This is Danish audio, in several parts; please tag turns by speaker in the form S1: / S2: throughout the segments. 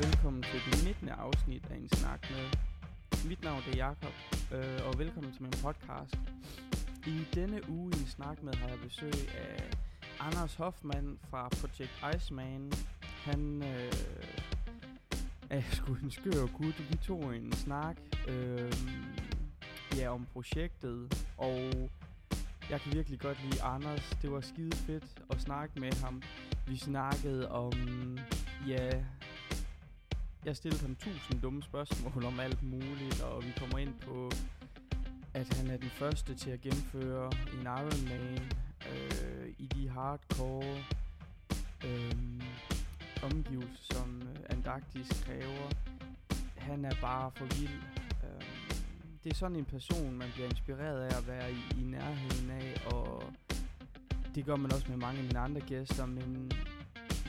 S1: velkommen til det 19. afsnit af En Snak med. Mit navn er Jakob øh, og velkommen til min podcast. I denne uge i En Snak med har jeg besøg af Anders Hoffmann fra Project Iceman. Han øh, er sgu en skør gut. Vi tog en snak øh, ja, om projektet, og jeg kan virkelig godt lide Anders. Det var skide fedt at snakke med ham. Vi snakkede om, ja, jeg stillede ham tusind dumme spørgsmål om alt muligt, og vi kommer ind på, at han er den første til at gennemføre en Ironman øh, i de hardcore øh, omgivelser, som øh, Antarktis kræver. Han er bare for vild. Øh, det er sådan en person, man bliver inspireret af at være i, i nærheden af, og det gør man også med mange af mine andre gæster, men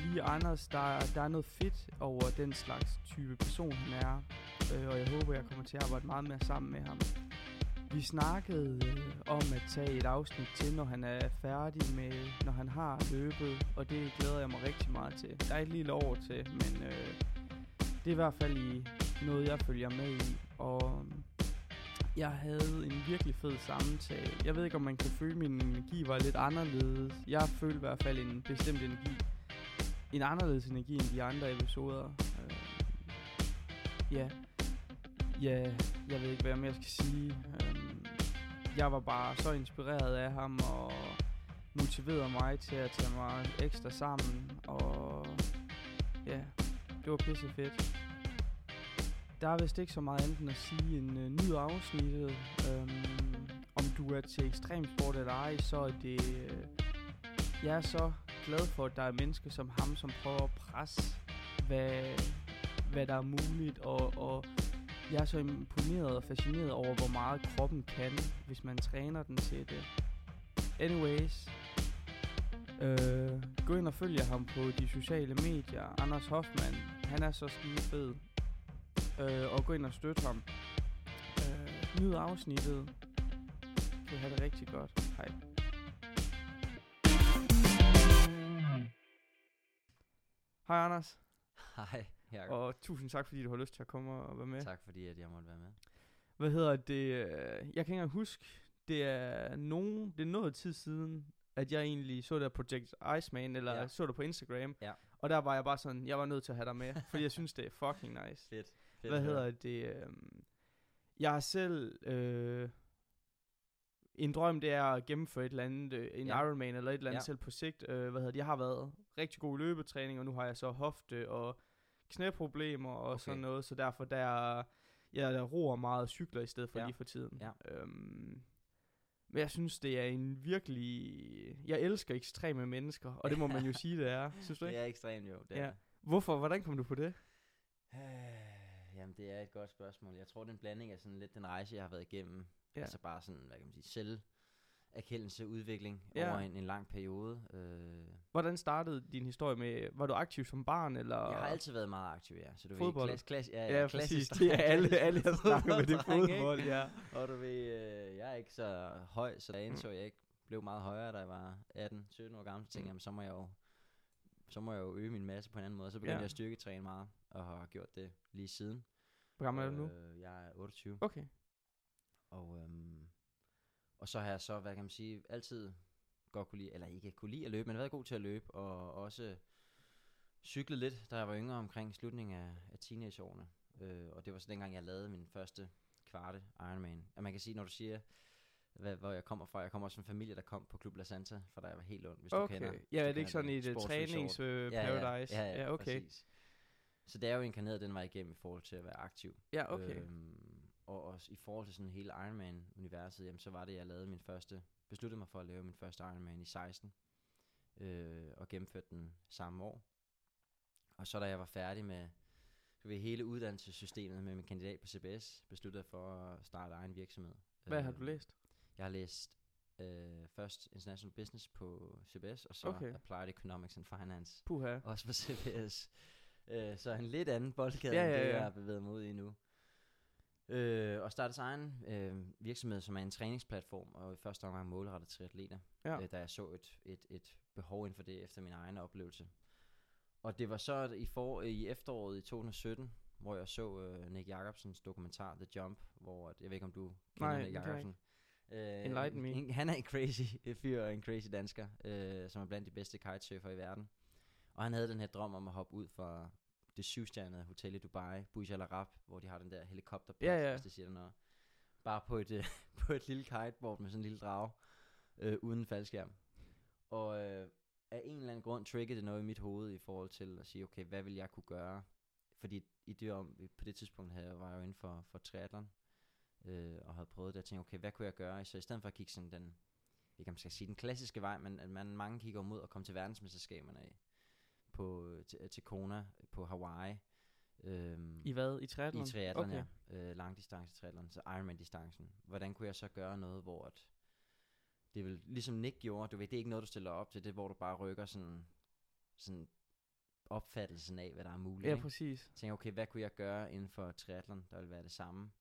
S1: lige Anders, der, der er noget fedt over den slags type person, han er, øh, og jeg håber, jeg kommer til at arbejde meget mere sammen med ham. Vi snakkede øh, om at tage et afsnit til, når han er færdig med, når han har løbet, og det glæder jeg mig rigtig meget til. Der er et lille år til, men øh, det er i hvert fald i noget, jeg følger med i, og øh, jeg havde en virkelig fed samtale. Jeg ved ikke, om man kan føle, at min energi var lidt anderledes. Jeg følte i hvert fald en bestemt energi. En anderledes energi end de andre episoder. Øh, ja. Ja, jeg ved ikke, hvad jeg mere skal sige. Øh, jeg var bare så inspireret af ham, og motiverede mig til at tage mig ekstra sammen. Og ja, det var pisse fedt. Der er vist ikke så meget andet end at sige en øh, uh, ny afsnittet. Um, om du er til ekstremsport eller ej, så er det... Uh, ja, så glad for, at der er mennesker som ham, som prøver at presse, hvad, hvad der er muligt. Og, og jeg er så imponeret og fascineret over, hvor meget kroppen kan, hvis man træner den til det. Anyways, øh, gå ind og følg ham på de sociale medier. Anders Hoffmann, han er så skide fed øh, og gå ind og støtte ham. Øh, nyd afsnittet. Kan I have det rigtig godt. Hej. Hej Anders,
S2: Hej, Jacob.
S1: og tusind tak fordi du har lyst til at komme og være med.
S2: Tak fordi, at jeg måtte være med.
S1: Hvad hedder det? øh, Jeg kan ikke engang huske, det er nogen, det er noget tid siden, at jeg egentlig så der Project Iceman, eller
S2: Ja.
S1: så det på Instagram.
S2: Ja.
S1: Og der var jeg bare sådan, jeg var nødt til at have dig med, fordi jeg synes, det er fucking nice.
S2: Fedt. Fedt
S1: Hvad hedder det? Øh, jeg har selv... Øh, en drøm, det er at gennemføre et eller andet, øh, en
S2: Ja.
S1: Ironman eller et eller andet
S2: Ja.
S1: selv på sigt. Øh, hvad hedder det? Jeg har været rigtig god i løbetræning, og nu har jeg så hofte og knæproblemer og
S2: Okay.
S1: sådan noget, så derfor der jeg der roer meget og cykler i stedet for
S2: Ja.
S1: lige for tiden.
S2: Ja.
S1: Øhm, men jeg synes, det er en virkelig... Jeg elsker ekstreme mennesker, og det må man jo sige, det er. Synes du
S2: Det
S1: ikke?
S2: er ekstremt jo. Det
S1: Ja.
S2: er.
S1: Hvorfor? Hvordan kom du på det?
S2: Øh, Jamen, det er et godt spørgsmål. Jeg tror, det er en blanding af sådan lidt den rejse, jeg har været igennem.
S1: Ja.
S2: Altså bare sådan, hvad kan man sige, selv erkendelse, udvikling
S1: Ja.
S2: over en, en lang periode. Øh,
S1: Hvordan startede din historie med, var du aktiv som barn, eller?
S2: jeg har altid været meget aktiv, ja. Så du
S1: Fodbold.
S2: ved, klass, klass, ja,
S1: Ja,
S2: ja,
S1: præcis. Det er alle, alle jeg snakker med, det
S2: ikke?
S1: fodbold, ja.
S2: Og du ved, øh, jeg er ikke så høj, så jeg indså, jeg ikke blev meget højere, da jeg var 18-17 år gammel, så tænkte jeg, jamen, så må jeg jo så må jeg jo øge min masse på en anden måde. Så begyndte
S1: Ja.
S2: jeg at styrketræne meget, og har gjort det lige siden.
S1: Hvor gammel er du nu?
S2: Øh, jeg er 28.
S1: Okay.
S2: Og, øhm, og så har jeg så, hvad kan man sige, altid godt kunne lide, eller ikke kunne lide at løbe, men været god til at løbe, og også cyklet lidt, da jeg var yngre omkring slutningen af, af teenageårene. Øh, og det var så dengang, jeg lavede min første kvarte Ironman. Og man kan sige, når du siger, hvad, hvor jeg kommer fra, jeg kommer også fra en familie, der kom på Klub La Santa, for da jeg var helt ung, hvis du
S1: Okay.
S2: kender. hvis
S1: Ja,
S2: du
S1: er det
S2: kender
S1: ikke sådan et trænings uh,
S2: Ja, ja,
S1: paradise?
S2: Ja, ja,
S1: ja okay.
S2: præcis. Så det er jo inkarneret den vej igennem i forhold til at være aktiv.
S1: Ja, okay.
S2: Øhm, og også i forhold til sådan hele Ironman-universet, jamen så var det, jeg lavede min første, besluttede mig for at lave min første Ironman i 16, øh, og gennemførte den samme år. Og så da jeg var færdig med ved, hele uddannelsessystemet med min kandidat på CBS, besluttede jeg for at starte egen virksomhed.
S1: Hvad har
S2: Øh,
S1: du læst?
S2: Jeg har læst øh, først International Business på CBS, og så
S1: Okay.
S2: Applied Economics and Finance,
S1: Puha.
S2: også på CBS. Øh, så en lidt anden boldgade,
S1: Ja,
S2: end
S1: ja,
S2: det,
S1: ja.
S2: jeg har bevæget mig ud i nu. Øh, og startede egen øh, virksomhed, som er en træningsplatform, og i første omgang målrettet til atleter,
S1: Ja.
S2: øh, da jeg så et, et, et behov inden for det efter min egen oplevelse. Og det var så i, for, i efteråret i 2017, hvor jeg så øh, Nick Jacobsens dokumentar The Jump, hvor jeg ved ikke om du kender
S1: Nej,
S2: Nick Jacobsen. Øh,
S1: Enlighten me.
S2: en- Han er en crazy fyr og en crazy dansker, øh, som er blandt de bedste kitesurfer i verden. Og han havde den her drøm om at hoppe ud fra det syvstjernede hotel i Dubai, Burj Al Arab, hvor de har den der helikopterplads,
S1: Ja, ja.
S2: hvis det siger noget. Bare på et, på et lille kiteboard med sådan en lille drage, øh, uden faldskærm. Og øh, af en eller anden grund triggede det noget i mit hoved i forhold til at sige, okay, hvad vil jeg kunne gøre? Fordi i det om, på det tidspunkt havde, jeg- var jeg jo inden for, for triathlon, øh, og havde prøvet det, og tænkte, okay, hvad kunne jeg gøre? Så i stedet for at kigge sådan den, ikke om man skal sige den klassiske vej, men at man mange kigger mod at komme til verdensmesterskaberne af, på, til, til Kona på Hawaii, øhm,
S1: I hvad? I triathlon?
S2: i triathlon,
S1: okay.
S2: ja. Øh, langdistance triathlon, så Ironman-distancen. Hvordan kunne jeg så gøre noget, hvor at det vil, ligesom Nick gjorde, du ved, det er ikke noget, du stiller op til, det er, hvor du bare rykker sådan, sådan opfattelsen af, hvad der er muligt.
S1: Ja,
S2: ikke?
S1: præcis.
S2: tænker, okay, hvad kunne jeg gøre inden for triathlon, der ville være det samme?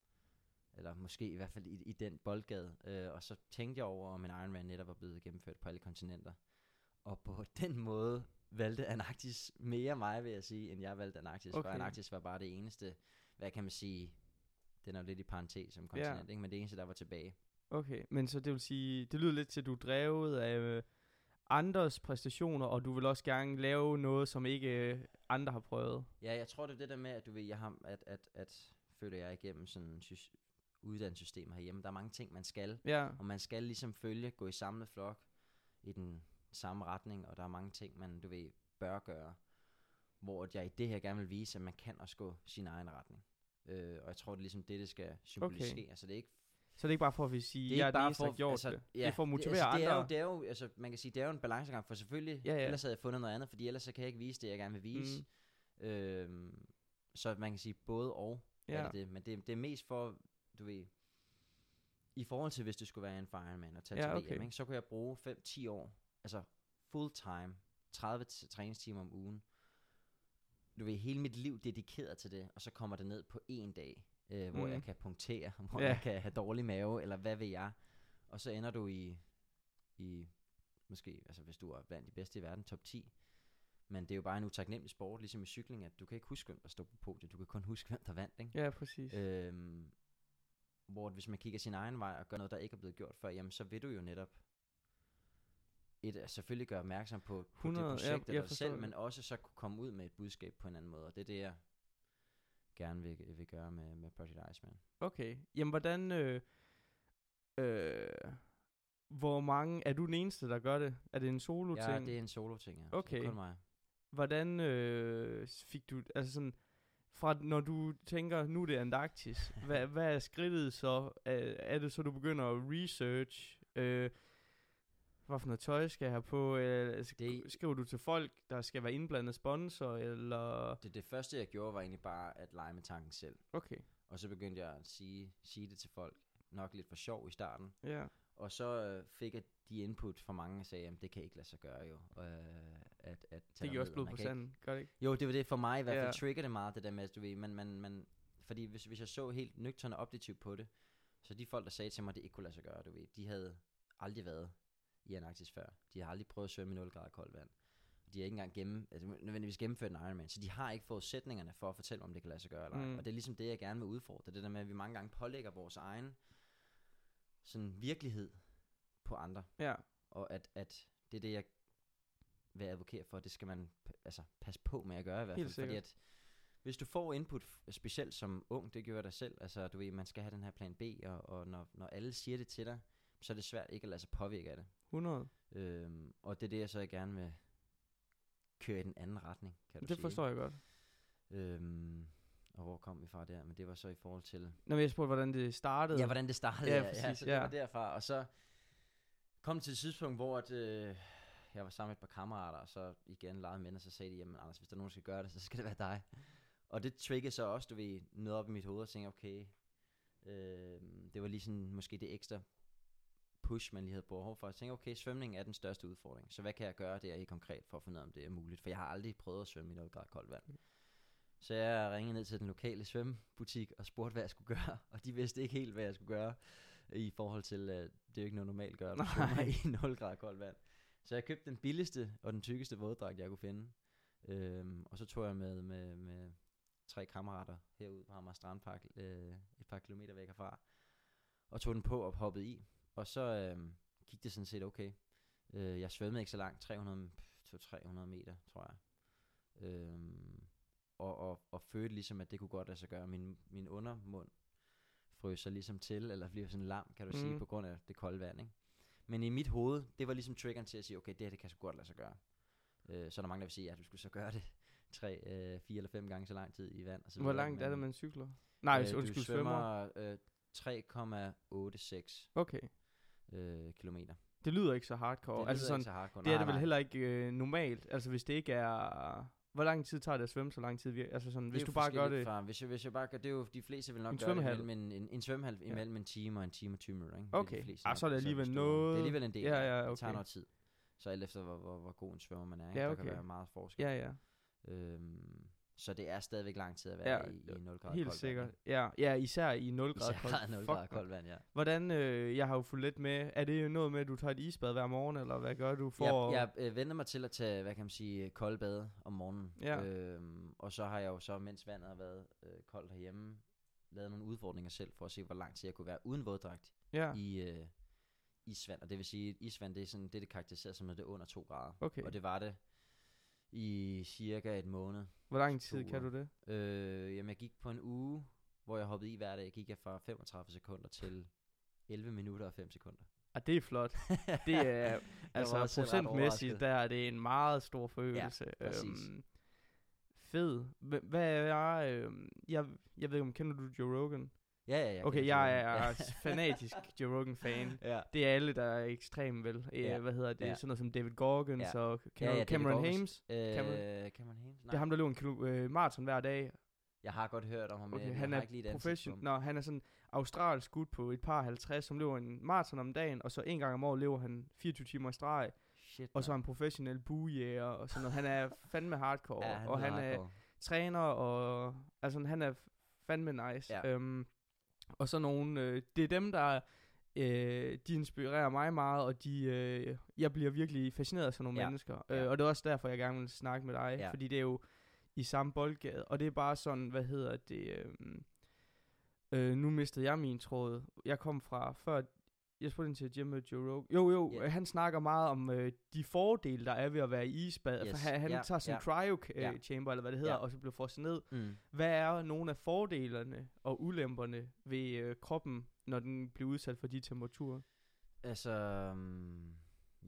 S2: Eller måske i hvert fald i, i den boldgade. Øh, og så tænkte jeg over, om en Ironman netop var blevet gennemført på alle kontinenter. Og på den måde valgte Antarktis mere mig, vil jeg sige, end jeg valgte Antarktis. Okay. For. Antarktis var bare det eneste, hvad kan man sige, den er jo lidt i parentes som
S1: Ja.
S2: kontinent, ikke? men det eneste, der var tilbage.
S1: Okay, men så det vil sige, det lyder lidt til, at du er drevet af øh, andres præstationer, og du vil også gerne lave noget, som ikke øh, andre har prøvet.
S2: Ja, jeg tror det er det der med, at du ved, jeg har, at, at, at føler jeg igennem sådan sys- uddannelsessystem herhjemme. Der er mange ting, man skal,
S1: Ja,
S2: og man skal ligesom følge, gå i samlet flok i den samme retning, og der er mange ting, man, du ved, bør gøre. Hvor jeg i det her gerne vil vise, at man kan også gå sin egen retning. Øh, og jeg tror, det er ligesom det, det skal symbolisere.
S1: Okay.
S2: Altså det er ikke
S1: så det er ikke bare for at sige,
S2: det er
S1: den
S2: bare
S1: der
S2: for,
S1: gjort
S2: altså,
S1: det.
S2: Ja,
S1: det er for at motivere
S2: det, altså, det er
S1: andre.
S2: jo, det er jo, altså, man kan sige, det er jo en balancegang, for selvfølgelig,
S1: Ja, ja.
S2: ellers havde jeg fundet noget andet, fordi ellers så kan jeg ikke vise det, jeg gerne vil vise. Mm. Øhm, så man kan sige både og, ja.
S1: Ja.
S2: er det, det. men det, det er mest for, du ved, i forhold til, hvis det skulle være en fireman og tage
S1: Ja,
S2: til
S1: okay.
S2: Ikke, så kunne jeg bruge 5-10 år, altså full time, 30 t- træningstimer om ugen, du ved, hele mit liv dedikeret til det, og så kommer det ned på en dag, øh, hvor
S1: Mm.
S2: jeg kan punktere, hvor
S1: Ja.
S2: jeg kan have dårlig mave, eller hvad ved jeg, og så ender du i, i måske, altså hvis du er blandt de bedste i verden, top 10, men det er jo bare en utaknemmelig sport, ligesom i cykling, at du kan ikke huske, hvem der stod på podiet, du kan kun huske, hvem der vandt, ikke?
S1: Ja, præcis.
S2: Øhm, hvor hvis man kigger sin egen vej og gør noget, der ikke er blevet gjort før, jamen så vil du jo netop et, at selvfølgelig gøre opmærksom på, på
S1: 100, ja,
S2: det projekt
S1: jeg forstår
S2: selv,
S1: det.
S2: men også så kunne komme ud med et budskab på en anden måde, og det er det, jeg gerne vil, vil gøre med, med Project Iceman.
S1: Okay. Jamen, hvordan... Øh, øh, hvor mange... Er du den eneste, der gør det? Er det en solo-ting?
S2: Ja, det er en solo-ting, ja. Det
S1: Okay.
S2: kun mig.
S1: Hvordan øh, fik du... Altså sådan... Fra når du tænker, nu er det Antarktis, hvad, hvad er skridtet så? Er, er det så, du begynder at research? Øh, hvad for noget tøj skal jeg have på? Sk-
S2: Det-
S1: skriver du til folk, der skal være indblandet sponsor? Eller...
S2: Det, det første, jeg gjorde, var egentlig bare at lege med tanken selv.
S1: Okay,
S2: Og så begyndte jeg at sige, sige det til folk, nok lidt for sjov i starten.
S1: ja.
S2: Og så øh, fik jeg de input fra mange, og sagde, at det kan ikke lade sig gøre jo. Øh, at, at tage
S1: Det giver også blod på
S2: kan ikke-
S1: sanden, gør det ikke?
S2: Jo, det var det for mig i hvert fald.
S1: Ja.
S2: Trigger det meget, det der med, at du ved, man, man, man, fordi hvis, hvis jeg så helt nøgtern og objektivt på det, så de folk, der sagde til mig, at det ikke kunne lade sig gøre, du ved, de havde aldrig været i Antarktis før. De har aldrig prøvet at svømme i 0 grader koldt vand. De har ikke engang gennem, altså, nødvendigvis gennemført en Ironman, så de har ikke forudsætningerne for at fortælle, om det kan lade sig gøre eller ej.
S1: Mm.
S2: Og det er ligesom det, jeg gerne vil udfordre. Det der med, at vi mange gange pålægger vores egen sådan virkelighed på andre.
S1: Ja,
S2: Og at, at det er det, jeg vil advokere for, det skal man altså, passe på med at gøre i hvert fald. Fordi at hvis du får input, specielt som ung, det gør dig selv, altså du ved, man skal have den her plan B, og, og når, når alle siger det til dig, så er det svært ikke at lade sig påvirke af det.
S1: 100.
S2: Øhm, og det er det, jeg så gerne vil køre i den anden retning, kan du
S1: Det
S2: sige.
S1: forstår jeg godt.
S2: Øhm, og hvor kom vi fra der? Men det var så i forhold til...
S1: Nå, men jeg spurgte, hvordan det startede.
S2: Ja, hvordan det startede.
S1: Ja,
S2: Ja, ja,
S1: præcis,
S2: så det
S1: ja.
S2: var derfra. Og så kom til et tidspunkt, hvor at, øh, jeg var sammen med et par kammerater, og så igen legede med, og så sagde de, jamen Anders, hvis der er nogen, der skal gøre det, så skal det være dig. Og det triggede så også, du ved, noget op i mit hoved, og tænkte, okay, øh, det var lige sådan, måske det ekstra push, man lige havde behov for. Jeg tænkte, okay, svømning er den største udfordring, så hvad kan jeg gøre der helt konkret, for at finde ud af, om det er muligt? For jeg har aldrig prøvet at svømme i 0 grader koldt vand. Så jeg ringede ned til den lokale svømmebutik og spurgte, hvad jeg skulle gøre, og de vidste ikke helt, hvad jeg skulle gøre i forhold til, uh, det er jo ikke noget normalt gøre, at i 0 grader koldt vand. Så jeg købte den billigste og den tykkeste våddragt, jeg kunne finde. Øhm, og så tog jeg med, med, med tre kammerater herud på Amager Strandpark, øh, et par kilometer væk herfra, og tog den på og hoppede i. Og så øh, gik det sådan set okay. Øh, jeg svømmede ikke så langt, 300, 300 meter, tror jeg. Øhm, og, og, og følte ligesom, at det kunne godt lade sig gøre. Min, min undermund frøs sig ligesom til, eller bliver sådan lam, kan du mm. sige, på grund af det kolde vand, ikke? Men i mit hoved, det var ligesom triggeren til at sige, okay, det her, det kan sgu godt lade sig gøre. Øh, så er der mange, der vil sige, ja, du skulle så gøre det tre, øh, fire eller fem gange så lang tid i vand. Og så
S1: Hvor langt er det, man cykler? Nej,
S2: øh,
S1: øh,
S2: du
S1: undskyld, svømmer.
S2: svømmer øh, 3,86
S1: Okay.
S2: Øh, kilometer.
S1: Det lyder ikke så hardcore.
S2: Det
S1: altså sådan,
S2: ikke så hardcore.
S1: det er
S2: Nej,
S1: det vel
S2: nej.
S1: heller ikke øh, normalt. Altså hvis det ikke er... Hvor lang tid tager det at svømme så lang tid? vir- Altså sådan, hvis du bare gør det...
S2: Fra, hvis, jeg, hvis jeg bare gør, det er jo, de fleste vil nok
S1: En
S2: gøre det imellem en, en, en svømmehal
S1: Ja.
S2: imellem en time og en time og 20 minutter. Ikke? Det er
S1: Okay. Ah, så er det alligevel noget-
S2: Det er alligevel en del.
S1: Ja, ja,
S2: Det tager
S1: okay.
S2: noget tid. Så alt efter, hvor, hvor, hvor god en svømmer man er. Ikke?
S1: Ja,
S2: Der
S1: okay.
S2: kan være meget forskel.
S1: Ja, ja.
S2: Øhm, så det er stadigvæk lang tid at være
S1: Ja,
S2: i, i 0 grader
S1: Helt sikkert.
S2: Vand,
S1: Ja, ja, især i 0
S2: ikke?
S1: grader
S2: Især
S1: koldt.
S2: 0
S1: Fuck,
S2: grader koldt vand, ja.
S1: Hvordan, øh, jeg har jo fulgt lidt med, er det noget med, at du tager et isbad hver morgen, eller hvad gør du for...
S2: Jeg, jeg øh, vender mig til at tage, hvad kan man sige, kolde bade om morgenen.
S1: Ja.
S2: Øhm, og så har jeg jo så, mens vandet har været øh, koldt herhjemme, lavet nogle udfordringer selv, for at se, hvor lang tid jeg kunne være uden våddragt
S1: ja,
S2: i øh, isvand. Og det vil sige, at isvand, det er sådan, det, det karakteriserer som, at det er under 2 grader.
S1: okay.
S2: Og det var det i cirka et måned.
S1: Hvor lang tid kan du det?
S2: Øh, jamen, jeg gik på en uge, hvor jeg hoppede i hver dag, gik jeg fra 35 sekunder til 11 minutter og 5 sekunder.
S1: Ah, det er flot. Det er, altså procentmæssigt, der er det en meget stor forøgelse.
S2: præcis.
S1: Øhm, fed. Hva- Hvad er, øhm, jeg, jeg ved ikke om, kender du Joe Rogan?
S2: Ja, ja, ja.
S1: okay, jeg er fanatisk Joe Rogan-fan.
S2: ja.
S1: Det er alle, der er ekstrem, vel? Ja.
S2: Ja.
S1: Hvad hedder det?
S2: Ja.
S1: Sådan noget som David Gorgons
S2: Ja.
S1: og
S2: Ja,
S1: Cameron,
S2: ja, David
S1: Cameron. Hames.
S2: Øh,
S1: Cameron-
S2: Cameron Hames?
S1: Det er ham, der løber en kilo, øh, maraton hver dag.
S2: Jeg har godt hørt om ham,
S1: Okay,
S2: men
S1: han er
S2: ikke lige
S1: professionel. Nå, han er sådan australsk gut på et par 50, som løber en maraton om dagen, og så en gang om året løber han 24 timer i streg,
S2: Shit,
S1: og så er han professionel buejæger og sådan noget. Han er fandme hardcore,
S2: ja,
S1: og
S2: lyder
S1: han er
S2: hardcore.
S1: træner, og altså han er fandme nice.
S2: Ja.
S1: Øhm, og så nogle, øh, det er dem, der øh, de inspirerer mig meget, og de, øh, jeg bliver virkelig fascineret af sådan nogle
S2: Ja.
S1: mennesker.
S2: Ja.
S1: Øh, og det er også derfor, jeg gerne vil snakke med dig,
S2: Ja.
S1: fordi det er jo i samme boldgade, og det er bare sådan, hvad hedder det, øh, øh, nu mistede jeg min tråd. Jeg kom fra før, jeg spurgte ind til Jim med Joe Rogan. Jo, jo, yeah. han snakker meget om øh, de fordele, der er ved at være i isbad.
S2: Yes.
S1: For han, han
S2: Ja,
S1: tager sådan en
S2: ja.
S1: cryo
S2: Ja.
S1: øh, chamber, eller hvad det hedder,
S2: Ja.
S1: og så bliver frosset ned.
S2: Mm.
S1: Hvad er nogle af fordelene og ulemperne ved øh, kroppen, når den bliver udsat for de temperaturer?
S2: Altså, um,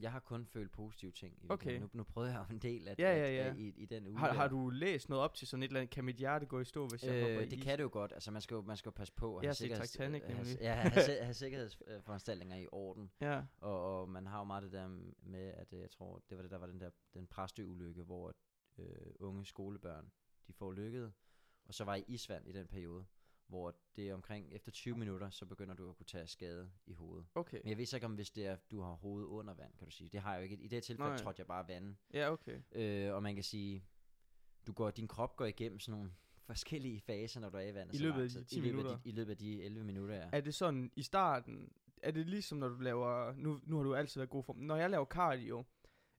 S2: jeg har kun følt positive ting. I
S1: Okay.
S2: Nu, nu prøvede jeg en del af,
S1: Ja, ja, ja.
S2: i, i den uge
S1: Har, har du læst noget op til sådan et eller andet, kan mit hjerte gå i stå, hvis jeg hopper
S2: Øh,
S1: i
S2: det
S1: is?
S2: kan det jo godt. Altså, man skal jo, man skal jo passe på at
S1: Jeg har
S2: have,
S1: set
S2: sikkerheds,
S1: Titanic,
S2: øh, have,
S1: nemlig.
S2: ja, have, have sikkerhedsforanstaltninger i orden.
S1: Ja,
S2: Og, og man har jo meget det der med, at øh, jeg tror, det var det, der var den der den præstø-ulykke, hvor øh, unge skolebørn, de får lykket, og så var i isvand i den periode, hvor det er omkring, efter 20 minutter, så begynder du at kunne tage skade i hovedet.
S1: okay.
S2: Men jeg ved så ikke, om hvis det er, du har hovedet under vand, kan du sige. Det har jeg jo ikke. I det tilfælde
S1: Nej.
S2: trådte jeg bare vand.
S1: Ja, okay.
S2: Øh, og man kan sige, du går, din krop går igennem sådan nogle forskellige faser, når du er i vandet.
S1: I løbet af de
S2: tid.
S1: 10
S2: I løbet
S1: minutter.
S2: Af de, I løbet af de 11 minutter, ja.
S1: Er det sådan i starten, er det ligesom når du laver, nu, nu har du altid været god form, når jeg laver cardio,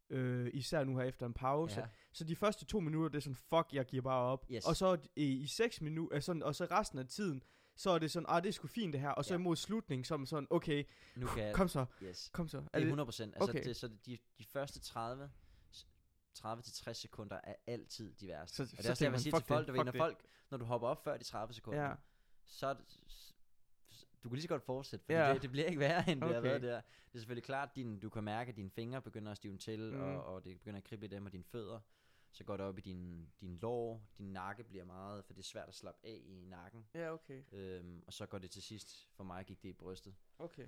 S1: øh, især nu her efter en pause,
S2: ja.
S1: så de første to minutter, det er sådan, fuck, jeg giver bare op.
S2: Yes.
S1: Og så i, i seks minutter, øh, sådan, og så resten af tiden, så er det sådan, ah, det er sgu fint det her. Og så
S2: Ja.
S1: imod slutningen, så er man sådan, okay,
S2: Nu kan jeg,
S1: kom så,
S2: yes.
S1: kom så.
S2: Det er 100 procent. Altså,
S1: okay.
S2: det, så de, de første 30 30 til 60 sekunder er altid de værste.
S1: Så-
S2: og det
S1: så
S2: er også det, jeg vil sige til folk,
S1: det,
S2: der ved,
S1: fuck
S2: når folk, når du hopper op før de 30 sekunder,
S1: Ja.
S2: så er du kan lige så godt fortsætte, for
S1: Ja.
S2: det, det bliver ikke værre, end det har
S1: Okay.
S2: været der. Det er selvfølgelig klart, din, du kan mærke, at dine fingre begynder at stivne til,
S1: Mhm.
S2: og, og det begynder at krible i dem og dine fødder. Så går det op i din, din lår, din nakke bliver meget, for det er svært at slappe af i nakken.
S1: Ja, okay.
S2: Øhm, og så går det til sidst, for mig gik det i brystet.
S1: Okay.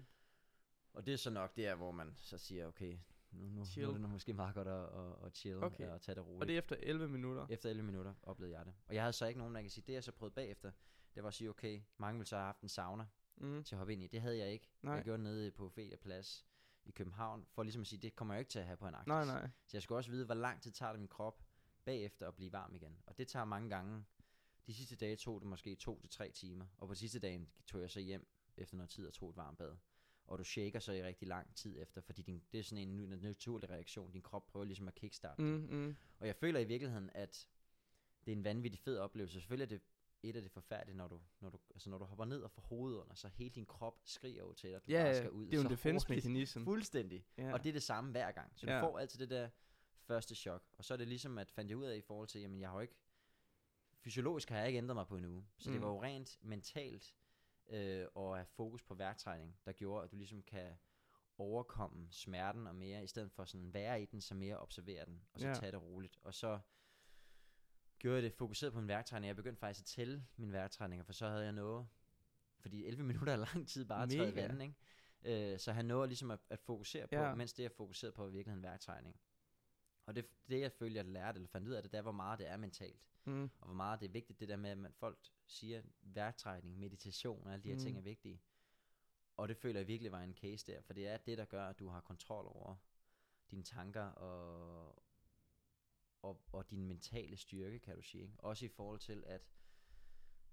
S2: Og det er så nok der, hvor man så siger, okay, nu, nu, nu er det måske meget godt at, at, at chill
S1: Okay.
S2: og tage det roligt.
S1: Og det er efter 11 minutter.
S2: Efter 11 minutter oplevede jeg det. Og jeg havde så ikke nogen, der kan sige, det jeg så prøvede bagefter, det var at sige, okay, mange ville så have haft en sauna
S1: Mm.
S2: til at hoppe ind i. Det havde jeg ikke.
S1: Nej.
S2: Jeg gjorde det nede på Ophelia Plads i København, for ligesom at sige, det kommer jeg ikke til at have på en Arktis.
S1: Nej, nej.
S2: Så jeg skulle også vide, hvor lang tid tager det min krop bagefter at blive varm igen. Og det tager mange gange. De sidste dage tog det måske to til tre timer. Og på sidste dagen tog jeg så hjem efter noget tid og tog et varmt bad. og du shaker så i rigtig lang tid efter, fordi din, det er sådan en naturlig reaktion. Din krop prøver ligesom at kickstarte.
S1: Mm, mm.
S2: Og jeg føler i virkeligheden, at det er en vanvittig fed oplevelse. Selvfølgelig er det et af det forfærdelige, når du, når du, altså når du hopper ned og får hovedet under, så hele din krop skriger jo til dig, at du
S1: Ja,
S2: bare skal ud.
S1: det er jo en defense mechanism.
S2: Fuldstændig.
S1: Ja.
S2: Og det er det samme hver gang. Så du
S1: Ja.
S2: får altid det der første chok. Og så er det ligesom, at fandt jeg ud af i forhold til, jamen jeg har jo ikke, fysiologisk har jeg ikke ændret mig på en uge. Så mm. det var jo rent mentalt øh, og have fokus på værktræning, der gjorde, at du ligesom kan overkomme smerten og mere, i stedet for sådan være i den, så mere observere den, og så
S1: Ja.
S2: tage det roligt. Og så gjorde jeg det fokuseret på min værktræning. Jeg begyndte faktisk at tælle mine værktræninger, for så havde jeg noget, fordi 11 minutter er lang tid bare at træde vandet, ikke? Øh, så han nåede ligesom at, at fokusere på,
S1: Ja.
S2: mens det jeg fokuserede på, var i virkeligheden værktræning. Og det, det jeg følte, jeg lærte, eller fandt ud af det, det er, hvor meget det er mentalt.
S1: Mm.
S2: Og hvor meget det er vigtigt, det der med, at man, folk siger, at værktrækning, meditation og alle de her mm. ting er vigtige. Og det føler jeg virkelig var en case der, for det er det, der gør, at du har kontrol over dine tanker og, og, og din mentale styrke, kan du sige. Ikke? Også i forhold til, at,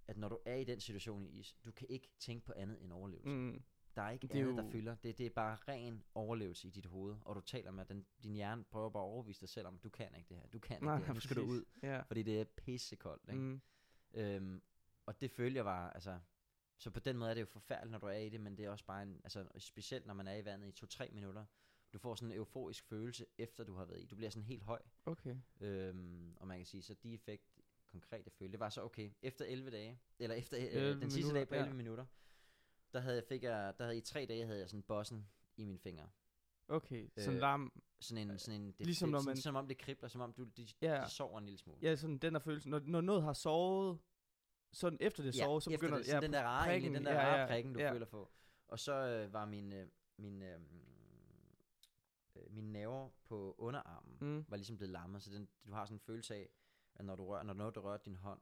S2: at når du er i den situation i is, du kan ikke tænke på andet end overlevelse. Mm. Der er ikke
S1: Det er
S2: andet, der
S1: jo-
S2: fylder. Det, det er bare ren overlevelse i dit hoved, og du taler med, den, din hjerne prøver bare at overbevise dig selv om, du kan ikke det her, du kan
S1: Nej,
S2: ikke det her, nu skal du
S1: præcis.
S2: ud,
S1: Ja.
S2: fordi det er pissekoldt. Ikke?
S1: Mm.
S2: Øhm, og det jeg var, altså, så på den måde er det jo forfærdeligt, når du er i det, men det er også bare en, altså specielt når man er i vandet i to-tre minutter, du får sådan en euforisk følelse, efter du har været i. Du bliver sådan helt høj.
S1: Okay.
S2: Øhm, og man kan sige, så de effekt konkret jeg følte, det var så okay, efter 11 dage, eller efter øh,
S1: 11
S2: den sidste
S1: minutter,
S2: dag på
S1: ja.
S2: 11 minutter, der havde jeg, fik jeg, der havde i tre dage havde jeg sådan bossen i mine fingre.
S1: Okay. Sådan
S2: Øh,
S1: larm.
S2: Sådan en, sådan en, det,
S1: Ligesom
S2: det,
S1: når
S2: sådan,
S1: man-
S2: som om det kribler, som om du, de,
S1: Ja.
S2: de sover en lille smule.
S1: Ja, sådan den der følelse. Når, når noget har sovet, sådan efter det sover, så
S2: efter
S1: begynder
S2: det, sådan den der rare,
S1: prikken,
S2: egentlig, den der
S1: ja,
S2: rare
S1: ja,
S2: prikken, du
S1: ja.
S2: føler på. Og så øh, var min, øh, min, øh, øh, min nerver på underarmen,
S1: Mm.
S2: var ligesom blevet lammet, så den, du har sådan en følelse af, at når du rører, når noget, der rører din hånd,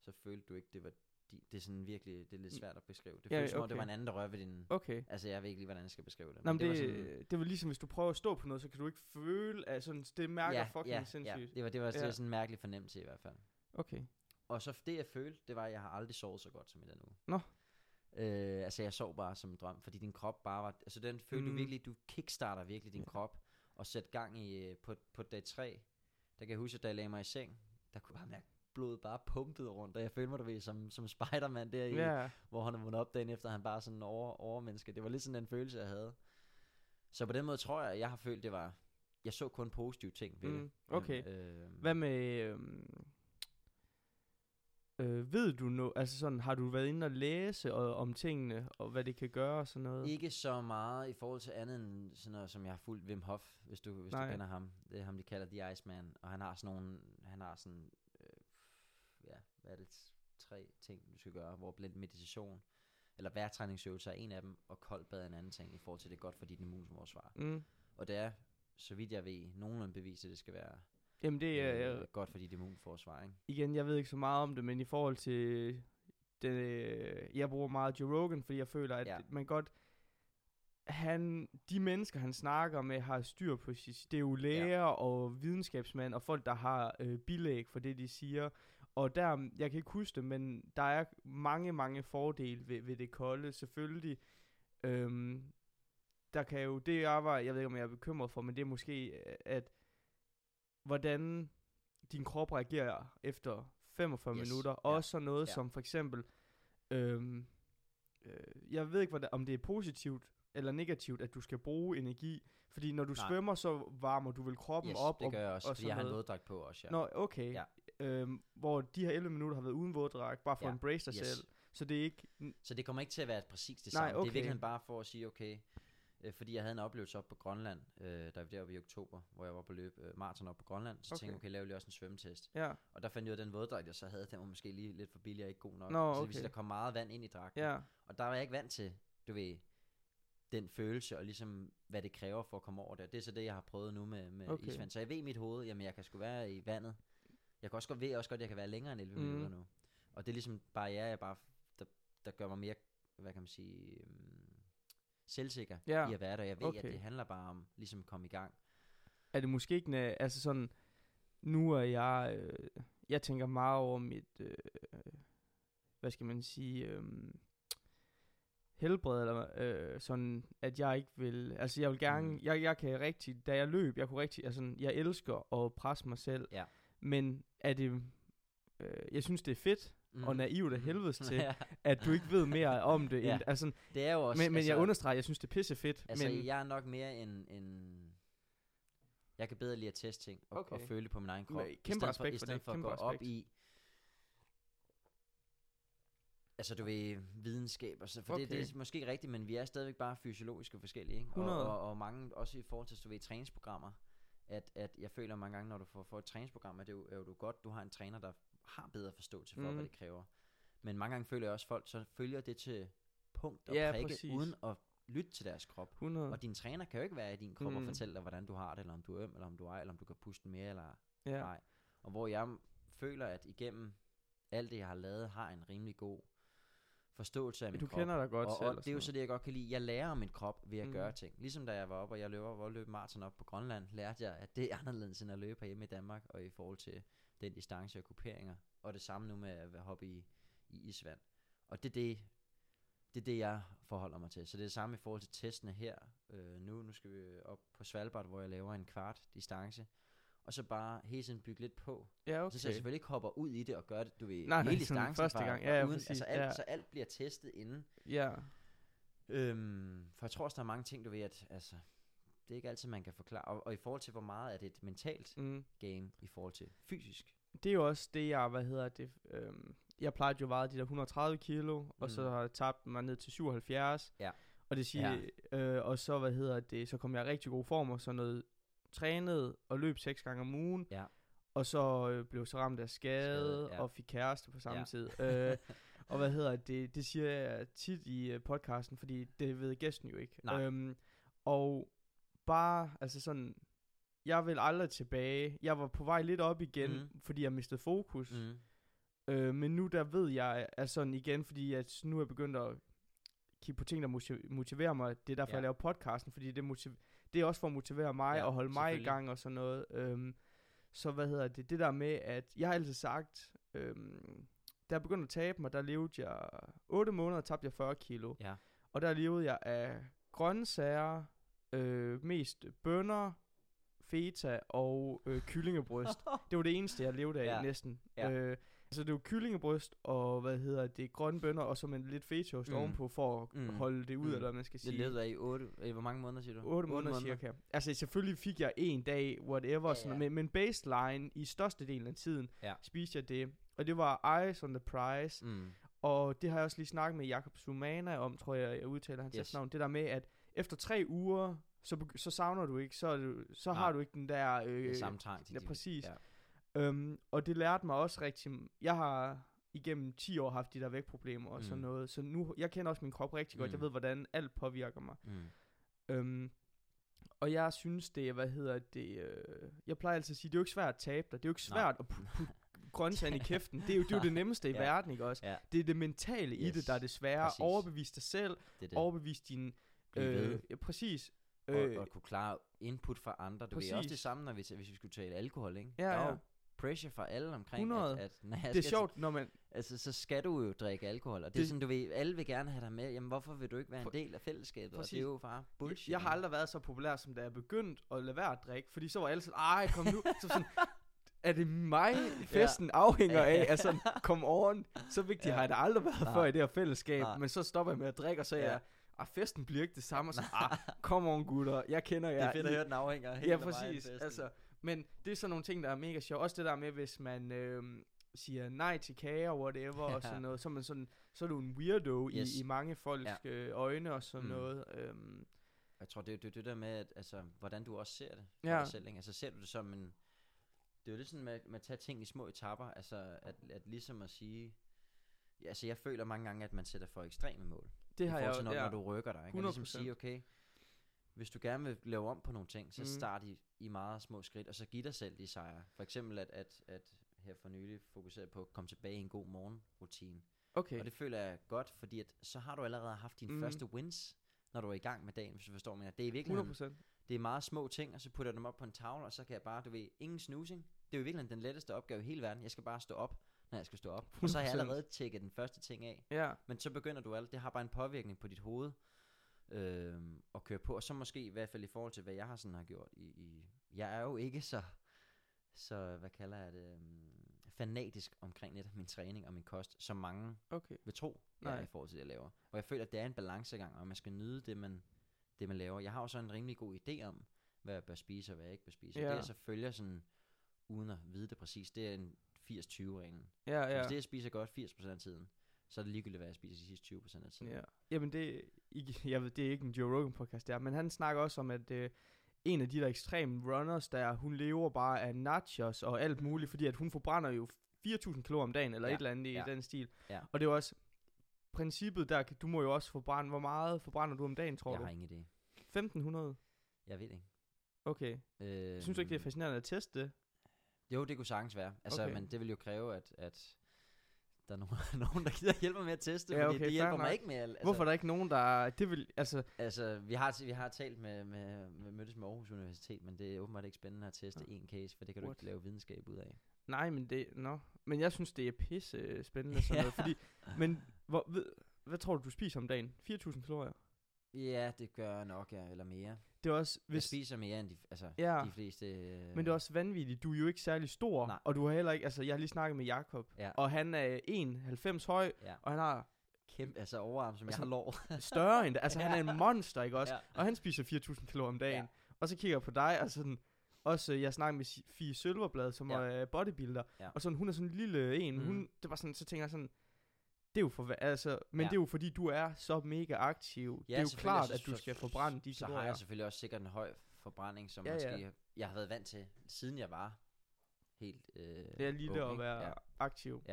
S2: så følte du ikke, det var di, det er sådan virkelig, det er lidt svært at beskrive. Det
S1: Ja,
S2: føles som om, det
S1: okay.
S2: var en anden, der rører ved din,
S1: Okay.
S2: altså jeg ved ikke lige, hvordan jeg skal beskrive det.
S1: Nå, men
S2: det,
S1: det,
S2: var sådan,
S1: det var ligesom, hvis du prøver at stå på noget, så kan du ikke føle, at sådan, det mærker
S2: ja,
S1: fucking
S2: ja,
S1: sindssygt.
S2: Ja, det var, det var, det
S1: Ja.
S2: var sådan en mærkelig fornemmelse i hvert fald.
S1: Okay.
S2: Og så det jeg følte, det var, at jeg har aldrig sovet så godt som i den uge.
S1: Nå.
S2: Øh, altså jeg sov bare som en drøm, fordi din krop bare var, altså den følte mm. du virkelig, du kickstarter virkelig din
S1: Ja.
S2: krop, og sætte gang i, øh, på, på dag 3, der kan jeg huske, at da jeg lagde mig i seng, der kunne jeg bare mærke blodet bare pumpede rundt, og jeg følte mig, du ved, som, som Spider-Man der, i, hvor han er vundet op dagen efter, han bare sådan over, overmenneske. Det var lidt sådan en følelse, jeg havde. Så på den måde tror jeg, at jeg har følt, det var, jeg så kun positive ting ved
S1: Mm,
S2: det.
S1: okay.
S2: Øh,
S1: Hvad med... Øhm, øh, ved du nu, altså sådan, har du været inde og læse og, om tingene, og hvad det kan gøre og sådan noget?
S2: Ikke så meget i forhold til andet end sådan noget, som jeg har fulgt Wim Hof, hvis du, hvis
S1: Nej.
S2: du kender ham. Det er ham, de kalder The Iceman. Og han har sådan nogle, han har sådan, øh, ja, hvad er det, tre ting, du skal gøre, hvor blandt meditation, eller vejrtræningsøvelser er en af dem, og koldt bad er en anden ting, i forhold til det er godt for dit immunforsvar.
S1: Mm.
S2: Og det er, så vidt jeg ved, nogenlunde bevist, at det skal være
S1: Jamen det er,
S2: øh, godt for dit immunforsvar, ikke?
S1: igen, jeg ved ikke så meget om det, men i forhold til, det, øh, jeg bruger meget Joe Rogan, fordi jeg føler, at
S2: Ja.
S1: man godt, han, de mennesker, han snakker med, har styr på sig. Det er jo læger ja. og videnskabsmænd og folk, der har øh, bilæg for det, de siger. Og der, jeg kan ikke huske det, men der er mange, mange fordele ved, ved det kolde. Selvfølgelig, øhm, der kan jo, det jeg var, jeg ved ikke, om jeg er bekymret for, men det er måske, at hvordan din krop reagerer efter 45
S2: Yes,
S1: minutter.
S2: ja,
S1: Også sådan noget
S2: ja.
S1: som for eksempel, øhm, øh, jeg ved ikke, hvordan, om det er positivt eller negativt, at du skal bruge energi. Fordi når du
S2: Nej.
S1: svømmer, så varmer du vel kroppen
S2: Yes,
S1: op.
S2: det gør jeg også,
S1: og
S2: fordi jeg har en våddragt på også, ja.
S1: Nå, okay.
S2: Ja.
S1: Øhm, hvor de her 11 minutter har været uden våddragt, bare for
S2: Ja,
S1: at embrace dig
S2: yes.
S1: selv. Så det er ikke...
S2: Så det kommer ikke til at være præcis det
S1: Nej,
S2: samme. Det er
S1: okay.
S2: virkelig bare for at sige, okay, øh, fordi jeg havde en oplevelse op på Grønland, øh, der var deroppe i oktober, hvor jeg var på løb øh, maraton op på Grønland, så
S1: Okay.
S2: tænkte jeg, okay, lave lige også en svømmetest.
S1: Ja,
S2: Og der fandt jeg ud af, at den våddragt, jeg så havde, den var måske lige lidt for billig og ikke god nok.
S1: Nå,
S2: Så det vil sige,
S1: okay.
S2: der kom meget vand ind i dragten.
S1: ja.
S2: Og der var jeg ikke vant til, du ved, den følelse, og ligesom, hvad det kræver for at komme over det. Det er så det, jeg har prøvet nu med, med
S1: Okay.
S2: okay. isvand. Så jeg ved i mit hoved, jamen jeg kan sgu være i vandet. Jeg kan også godt ved også godt, at jeg kan være længere end 11
S1: Mm.
S2: mm. minutter nu. Og det er ligesom barriere, jeg bare, der, der gør mig mere, hvad kan man sige, um, selvsikker
S1: Ja,
S2: i at være der. Jeg ved,
S1: okay.
S2: at det handler bare om ligesom at komme i gang.
S1: er det måske ikke, næ- altså sådan, nu er jeg, øh, jeg tænker meget over mit, øh, hvad skal man sige, øh, helbred, eller øh, sådan, at jeg ikke vil, altså jeg vil gerne,
S2: mm.
S1: jeg, jeg kan rigtig, da jeg løb, jeg kunne rigtig, altså jeg elsker at presse mig selv,
S2: Ja.
S1: men er det, øh, jeg synes det er fedt, mm. og naivt af helvedes til,
S2: ja,
S1: at du ikke ved mere om det,
S2: Ja.
S1: end, altså,
S2: det er jo også...
S1: men, men
S2: altså,
S1: jeg understreger, jeg synes det er pisse fedt,
S2: Altså,
S1: men,
S2: jeg er nok mere en... en jeg kan bedre lide at teste ting og, okay. og føle på min egen krop.
S1: Men
S2: i
S1: kæmpe
S2: stedet
S1: respekt
S2: i
S1: for
S2: stedet
S1: det,
S2: for at gå op
S1: respekt.
S2: i... Altså, du ved, videnskab og så, for okay. det, det er måske rigtigt, men vi er stadigvæk bare fysiologisk og forskellige, ikke? Og,
S1: 100.
S2: og, og, mange, også i forhold til, du ved, træningsprogrammer, at, at jeg føler mange gange, når du får, får et træningsprogram, at det er jo, er jo du godt, du har en træner, der har bedre forståelse for, mm. hvad
S1: Mm.
S2: det kræver. Men mange gange føler jeg også, at folk så følger det til punkt og
S1: Ja,
S2: prikke,
S1: præcis.
S2: uden at lytte til deres krop.
S1: 100,
S2: Og din træner kan jo ikke være i din krop mm. og
S1: Mm.
S2: fortælle dig, hvordan du har det, eller om du er øm, eller om du er, eller om du kan puste mere, eller
S1: ja,
S2: nej. Og hvor jeg føler, at igennem alt det, jeg har lavet, har en rimelig god forståelse af min
S1: du
S2: krop.
S1: kender dig godt
S2: og,
S1: selv.
S2: og det er jo så det, jeg godt kan lide. Jeg lærer om min krop ved at mm. Gøre ting. Ligesom da jeg var oppe, og jeg løber hvor løb maraton op på Grønland, lærte jeg, at det er anderledes end at løbe herhjemme i Danmark, og i forhold til den distance og kuperinger. Og det samme nu med at være hoppe i, i isvand. Og det er det, det er det, jeg forholder mig til. Så det er det samme i forhold til testene her. Øh, nu, nu skal vi op på Svalbard, hvor jeg laver en kvart distance. Og så bare hele tiden bygge lidt på.
S1: Ja,
S2: Okay. Så jeg selvfølgelig ikke hopper ud i det og gør det, du ved,
S1: Nej, nej,
S2: hele
S1: sådan
S2: distancen
S1: første gang. Ja, ja,
S2: uden,
S1: præcis,
S2: altså alt,
S1: ja.
S2: Så alt bliver testet inden.
S1: Ja,
S2: Øhm, for jeg tror også, der er mange ting, du ved, at altså, det er ikke altid, man kan forklare. Og, og i forhold til, hvor meget er det et mentalt
S1: mm.
S2: game i forhold til fysisk.
S1: det er jo også det, jeg, hvad hedder det, øhm, jeg plejede jo at veje de der 130 kilo, mm. og så
S2: Mm.
S1: har jeg tabt mig ned til 77.
S2: Ja.
S1: Og det siger, ja. øh, og så, hvad hedder det, så kom jeg i rigtig god form, og så noget trænet og løb seks gange om ugen.
S2: Ja.
S1: Og så øh, blev så ramt af skade,
S2: Skade, ja.
S1: og fik kæreste på samme
S2: Ja.
S1: ja. tid. Øh, og hvad hedder det, det siger jeg tit i øh, podcasten, fordi det ved gæsten jo ikke.
S2: Nej.
S1: Øhm, og bare, altså sådan, jeg vil aldrig tilbage. Jeg var på vej lidt op igen, mm. fordi jeg mistede fokus. Mm. Øh, men nu der ved jeg, altså sådan igen, fordi at nu er jeg begyndt at kigge på ting, der motiv- motiverer mig. Det er derfor,
S2: Ja.
S1: jeg laver podcasten, fordi det, motiv- det er også for at motivere mig
S2: Ja,
S1: og holde mig i gang og sådan noget. Øhm, så hvad hedder det? Det der med, at jeg har altid sagt, øhm, da jeg begyndte at tabe mig, der levede jeg 8 måneder, tabte jeg 40 kilo.
S2: Ja.
S1: Og der levede jeg af grøntsager, øh, mest bønner, feta og øh, kyllingebryst. det var det eneste, jeg levede af
S2: Ja.
S1: næsten.
S2: Ja.
S1: Øh, altså det var kyllingebryst og, hvad hedder det, grønne bønner, og så med lidt fetaost
S2: Mm.
S1: ovenpå, for at
S2: Mm.
S1: holde det ud,
S2: Mm.
S1: eller hvad man skal
S2: Det
S1: sige.
S2: levede af i 8, i hvor mange måneder, siger du?
S1: 8 måneder, måneder cirka. Altså selvfølgelig fik jeg en dag, whatever,
S2: Ja,
S1: sådan,
S2: ja.
S1: Men, men baseline i størstedelen af tiden
S2: Ja.
S1: spiste jeg det. Og det var Eyes on the Prize.
S2: Mm.
S1: Og det har jeg også lige snakket med Jakob Sumana om, tror jeg, jeg udtaler hans
S2: yes.
S1: navn. Det der med, at efter tre uger, så, så savner du ikke, så, du, så
S2: Nej.
S1: har du ikke den der... Øh,
S2: Det samme trang til
S1: ja, præcis.
S2: Ja.
S1: Øhm, og det lærte mig også rigtig... Jeg har igennem 10 år haft de der vægtproblemer og mm. sådan noget. Så nu, jeg kender også min krop rigtig godt.
S2: Mm.
S1: Jeg ved, hvordan alt påvirker mig.
S2: Mm.
S1: Øhm, og jeg synes det, hvad hedder det, øh, jeg plejer altid at sige, det er jo ikke svært at tabe dig. Det er jo ikke
S2: Nej.
S1: svært at putte put grøntsagen i kæften. Det er jo det, er jo det nemmeste i
S2: Ja.
S1: verden, ikke også?
S2: Ja,
S1: Det er det mentale i
S2: Yes,
S1: det, der er det svære.
S2: præcis.
S1: Overbevise dig selv,
S2: det det.
S1: overbevise din...
S2: Ved.
S1: ja, præcis.
S2: og,
S1: Øh,
S2: og at kunne klare input fra andre. Du ved også det
S1: Præcis.
S2: samme, når vi, hvis vi skulle tale alkohol, ikke?
S1: Ja,
S2: der er
S1: ja.
S2: pressure fra alle omkring,
S1: 100.
S2: at, at jeg
S1: det er sjovt, når man...
S2: Altså, så skal du jo drikke alkohol, og det, er
S1: Det-
S2: sådan, du ved, alle vil gerne have dig med, jamen hvorfor vil du ikke være en del af fællesskabet, og det
S1: Præcis.
S2: er jo bare bullshit.
S1: Jeg, jeg har aldrig været så populær, som da jeg begyndte at lade være at drikke, fordi så var alle sådan, ej, kom nu. så sådan, er det mig, festen afhænger af, altså, kom on. Så vigtigt
S2: Ja.
S1: ja. har jeg da aldrig været
S2: Nej.
S1: før i det her fællesskab,
S2: Nej.
S1: men så stopper jeg med at drikke, og så er
S2: Ja.
S1: jeg, ah, festen bliver ikke det samme, og så, ah, kom on gutter, jeg kender jer.
S2: Det er fedt at høre, den afhænger helt
S1: Ja, præcis. Altså, men det er sådan nogle ting, der er mega sjovt. Også det der med, hvis man øhm, siger nej til kager og whatever, og
S2: Ja.
S1: sådan noget, så er, man sådan, så er du en weirdo
S2: Yes.
S1: i, i mange folks
S2: Ja.
S1: øh, øjne og sådan
S2: Mm.
S1: noget. Øhm,
S2: Jeg tror, det er det, det der med, at, altså, hvordan du også ser det for
S1: Ja.
S2: dig selv. Ikke? Altså ser du det som en... Det er jo lidt sådan med, med at tage ting i små etapper. Altså at, at ligesom at sige... Ja, altså jeg føler mange gange, at man sætter for ekstreme mål.
S1: Det
S2: I
S1: har
S2: forhold
S1: jeg
S2: til, når,
S1: ja.
S2: når du rykker dig. Ikke? Og ligesom
S1: 100%.
S2: sige, okay, hvis du gerne vil lave om på nogle ting, så
S1: Mhm.
S2: start i, i meget små skridt, og så giv dig selv de sejre. For eksempel at, at, at her for nylig fokusere på at komme tilbage i en god morgenrutine.
S1: Okay.
S2: Og det føler jeg godt, fordi at, så har du allerede haft dine
S1: Mhm.
S2: første wins, når du er i gang med dagen, hvis du forstår mig. Det er i virkeligheden
S1: 100%.
S2: det er meget små ting, og så putter jeg dem op på en tavle, og så kan jeg bare, du ved, ingen snoozing. Det er jo virkelig den letteste opgave i hele verden. Jeg skal bare stå op, når jeg skal stå op. Og så har jeg
S1: 100%.
S2: allerede tjekket den første ting af.
S1: Ja,
S2: Men så begynder du alt, det har bare en påvirkning på dit hoved øh, at køre på. Og så måske i hvert fald i forhold til, hvad jeg har sådan har gjort. I, i, jeg er jo ikke så, så hvad kalder jeg det, um, fanatisk omkring netop min træning og min kost, som mange
S1: okay.
S2: vil tro, jeg er
S1: Nej.
S2: i forhold til det, jeg laver. Og jeg føler, at det er en balancegang, og man skal nyde det, man, det, man laver. Jeg har jo så en rimelig god idé om, hvad jeg bør spise og hvad jeg ikke bør spise. Ja.
S1: Ja.
S2: Det jeg så følger sådan, uden at vide det præcis, det er en 80-20-reglen.
S1: Ja,
S2: Ja.
S1: ja.
S2: Hvis det, jeg spiser godt 80% af tiden, så er det ligegyldigt, hvad jeg spiser de sidste 20% af tiden.
S1: Ja. Jamen det, jeg ved, det er ikke en Joe Rogan podcast der, men han snakker også om, at øh, en af de der ekstreme runners der, hun lever bare af nachos og alt muligt, fordi at hun forbrænder jo 4.000 kalorier om dagen, eller
S2: Ja,
S1: et eller andet i
S2: ja,
S1: den stil.
S2: ja.
S1: Og det er jo også, princippet der, du må jo også forbrænde, hvor meget forbrænder du om dagen, tror
S2: jeg
S1: du?
S2: har ingen idé.
S1: 1500?
S2: Jeg ved det ikke.
S1: Okay.
S2: Øh,
S1: Synes du ikke, det er fascinerende at teste det?
S2: Jo, det kunne sagtens være. Altså,
S1: Okay.
S2: okay. men det vil jo kræve, at, at der er nogen, nogen der gider hjælpe mig med at teste,
S1: Ja,
S2: ja, fordi
S1: okay,
S2: det hjælper mig ikke med. Altså,
S1: Hvorfor er der ikke nogen, der... Det vil, altså,
S2: Altså, vi har, vi har talt med, med, med mødtes med Aarhus Universitet, men det er åbenbart ikke spændende at teste
S1: Nå.
S2: en case, for det kan du
S1: What?
S2: ikke lave videnskab ud af.
S1: nej, men det... Nå. Men jeg synes, det er pisse spændende sådan noget, fordi... Men hvor, ved, hvad tror du, du spiser om dagen? 4.000 kalorier?
S2: Ja, det gør jeg nok, ja, eller mere.
S1: Det er også...
S2: Hvis... Jeg spiser mere end de, altså,
S1: Ja.
S2: de fleste... Øh,
S1: men det er også vanvittigt. Du er jo ikke særlig stor,
S2: Nej.
S1: og du har heller ikke... Altså, jeg har lige snakket med Jakob,
S2: Ja,
S1: og han er 1,90 høj,
S2: ja.
S1: og han har
S2: Kæmpe, altså overarm, som jeg
S1: Altså,
S2: har lår.
S1: større end. Altså, han er en monster, ikke også?
S2: Ja.
S1: Og han spiser 4.000 kalorier om dagen.
S2: Ja.
S1: Og så kigger jeg på dig, og sådan... Også, øh, jeg snakker med Fie Sølverblad, som
S2: Ja.
S1: er bodybuilder,
S2: Ja.
S1: og sådan, hun er sådan en lille en.
S2: Mhm.
S1: Hun, det var sådan, så tænker jeg sådan, det er jo for, altså, men
S2: Ja.
S1: det er jo fordi, du er så mega aktiv. det er jo klart, at du skal forbrænde de
S2: Så har jeg selvfølgelig også sikkert en høj forbrænding, som
S1: Ja,
S2: ja,
S1: ja.
S2: måske jeg har været vant til, siden jeg var helt øh,
S1: Det er lige det at være
S2: Ja.
S1: aktiv.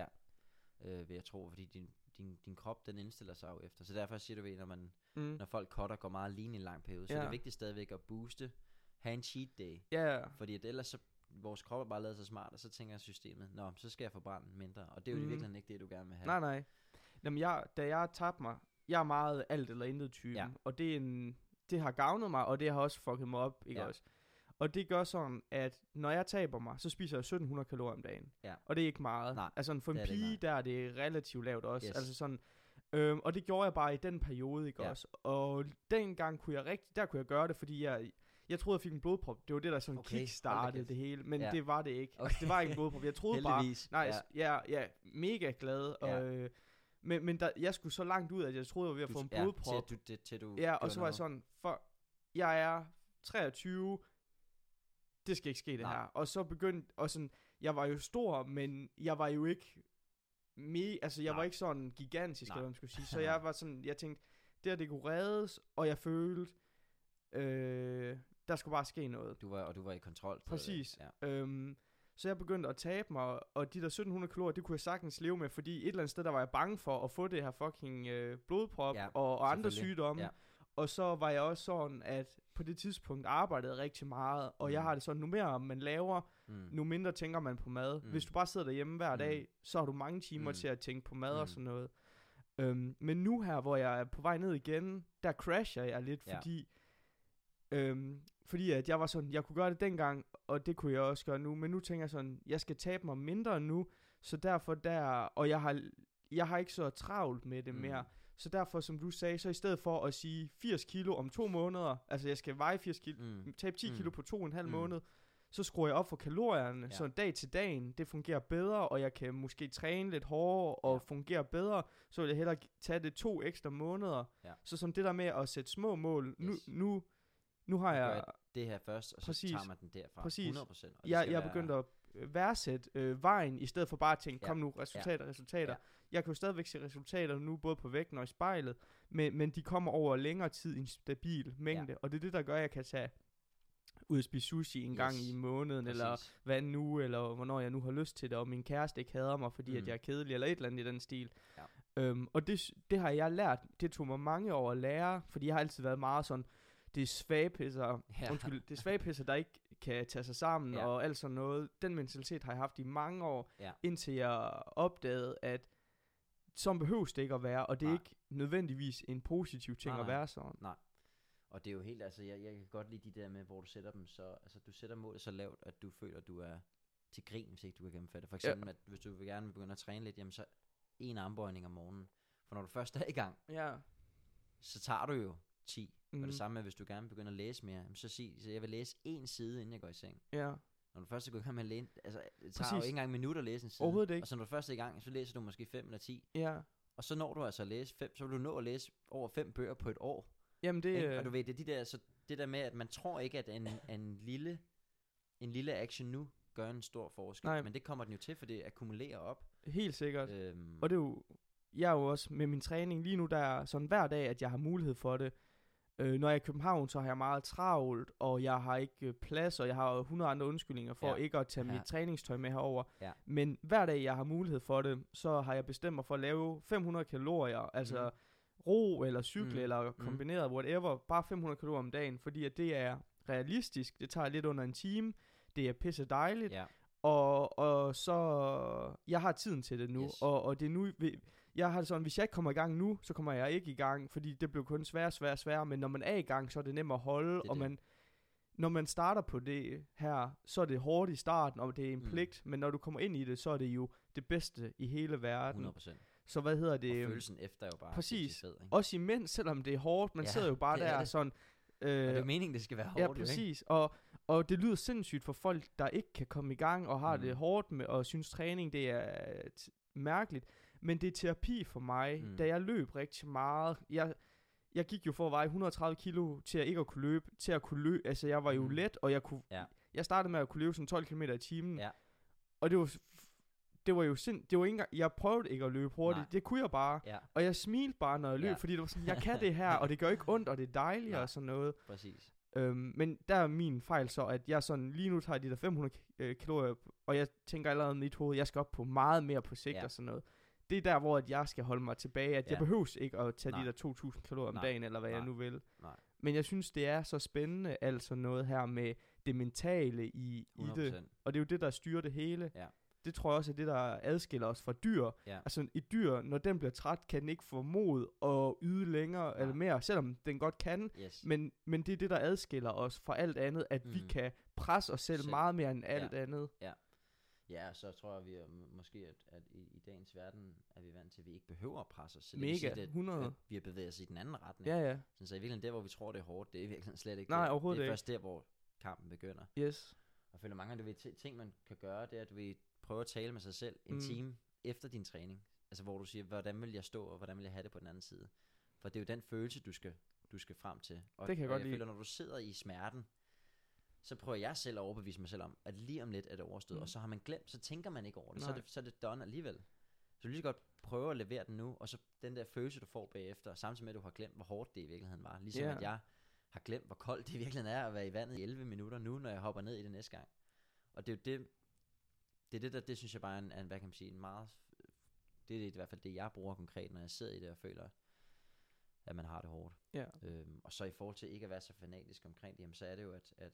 S2: øh, vil jeg tro, fordi din, din, din krop, den indstiller sig jo efter. Så derfor siger du, ved, når, man,
S1: Mm.
S2: når folk cutter går meget lean i en lang periode, så
S1: Ja.
S2: er det vigtigt stadigvæk at booste, have en cheat day.
S1: Ja, ja.
S2: Fordi at ellers så, vores krop er bare lavet så smart, og så tænker systemet, nå, så skal jeg forbrænde mindre. Og det er jo mm. i virkeligheden ikke det, du gerne vil have.
S1: Nej, nej. Jamen, jeg, da jeg tabte mig, jeg er meget alt eller intet typen,
S2: Ja.
S1: og det, er en, det har gavnet mig, og det har også fucket mig op, ikke
S2: Ja.
S1: også? Og det gør sådan, at når jeg taber mig, så spiser jeg 1700 kalorier om dagen.
S2: Ja.
S1: Og det er ikke meget.
S2: Nej,
S1: altså for en
S2: det det
S1: pige,
S2: meget.
S1: der er det relativt lavt også.
S2: Yes.
S1: Altså sådan, øhm, og det gjorde jeg bare i den periode, ikke
S2: Ja.
S1: også? Og dengang kunne jeg rigtig, der kunne jeg gøre det, fordi jeg, jeg troede, jeg fik en blodprop. Det var det, der sådan
S2: Okay,
S1: kickstartede det hele. Men
S2: Ja.
S1: det var det ikke.
S2: Okay.
S1: Altså, det var ikke en blodprop. Jeg troede bare. Nej,
S2: ja.
S1: ja. ja, ja, mega glad.
S2: Ja.
S1: Og, øh, men men der, jeg skulle så langt ud, at jeg troede, jeg var ved at
S2: Du-
S1: få en
S2: ja,
S1: blodprop.
S2: Til, det, til du
S1: Ja, og så var jeg sådan, for jeg er 23, det skal ikke ske det
S2: Nej.
S1: her. Og så begyndte, og sådan, jeg var jo stor, men jeg var jo ikke, me, altså jeg
S2: Nej.
S1: var ikke sådan gigantisk,
S2: Nej.
S1: eller hvad man skulle sige. Så jeg var sådan, jeg tænkte, det her det kunne reddes, og jeg følte, øh, der skulle bare ske noget.
S2: Du var, og du var i kontrol.
S1: Præcis.
S2: Ja.
S1: Øhm, så jeg begyndte at tabe mig, og de der 1700 kalorier, det kunne jeg sagtens leve med, fordi et eller andet sted, der var jeg bange for at få det her fucking øh, blodprop
S2: Ja,
S1: og, og andre sygdomme.
S2: Ja.
S1: Og så var jeg også sådan, at på det tidspunkt arbejdede jeg rigtig meget, og jeg
S2: Mm.
S1: har det sådan, nu mere man laver,
S2: Mm.
S1: nu mindre tænker man på mad.
S2: Mm.
S1: Hvis du bare sidder derhjemme hver
S2: Mm.
S1: dag, så har du mange timer
S2: Mm.
S1: til at tænke på mad og
S2: Mm.
S1: sådan noget. Øhm, men nu her, hvor jeg er på vej ned igen, der crasher jeg lidt,
S2: Ja.
S1: fordi, øhm, fordi at jeg var sådan, jeg kunne gøre det dengang, og det kunne jeg også gøre nu, men nu tænker jeg sådan, jeg skal tabe mig mindre nu, så derfor der, og jeg har, jeg har ikke så travlt med det
S2: Mm.
S1: mere, så derfor, som du sagde, så i stedet for at sige 80 kilo om to måneder, altså jeg skal veje 80 kilo,
S2: Mm.
S1: tabe 10
S2: Mm.
S1: kilo på to og en halv
S2: Mm.
S1: måned, så skruer jeg op for kalorierne,
S2: Ja.
S1: så dag til dagen, det fungerer bedre, og jeg kan måske træne lidt hårdere og
S2: Ja.
S1: fungere bedre, så vil jeg hellere tage det to ekstra måneder.
S2: Ja.
S1: Så som det der med at sætte små mål, nu,
S2: Yes.
S1: nu, nu
S2: Nu gør
S1: jeg,
S2: jeg det her først, og så
S1: Præcis.
S2: tager man den derfra.
S1: Præcis.
S2: 100%. Og
S1: jeg, jeg er
S2: være-
S1: begyndt at øh, værdsætte øh, vejen, i stedet for bare at tænke,
S2: Ja.
S1: kom nu, resultater, resultater.
S2: Ja.
S1: Jeg kan jo stadigvæk se resultater nu, både på vægten og i spejlet, men, men de kommer over længere tid i en stabil mængde, og det er det, der gør, at jeg kan tage ud og spise sushi en yes. gang i måneden, eller
S2: Præcis.
S1: hvad nu, eller hvornår jeg nu har lyst til det, og min kæreste ikke hader mig, fordi mm. at jeg er kedelig, eller et eller andet i den stil.
S2: Ja.
S1: Øhm, og det, det har jeg lært, det tog mig mange år at lære, fordi jeg har altid været meget sådan, det er svagpisser,
S2: Ja.
S1: undskyld, det er svagpisser, der ikke kan tage sig sammen,
S2: Ja.
S1: og alt sådan noget. Den mentalitet har jeg haft i mange år,
S2: Ja.
S1: indtil jeg opdagede, at sådan behøves det ikke at være, og det er
S2: Nej.
S1: ikke nødvendigvis en positiv ting
S2: Nej,
S1: at være sådan.
S2: Nej. Og det er jo helt, altså jeg, jeg kan godt lide de der med, hvor du sætter dem så, altså du sætter målet så lavt, at du føler, at du er til grin, hvis ikke du kan gennemføre det. For eksempel, ja. at hvis du vil gerne vil begynde at træne lidt, jamen så en armbøjning om morgenen. For når du først er i gang,
S1: Ja.
S2: så tager du jo 10. Mm. Og det samme med, hvis du gerne begynder at læse mere, så sig, så jeg vil læse en side, inden jeg går i seng.
S1: Ja.
S2: Når du først er gået i gang med at læse, altså det tager
S1: Præcis.
S2: jo ikke engang en minut at læse en side.
S1: Overhovedet ikke.
S2: Og så når du først er i gang, så læser du måske 5 eller 10.
S1: Ja.
S2: Og så når du altså at læse 5, så vil du nå at læse over 5 bøger på et år.
S1: Jamen det...
S2: Ikke?
S1: øh,
S2: Og du ved, det er de der, så det der med, at man tror ikke, at en, en, lille, en lille action nu gør en stor forskel.
S1: Nej.
S2: Men det kommer den jo til, for det akkumulerer op.
S1: Helt sikkert.
S2: Øhm,
S1: Og det er jo, jeg er jo også med min træning lige nu, der er sådan hver dag, at jeg har mulighed for det. Øh, når jeg er i København, så har jeg meget travlt, og jeg har ikke øh, plads, og jeg har 100 andre undskyldninger for
S2: Ja.
S1: ikke at tage
S2: Ja.
S1: mit træningstøj med herover.
S2: Ja.
S1: Men hver dag, jeg har mulighed for det, så har jeg bestemt mig for at lave 500 kalorier, altså ro eller cykle
S2: Mhm.
S1: mm. eller kombineret whatever, bare 500 kalorier om dagen, fordi at det er realistisk, det tager lidt under en time, det er pisse dejligt,
S2: ja,
S1: og, og så, jeg har tiden til det nu,
S2: Yes.
S1: og, og det er nu, jeg har det sådan, hvis jeg ikke kommer i gang nu, så kommer jeg ikke i gang, fordi det bliver kun sværere, sværere, sværere, men når man er i gang, så er det nemt at holde,
S2: er
S1: og
S2: det.
S1: man, når man starter på det her, så er det hårdt i starten, og det er en
S2: Mm.
S1: pligt, men når du kommer ind i det, så er det jo det bedste i hele verden.
S2: 100 procent.
S1: Så hvad hedder
S2: Og
S1: det?
S2: følelsen efter er jo bare
S1: præcis.
S2: fed, ikke?
S1: Også imens, selvom det er hårdt, man
S2: Ja,
S1: sidder jo bare
S2: det er
S1: der
S2: det.
S1: sådan,
S2: Og det er jo
S1: øh,
S2: meningen, det skal være hårdt,
S1: Ja,
S2: jo,
S1: præcis. Og, og det lyder sindssygt for folk, der ikke kan komme i gang og har
S2: Mm.
S1: det hårdt med, og synes træning det er øh, mærkeligt. Men det er terapi for mig,
S2: Mm.
S1: da jeg løb rigtig meget. Jeg, jeg gik jo for at veje 130 kilo til at ikke at kunne løbe, til at kunne løbe. Altså jeg var jo
S2: Mm.
S1: let, og jeg kunne,
S2: Ja.
S1: jeg startede med at kunne løbe sådan 12 km i timen.
S2: Ja.
S1: Og det var, det var jo sind, det var ikke engang, jeg prøvede ikke at løbe hurtigt.
S2: Nej.
S1: Det kunne jeg bare.
S2: Ja,
S1: Og jeg smilte bare, når jeg løb,
S2: Ja.
S1: fordi det var sådan, jeg kan det her, og det gør ikke ondt, og det er dejligt
S2: Nej.
S1: og sådan noget.
S2: præcis.
S1: Øhm, men der er min fejl så, at jeg sådan lige nu tager de der 500 k- øh, kalorier, og jeg tænker allerede i mit hoved, jeg skal op på meget mere på sigt
S2: Ja.
S1: ja. og sådan noget. Det er der, hvor at jeg skal holde mig tilbage, at ja.
S2: Ja.
S1: jeg behøves ikke at tage
S2: Nej.
S1: de der 2.000 kalorier om
S2: Nej.
S1: dagen, eller hvad
S2: Nej.
S1: jeg nu vil.
S2: Nej.
S1: Men jeg synes, det er så spændende, altså noget her med det mentale i, i
S2: 100
S1: det. Og det er jo det, der styrer det hele.
S2: Ja.
S1: Det tror jeg også er det, der adskiller os fra dyr.
S2: Ja.
S1: Altså et dyr, når den bliver træt, kan den ikke få mod at yde længere
S2: Nej.
S1: eller mere, selvom den godt kan.
S2: Yes.
S1: Men, men det er det, der adskiller os fra alt andet, at mm. vi kan presse os selv,
S2: Selv.
S1: meget mere end alt andet.
S2: Ja, så tror jeg, vi er, måske, at, at i, i dagens verden er vi vant til, at vi ikke behøver at presse os. Så det
S1: Mega,
S2: sige, at,
S1: 100.
S2: At vi har bevæget os i den anden retning.
S1: Ja, ja.
S2: Sådan, så i virkeligheden, der hvor vi tror, det er hårdt, det er i virkeligheden slet ikke
S1: Nej,
S2: der.
S1: overhovedet
S2: Det er
S1: ikke.
S2: først der, hvor kampen begynder.
S1: Yes.
S2: Og jeg føler mange af de ting, man kan gøre, det er, at du vil prøve at tale med sig selv en
S1: Mm.
S2: time efter din træning. Altså hvor du siger, hvordan vil jeg stå, og hvordan vil jeg have det på den anden side. For det er jo den følelse, du skal, du skal frem til. Og,
S1: Det kan jeg
S2: og
S1: godt
S2: jeg
S1: lide.
S2: føler, når du sidder i smerten, så prøver jeg selv at overbevise mig selv om, at lige om lidt er det overstået,
S1: Mm.
S2: og så har man glemt, så tænker man ikke over det, så er det, så er det done alligevel. Så lige så godt prøve at levere den nu, og så den der følelse, du får bagefter, samtidig med, at du har glemt, hvor hårdt det i virkeligheden var. Ligesom
S1: Ja.
S2: at jeg har glemt, hvor koldt det i virkeligheden er at være i vandet i 11 minutter nu, når jeg hopper ned i det næste gang. Og det er jo det, det er det der, det synes jeg bare er en, en hvad kan man sige, en meget, det er i hvert fald det, jeg bruger konkret, når jeg sidder i det og føler, at man har det hårdt.
S1: Ja.
S2: Øhm, og så i forhold til ikke at være så fanatisk omkring det, jamen, så er det jo, at, at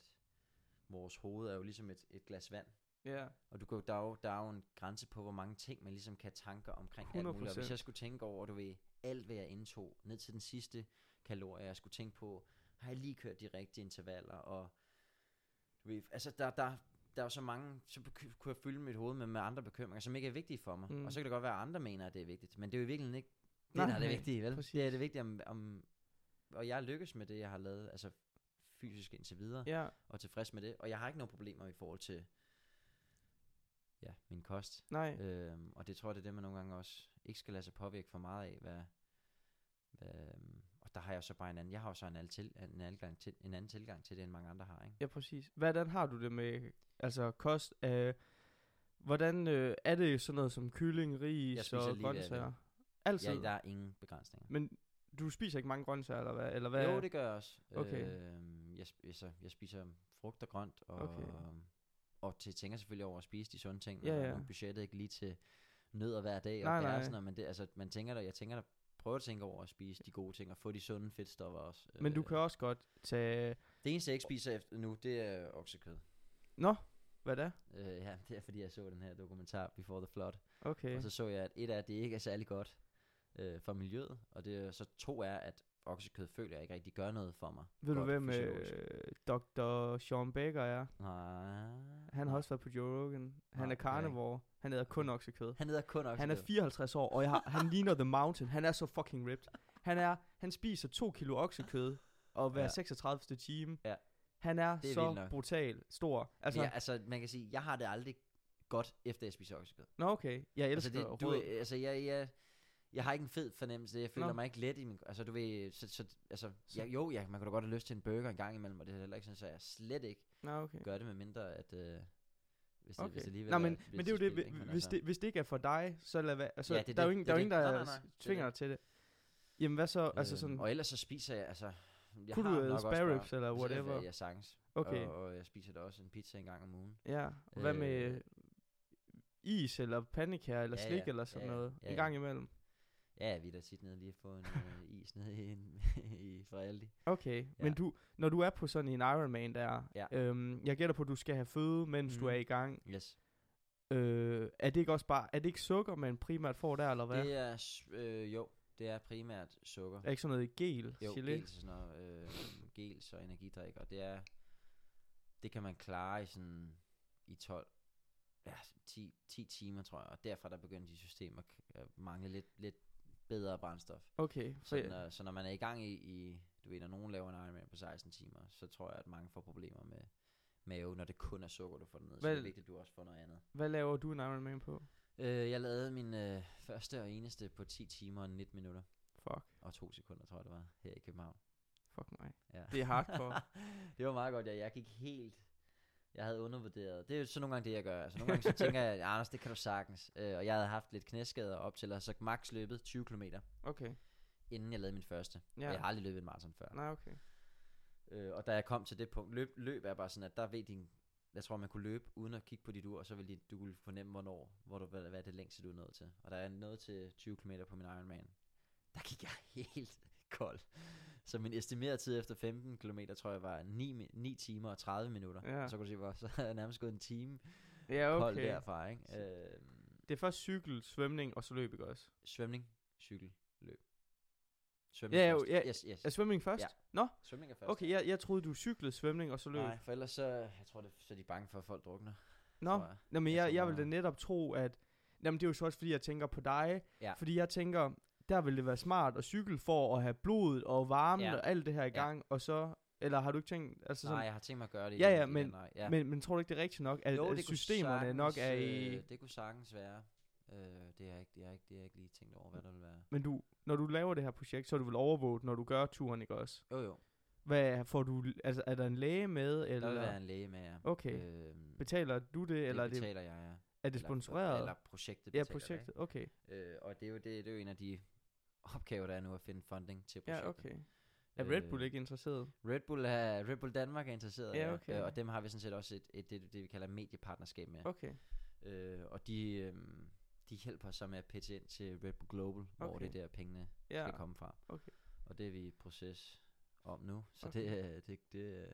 S2: vores hoved er jo ligesom et, et glas vand.
S1: Ja.
S2: Og du kan, jo- der, er jo, der er jo en grænse på, hvor mange ting man ligesom kan tanke omkring alt muligt. Og hvis
S1: 100%.
S2: jeg skulle tænke over, du ved, alt hvad jeg indtog, ned til den sidste kalorie, jeg skulle tænke på, har jeg lige kørt de rigtige intervaller, og du ved, altså der, der, der er så mange, så kunne jeg fylde mit hoved med, med andre bekymringer, som ikke er vigtige for mig.
S1: Mm.
S2: Og så kan det godt være, at andre mener, at det er vigtigt, men det er jo i virkeligheden ikke det,
S1: Nej,
S2: der er det vigtige, vel?
S1: præcis.
S2: Det er det vigtige om, om, og jeg lykkes med det, jeg har lavet, altså fysisk indtil videre
S1: Ja.
S2: og tilfreds med det. Og jeg har ikke nogen problemer i forhold til ja, min kost.
S1: Nej.
S2: Øhm, og det tror jeg, det er det, man nogle gange også ikke skal lade sig påvirke for meget af. Hvad, hvad, øhm, og der har jeg så bare en anden, jeg har jo så en, anden til, en, adgang til, en anden tilgang til det, end mange andre har. Ikke?
S1: Ja, præcis. Hvordan har du det med altså kost? Øh, hvordan øh, er det sådan noget som kylling, ris og grøntsager? Altid.
S2: Ja, der er ingen begrænsninger.
S1: Men du spiser ikke mange grøntsager, eller hvad? Eller hvad?
S2: Jo, det gør jeg også.
S1: Okay.
S2: Øhm, jeg, altså, jeg spiser frugt og grønt, og,
S1: Okay.
S2: og til, tænker selvfølgelig over at spise de sunde ting.
S1: Ja,
S2: og
S1: ja.
S2: Er budgettet ikke lige til nødder hver dag,
S1: Nej,
S2: og
S1: nej.
S2: og sådan noget, men det, altså, man tænker der, jeg tænker der, prøver at tænke over at spise de gode ting, og få de sunde fedtstoffer også.
S1: Men du
S2: Øh,
S1: kan også godt tage...
S2: Det eneste, jeg ikke spiser efter nu, det er oksekød.
S1: Nå, hvad da?
S2: Øh, ja, det er fordi, jeg så den her dokumentar, Before the Flood.
S1: Okay.
S2: Og så så jeg, at et af, det ikke er særlig godt øh, for miljøet, og det så to er, at oksekød føler jeg ikke rigtig gør noget for mig.
S1: Ved du, hvem øh, Dr. Sean Baker er?
S2: Nej.
S1: Han har også været på Joe Rogan. Han
S2: Nej,
S1: er
S2: jeg ikke.
S1: carnivore. Han æder kun oksekød.
S2: Han hedder kun oksekød.
S1: Han er 54 år, og jeg har, han ligner The Mountain. Han er så fucking ripped. Han, er, han spiser 2 kilo oksekød, og hver
S2: Ja.
S1: ja. 36. time.
S2: Ja.
S1: Han er,
S2: Det er
S1: så brutal stor. Altså,
S2: Altså, ja, altså, man kan sige, jeg har det aldrig godt, efter jeg spiser oksekød.
S1: Nå okay, jeg
S2: Altså,
S1: elsker
S2: det, du, altså jeg, jeg, jeg har ikke en fed fornemmelse. Jeg føler
S1: Nå.
S2: mig ikke let i min... Altså, du ved... Så, så, altså,
S1: Så-
S2: jeg, jo, jeg, man kunne da godt have lyst til en burger en gang imellem, og det er heller ikke sådan, så jeg slet ikke
S1: Nå okay.
S2: gør det, med mindre at... Øh, hvis det,
S1: Okay.
S2: hvis det alligevel
S1: Nå, men,
S2: er-
S1: men det er jo det,
S2: ikke?
S1: Hvis,
S2: altså,
S1: det, hvis det ikke er for dig, så lad være. Altså,
S2: Ja, det er
S1: der er jo ingen, der,
S2: er
S1: ingen, der
S2: Nej, nej, nej, det er
S1: tvinger dig til det. Jamen hvad så? altså
S2: øhm,
S1: sådan,
S2: Og ellers så spiser jeg, altså... Jeg
S1: kunne
S2: har
S1: du æde
S2: nok
S1: spare ribs eller
S2: altså,
S1: whatever?
S2: Jeg sagtens.
S1: Okay,
S2: Og, og jeg spiser da også en pizza en gang om ugen.
S1: ja. Og hvad med
S2: øh,
S1: is eller pandekager eller
S2: Ja,
S1: slik
S2: ja,
S1: eller sådan
S2: ja, ja,
S1: noget?
S2: ja,
S1: En
S2: ja.
S1: gang imellem.
S2: Ja, vi er da tit nede lige få en øh, is nede i, en, i fra Aldi.
S1: Okay,
S2: Ja.
S1: men du, når du er på sådan en Ironman der,
S2: Ja.
S1: øhm, jeg gætter på, at du skal have føde, mens mm. du er i gang.
S2: Yes.
S1: Øh, er det ikke også bare, er det ikke sukker, man primært får der, eller hvad?
S2: Det er, øh, jo, det er primært sukker.
S1: er ikke sådan noget gel,
S2: Jo,
S1: gelé?
S2: gels og sådan noget, øh, gels og energidrik, og det er, det kan man klare i sådan, i 12, ja, 10, 10 timer, tror jeg, og derfra der begynder de systemer at mangle lidt, lidt bedre brændstof.
S1: Okay, for
S2: Så, når, så når man er i gang i, i, du ved, når nogen laver en Ironman på 16 timer, så tror jeg, at mange får problemer med mave, når det kun er sukker, du får ned. Så det
S1: Hvad-
S2: er vigtigt, at du også får noget andet.
S1: hvad laver du en Ironman på?
S2: Øh, jeg lavede min øh, første og eneste på 10 timer og 19 minutter,
S1: Fuck,
S2: og 2 sekunder, tror jeg det var, her i København.
S1: fuck mig.
S2: Ja.
S1: Det er hardcore.
S2: det var meget godt, ja. Jeg gik helt... Jeg havde undervurderet. Det er jo så nogle gange det, jeg gør. Altså nogle gange så tænker jeg, Anders, det kan du sagtens. Øh, og jeg havde haft lidt knæskader op til, og så max løbet 20 km,
S1: Okay,
S2: inden jeg lavede min første.
S1: Ja.
S2: Og jeg har aldrig løbet en maraton før.
S1: nej okay.
S2: Øh, og da jeg kom til det punkt, løb, løb er bare sådan, at der ved din... Jeg tror, man kunne løbe uden at kigge på dit ur, og så ville du kunne fornemme, hvornår, hvor du, hvad, hvad er det længste, du er nået til. Og der er nået til 20 km på min Ironman. Der gik jeg helt kold. Så min estimerede tid efter 15 km, tror jeg, var 9, mi- 9 timer og 30 minutter.
S1: Ja.
S2: Så kunne du se, hvor så er jeg nærmest gået en time
S1: Ja,
S2: kold
S1: okay.
S2: derfra, ikke? Øh,
S1: Det er først cykel, svømning, og så løb, ikke også?
S2: svømning, cykel, løb. Svømning
S1: Ja, jo,
S2: først.
S1: ja.
S2: Yes, yes.
S1: Er svømning først?
S2: Ja.
S1: Nå,
S2: Svømning er først.
S1: okay, jeg, jeg troede, du cyklede svømning, og så løb.
S2: Nej, for ellers så, jeg tror, det, så er de bange for, at folk drukner.
S1: Nå,
S2: jeg.
S1: Nå, men
S2: Jeg
S1: jeg, jeg vil da netop tro, at... Jamen, det er jo så også, fordi jeg tænker på dig.
S2: Ja.
S1: Fordi jeg tænker, der vil det være smart at cykle for at have blodet og varmen
S2: Ja.
S1: og alt det her i
S2: Ja.
S1: gang, og så... Eller har du ikke tænkt... Altså
S2: Nej,
S1: sådan,
S2: jeg har tænkt mig at gøre det
S1: Ja,
S2: igen,
S1: ja,
S2: igen,
S1: men-
S2: nej, ja.
S1: men, men tror du ikke, det er rigtigt nok, at,
S2: jo,
S1: at
S2: det kunne
S1: systemerne
S2: sagtens,
S1: nok er i...
S2: Øh, det kunne sagtens være. Øh, det har jeg ikke, det jeg ikke, det har jeg ikke lige tænkt over, hvad der vil være.
S1: Men du, når du laver det her projekt, så er du vel overvåget, når du gør turen, ikke også?
S2: Jo, jo.
S1: Hvad får du... Altså, er der en læge med, eller...
S2: Der vil være en læge med jer.
S1: Okay.
S2: Øhm,
S1: Betaler du det, eller er
S2: det
S1: det,
S2: betaler jeg, ja.
S1: er det
S2: Eller-
S1: sponsoreret?
S2: Eller projektet
S1: ja,
S2: betaler
S1: projektet. Okay.
S2: Det, øh, og det er, jo, det, det er jo en af de opgaver, der er nu at finde funding til projektet.
S1: Ja, okay. Er Red Bull
S2: Øh,
S1: ikke interesseret?
S2: Red Bull, er, Red Bull Danmark er interesseret,
S1: Ja, okay.
S2: Øh, og dem har vi sådan set også et, et det, det, vi kalder mediepartnerskab med.
S1: Okay.
S2: Øh, og de, øh, de hjælper så med at pitche ind til Red Bull Global, okay. hvor
S1: Okay.
S2: det er der pengene
S1: Ja.
S2: skal komme fra.
S1: Okay.
S2: Og det er vi i proces om nu, så
S1: Okay.
S2: det, det, det,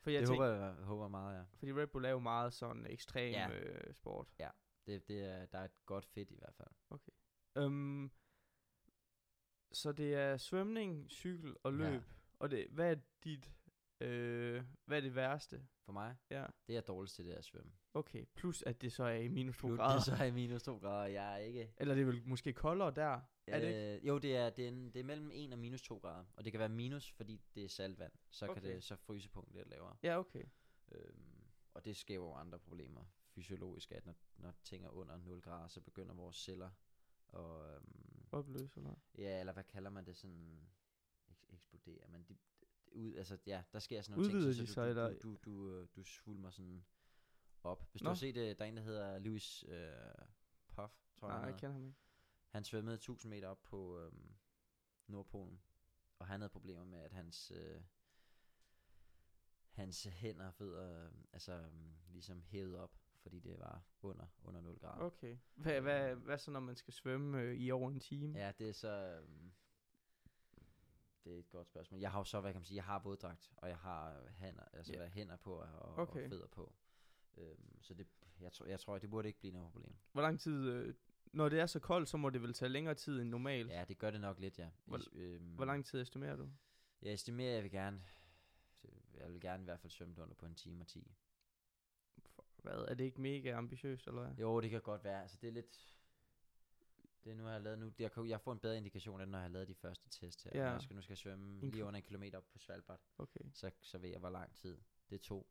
S1: For jeg
S2: det
S1: tænker,
S2: håber jeg håber meget, ja.
S1: fordi Red Bull er jo meget sådan ekstrem
S2: Ja.
S1: øh, sport.
S2: Det, det er, der er et godt fedt i hvert fald.
S1: Um, så det er svømning, cykel og
S2: Ja.
S1: løb. Og det, hvad er dit, øh, hvad er det værste?
S2: For mig,
S1: Ja,
S2: det er dårligst til det at svømme.
S1: okay. Plus at det så er i minus 2
S2: Nu,
S1: grader.
S2: det så er i minus 2 grader, jeg er ikke...
S1: Eller det er vel måske koldere der, er det ikke?
S2: Øh, jo, det er, det, er en, det er mellem 1 og minus 2 grader. Og det kan være minus, fordi det er saltvand. Så kan
S1: Okay.
S2: det så frysepunktet lidt lavere.
S1: Ja, okay.
S2: Øhm, og det skaber jo andre problemer fysiologisk, at når, når ting er under 0 grader, så begynder vores celler og øhm,
S1: Opløs eller
S2: ja, eller hvad kalder man det sådan ek- eksplodere, men de, de, ud, altså ja, der sker sådan nogle
S1: Udvider
S2: ting, så,
S1: sig,
S2: du,
S1: eller-
S2: du, du, du, øh, du svulmer sådan op. Hvis
S1: Nå.
S2: du har set, øh, der er en, der hedder Louis øh, Puff, tror jeg,
S1: Nej,
S2: han
S1: jeg kender ham ikke.
S2: Han svømmede 1000 meter op på øhm, Nordpolen, og han havde problemer med, at hans, øh, hans hænder og fødder, øh, altså øhm, ligesom hævet op, fordi det var under, under 0 grader.
S1: Okay. Hvad, hvad, hvad så, når man skal svømme øh, i over en time?
S2: Ja, det er så... øhm, det er et godt spørgsmål. Jeg har jo så, hvad kan man sige, jeg har våddragt, og jeg har hænder, altså yeah. hænder på og,
S1: Okay.
S2: og fødder på. Øhm, så det, jeg, tror, jeg tror, det burde ikke blive noget problem.
S1: Hvor lang tid, øh, når det er så koldt, så må det vel tage længere tid end normalt.
S2: Ja, det gør det nok lidt, ja.
S1: Hvor-
S2: øhm,
S1: Hvor lang tid estimerer du?
S2: Jeg estimerer, jeg vil gerne, jeg vil gerne i hvert fald svømme under på en time og 10.
S1: Hvad? Er det ikke mega ambitiøst, eller hvad?
S2: Jo, det kan godt være. Altså, det er lidt... Det er nu, jeg har lavet nu. Jeg, kan, jeg får en bedre indikation, end når jeg har lavet de første test her.
S1: Ja.
S2: Når jeg skal, nu skal jeg svømme
S1: En
S2: lige under en kilometer op på Svalbard.
S1: Okay.
S2: Så, så ved jeg, hvor lang tid det tog.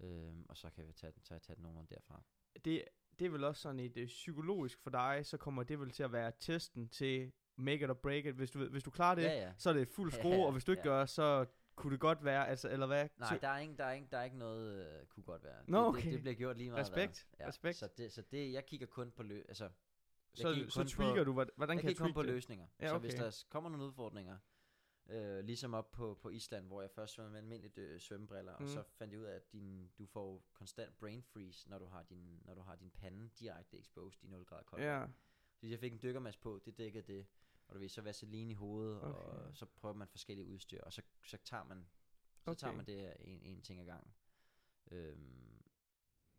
S2: Øhm, og så kan vi tage, så jeg tage den nogenlunde derfra.
S1: Det, det er vel også sådan et øh, psykologisk for dig, så kommer det vel til at være testen til make it or break it. Hvis du, hvis du klarer det,
S2: Ja, ja.
S1: så er det fuld skrue,
S2: Ja,
S1: og hvis du ikke
S2: ja.
S1: gør, så kunne det godt være, altså, eller hvad?
S2: Nej, der er, ikke, der, er ikke, der er ikke noget, øh, kunne godt være.
S1: Nå,
S2: det,
S1: okay.
S2: det, det bliver gjort lige meget.
S1: Respekt,
S2: hvad.
S1: respekt.
S2: Så det, så det, jeg kigger kun på lø, altså,
S1: så, så tweaker
S2: på-
S1: du, hvordan,
S2: jeg
S1: kan jeg
S2: kigger kun
S1: tweak
S2: på
S1: det?
S2: løsninger.
S1: Ja,
S2: Så hvis
S1: okay.
S2: der kommer nogle udfordringer, øh, ligesom op på, på Island, hvor jeg først svømmede med almindeligt øh, svømmebriller, mm. og så fandt jeg ud af, at din, du får konstant brain freeze, når du har din, når du har din pande direkte exposed i 0 grader koldt.
S1: Ja.
S2: Så jeg fik en dykkermask på, det dækkede det, og du ved, så vaseline i hovedet, okay. Og så prøver man forskellige udstyr, og så, så tager man så okay. tager man det en, en ting ad gangen. Øhm,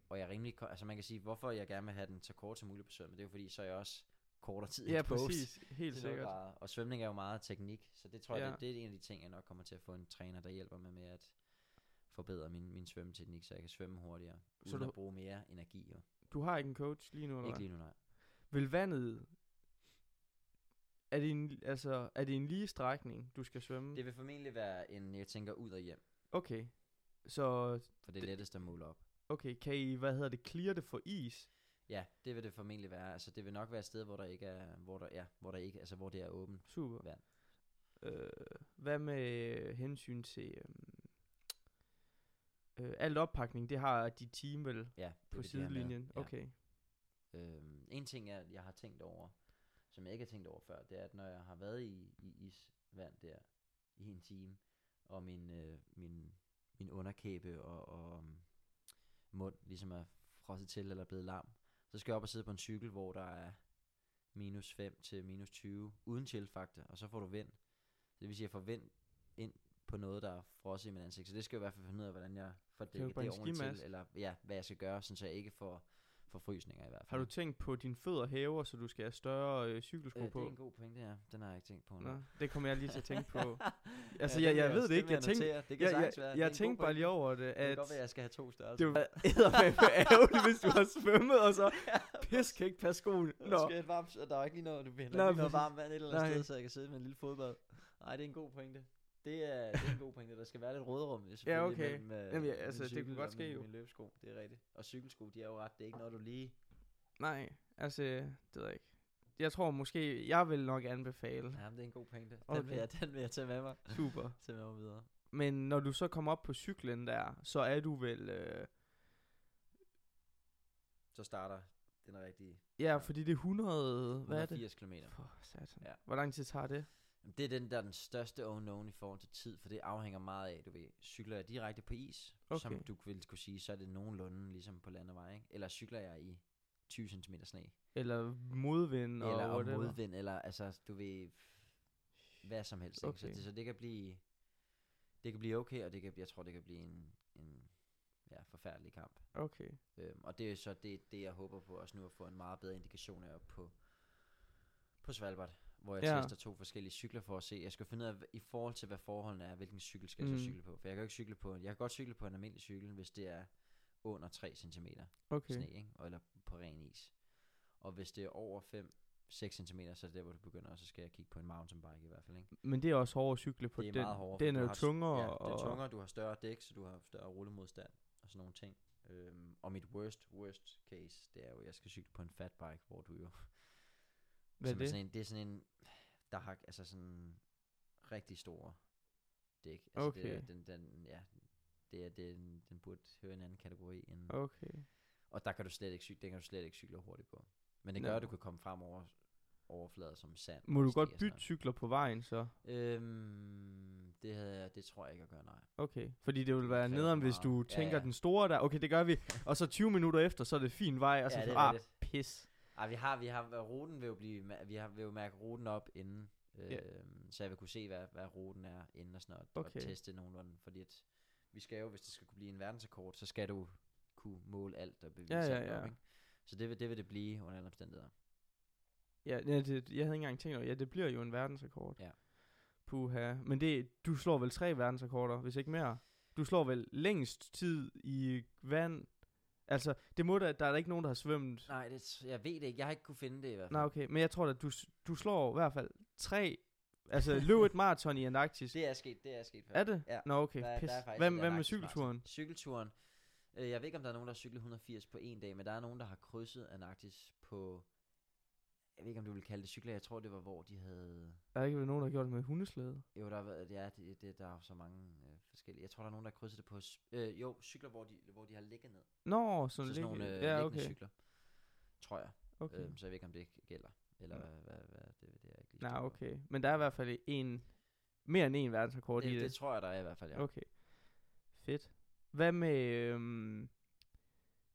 S2: og jeg er rimelig, altså man kan sige, hvorfor jeg gerne vil have den så kort som muligt på svømmen, det er jo fordi, så er jeg også kortere tid
S1: ja
S2: exposed
S1: præcis. Helt
S2: til 0
S1: sikkert.
S2: grader. Og svømning er jo meget teknik, så det tror jeg,
S1: Ja.
S2: det, det er en af de ting, jeg nok kommer til at få en træner, der hjælper mig med at forbedre min, min svømmeteknik, så jeg kan svømme hurtigere,
S1: Så
S2: uden
S1: du-
S2: at bruge mere energi. Jo.
S1: Du har ikke en coach lige nu, eller
S2: Ikke lige nu, nej.
S1: Vil vandet... Er det, en, altså, er det en lige strækning, du skal svømme?
S2: Det vil formentlig være en, jeg tænker, ud og hjem,
S1: Okay. Så,
S2: for det er
S1: Det-
S2: lettest at måle op.
S1: okay, kan I, hvad hedder det, clear det for is?
S2: Ja, det vil det formentlig være. Altså, det vil nok være et sted, hvor der ikke er, hvor der, ja, hvor der ikke, altså, hvor det er åbent.
S1: Super.
S2: Vand.
S1: Øh, hvad med hensyn til... øhm, Øh, alt oppakning, det har dit team vel
S2: Ja, det
S1: på sidelinjen?
S2: Ja.
S1: Okay.
S2: Øhm, en ting, jeg, jeg har tænkt over, som jeg ikke har tænkt over før, det er, at når jeg har været i, i isvand der i en time, og min, øh, min, min underkæbe og, og um, mund ligesom er frosset til eller blevet lam, så skal jeg op og sidde på en cykel, hvor der er minus 5 til minus 20, uden chillfaktor, og så får du vind. Det vil sige, at jeg får vind ind på noget, der er frosset i min ansigt. Så det skal jeg i hvert fald finde ud af, hvordan jeg får det
S1: bringe
S2: ordentligt til, eller ja, hvad jeg skal gøre, så jeg ikke får forfrysninger i hvert fald.
S1: Har du tænkt på, at dine fødder hæver, så du skal have større øh, cykelsko
S2: Øh, det
S1: på?
S2: er en god pointe, ja. Den har jeg ikke tænkt på nu.
S1: Nå, det kommer jeg lige til at tænke på. altså,
S2: Ja,
S1: jeg,
S2: det
S1: jeg
S2: vil
S1: ved det
S2: det
S1: ikke. Jeg tænkte,
S2: det
S1: jeg, jeg,
S2: være.
S1: jeg,
S2: Det er god
S1: tænkte bare lige over det,
S2: Det kan
S1: at
S2: godt være, at jeg skal have to størrelser.
S1: det var ærgerligt, hvis du har svømmet, og så pis kan ikke passe skoene.
S2: Nå. Skal et varmt, og der er ikke lige noget, du vil
S1: Nå,
S2: lige noget varmt vand et eller andet sted, så jeg kan sidde med en lille fodbad. Nej, det er en god pointe. Det er, det er en god pointe. Der skal være lidt rådrum, ja,
S1: okay.
S2: mellem, øh,
S1: Jamen, ja, altså, det kunne godt ske
S2: min,
S1: jo.
S2: Min løbesko, det er rigtigt. Og cykelsko, de er jo ret. Det er ikke noget, du lige...
S1: nej, altså, det ved jeg ikke. Jeg tror måske, jeg vil nok anbefale.
S2: Ja, det er en god pointe. Den,
S1: Okay.
S2: vil jeg, den vil jeg tage med mig.
S1: Super.
S2: Tage med mig videre.
S1: Men når du så kommer op på cyklen der, så er du vel... Øh,
S2: Så starter den rigtige
S1: ja, fordi det er 100... Hvad er det?
S2: 180 km.
S1: For satan.
S2: Ja.
S1: Hvor lang tid tager det?
S2: Jamen, Det er den der er den største unknown i forhold til tid, for det afhænger meget af, du ved, cykler jeg direkte på is, okay. som
S1: Okay.
S2: du vil kunne sige, så er det nogenlunde ligesom på landevej, ikke? Eller cykler jeg i 20 cm sne,
S1: Eller modvind og
S2: eller
S1: whatever.
S2: modvind, eller altså, du ved, hvad som helst, ikke? Så,
S1: Okay.
S2: det, så det kan blive, det kan blive okay, og det kan, jeg tror, det kan blive en, en ja, forfærdelig kamp.
S1: Okay.
S2: Øhm, og det er så det, det, jeg håber på også nu at få en meget bedre indikation af på, på Svalbard, hvor jeg
S1: Ja.
S2: tester to forskellige cykler for at se. Jeg skal finde ud af, i forhold til hvad forholdene er, hvilken cykel skal jeg
S1: Mm.
S2: så cykle på. For jeg kan jo ikke cykle på, jeg kan godt cykle på en almindelig cykel, hvis det er under 3 cm
S1: Okay.
S2: sne, ikke? Og, eller på ren is. Og hvis det er over 5 6 cm, så er det der, hvor du begynder, og så skal jeg kigge på en mountainbike i hvert fald, ikke?
S1: Men det er også hårdt at cykle på
S2: det er
S1: den.
S2: meget hårdere.
S1: Den er jo tungere.
S2: Ja, den er
S1: og,
S2: tungere, du har større dæk, så du har større rullemodstand og sådan nogle ting. Øhm, og mit worst, worst case, det er jo, at jeg skal cykle på en fat bike, hvor du jo...
S1: Hvad er det?
S2: Sådan en, det er sådan en, der har altså sådan rigtig store dæk. Altså det er,
S1: Okay.
S2: den, den, ja, det er, den, den burde høre en anden kategori. End,
S1: Okay.
S2: Og der kan du slet ikke cykle, den kan du slet ikke cykle hurtigt på. Men det
S1: Nå.
S2: gør, at du kan komme frem over overflader som sand.
S1: Må du godt bytte cykler på vejen så?
S2: Øhm, det, havde jeg, det tror jeg ikke at gøre, nej.
S1: Okay. Fordi det vil
S2: Det
S1: være nederen, hvis du
S2: Ja,
S1: tænker
S2: ja.
S1: den store der. Okay, det gør vi. Og så 20 minutter efter, så er det fin vej. Og så
S2: Ja,
S1: ja,
S2: det er
S1: ah, pis.
S2: Ej, vi har, vi har, ruten vil jo blive, vi har, vil jo mærke ruten op inden, øh,
S1: Ja.
S2: så jeg vil kunne se, hvad, hvad ruten er inden og sådan noget,
S1: Okay.
S2: og teste nogenlunde, fordi at vi skal jo, hvis det skal kunne blive en verdensrekord, så skal du kunne måle alt og bevise
S1: Ja, ja,
S2: alt op,
S1: ja.
S2: ikke? Så det vil, det vil det blive under alle omstændigheder.
S1: Ja, ja det, jeg havde ikke engang tænkt over, ja, det bliver jo en verdensrekord.
S2: Ja.
S1: Puha. Men det, du slår vel tre verdensrekorder, hvis ikke mere? Du slår vel længst tid i vand? Altså, det må da, der er der ikke nogen, der har svømmet.
S2: Nej, det, jeg ved det ikke. Jeg har ikke kunne finde det i hvert fald.
S1: Nej, okay. Men jeg tror at du, du slår i hvert fald tre... Altså, løb et maraton i Antarktis.
S2: Det er sket, det er sket før.
S1: Er det?
S2: Ja.
S1: Nå, okay.
S2: Der, er-
S1: Pis.
S2: der er et
S1: hvad med cykelturen?
S2: maraton. Cykelturen. Øh, jeg ved ikke, om der er nogen, der har cyklet 180 på en dag, men der er nogen, der har krydset Antarktis på... Jeg ved ikke, om du vil kalde det cykler. Jeg tror, det var, hvor de havde...
S1: Der er ikke været nogen, der har gjort det med hundeslæde.
S2: Jo, der, været- ja, det, det, der er så mange øh, forskellige. Jeg tror, der er nogen, der har krydset det på... Øh, jo, cykler, hvor de, hvor de har ligget ned.
S1: Nå,
S2: Så
S1: sådan,
S2: sådan
S1: ligge-
S2: nogle øh,
S1: ja, okay.
S2: cykler. Tror jeg.
S1: okay.
S2: Øhm, så jeg ved ikke, om det gælder. Eller
S1: Nå.
S2: hvad, hvad, hvad, det, det er ikke lige
S1: Nej, okay. Men der er i hvert fald en... Mere end en verdensrekord i
S2: Det,
S1: det.
S2: det tror jeg, der er i hvert fald, ja.
S1: Okay. Fedt. Hvad med... Øhm,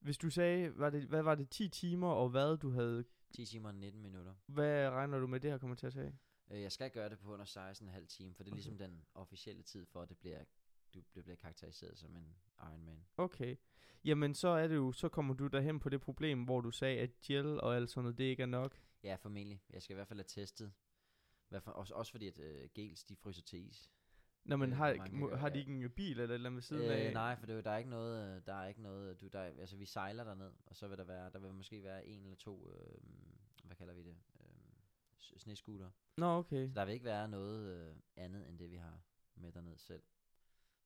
S1: hvis du sagde, var det, hvad var det, 10 timer, og hvad du havde...
S2: 10 timer og 19 minutter.
S1: Hvad regner du med, det her kommer til at tage?
S2: Øh, jeg skal gøre det på under 16,5 timer, for det er
S1: Okay.
S2: ligesom den officielle tid for, at det bliver, du, bliver karakteriseret som en Ironman.
S1: Okay. Jamen, så er det jo, så kommer du derhen på det problem, hvor du sagde, at gel og alt sådan noget, det ikke er nok.
S2: Ja, formentlig. Jeg skal i hvert fald have testet. Hvad for, også, også fordi, at øh, gels, de fryser til is.
S1: Når man
S2: Øh,
S1: har,
S2: man
S1: må, har de ikke en bil eller et eller andet ved siden af?
S2: Øh, nej, for det, er der er ikke noget, øh, der er ikke noget, du, der, er- altså vi sejler derned, og så vil der være, der vil måske være en eller to, øh, hvad kalder vi det, øh, s- snescooter.
S1: Nå, okay.
S2: Så der vil ikke være noget øh, andet, end det vi har med derned selv.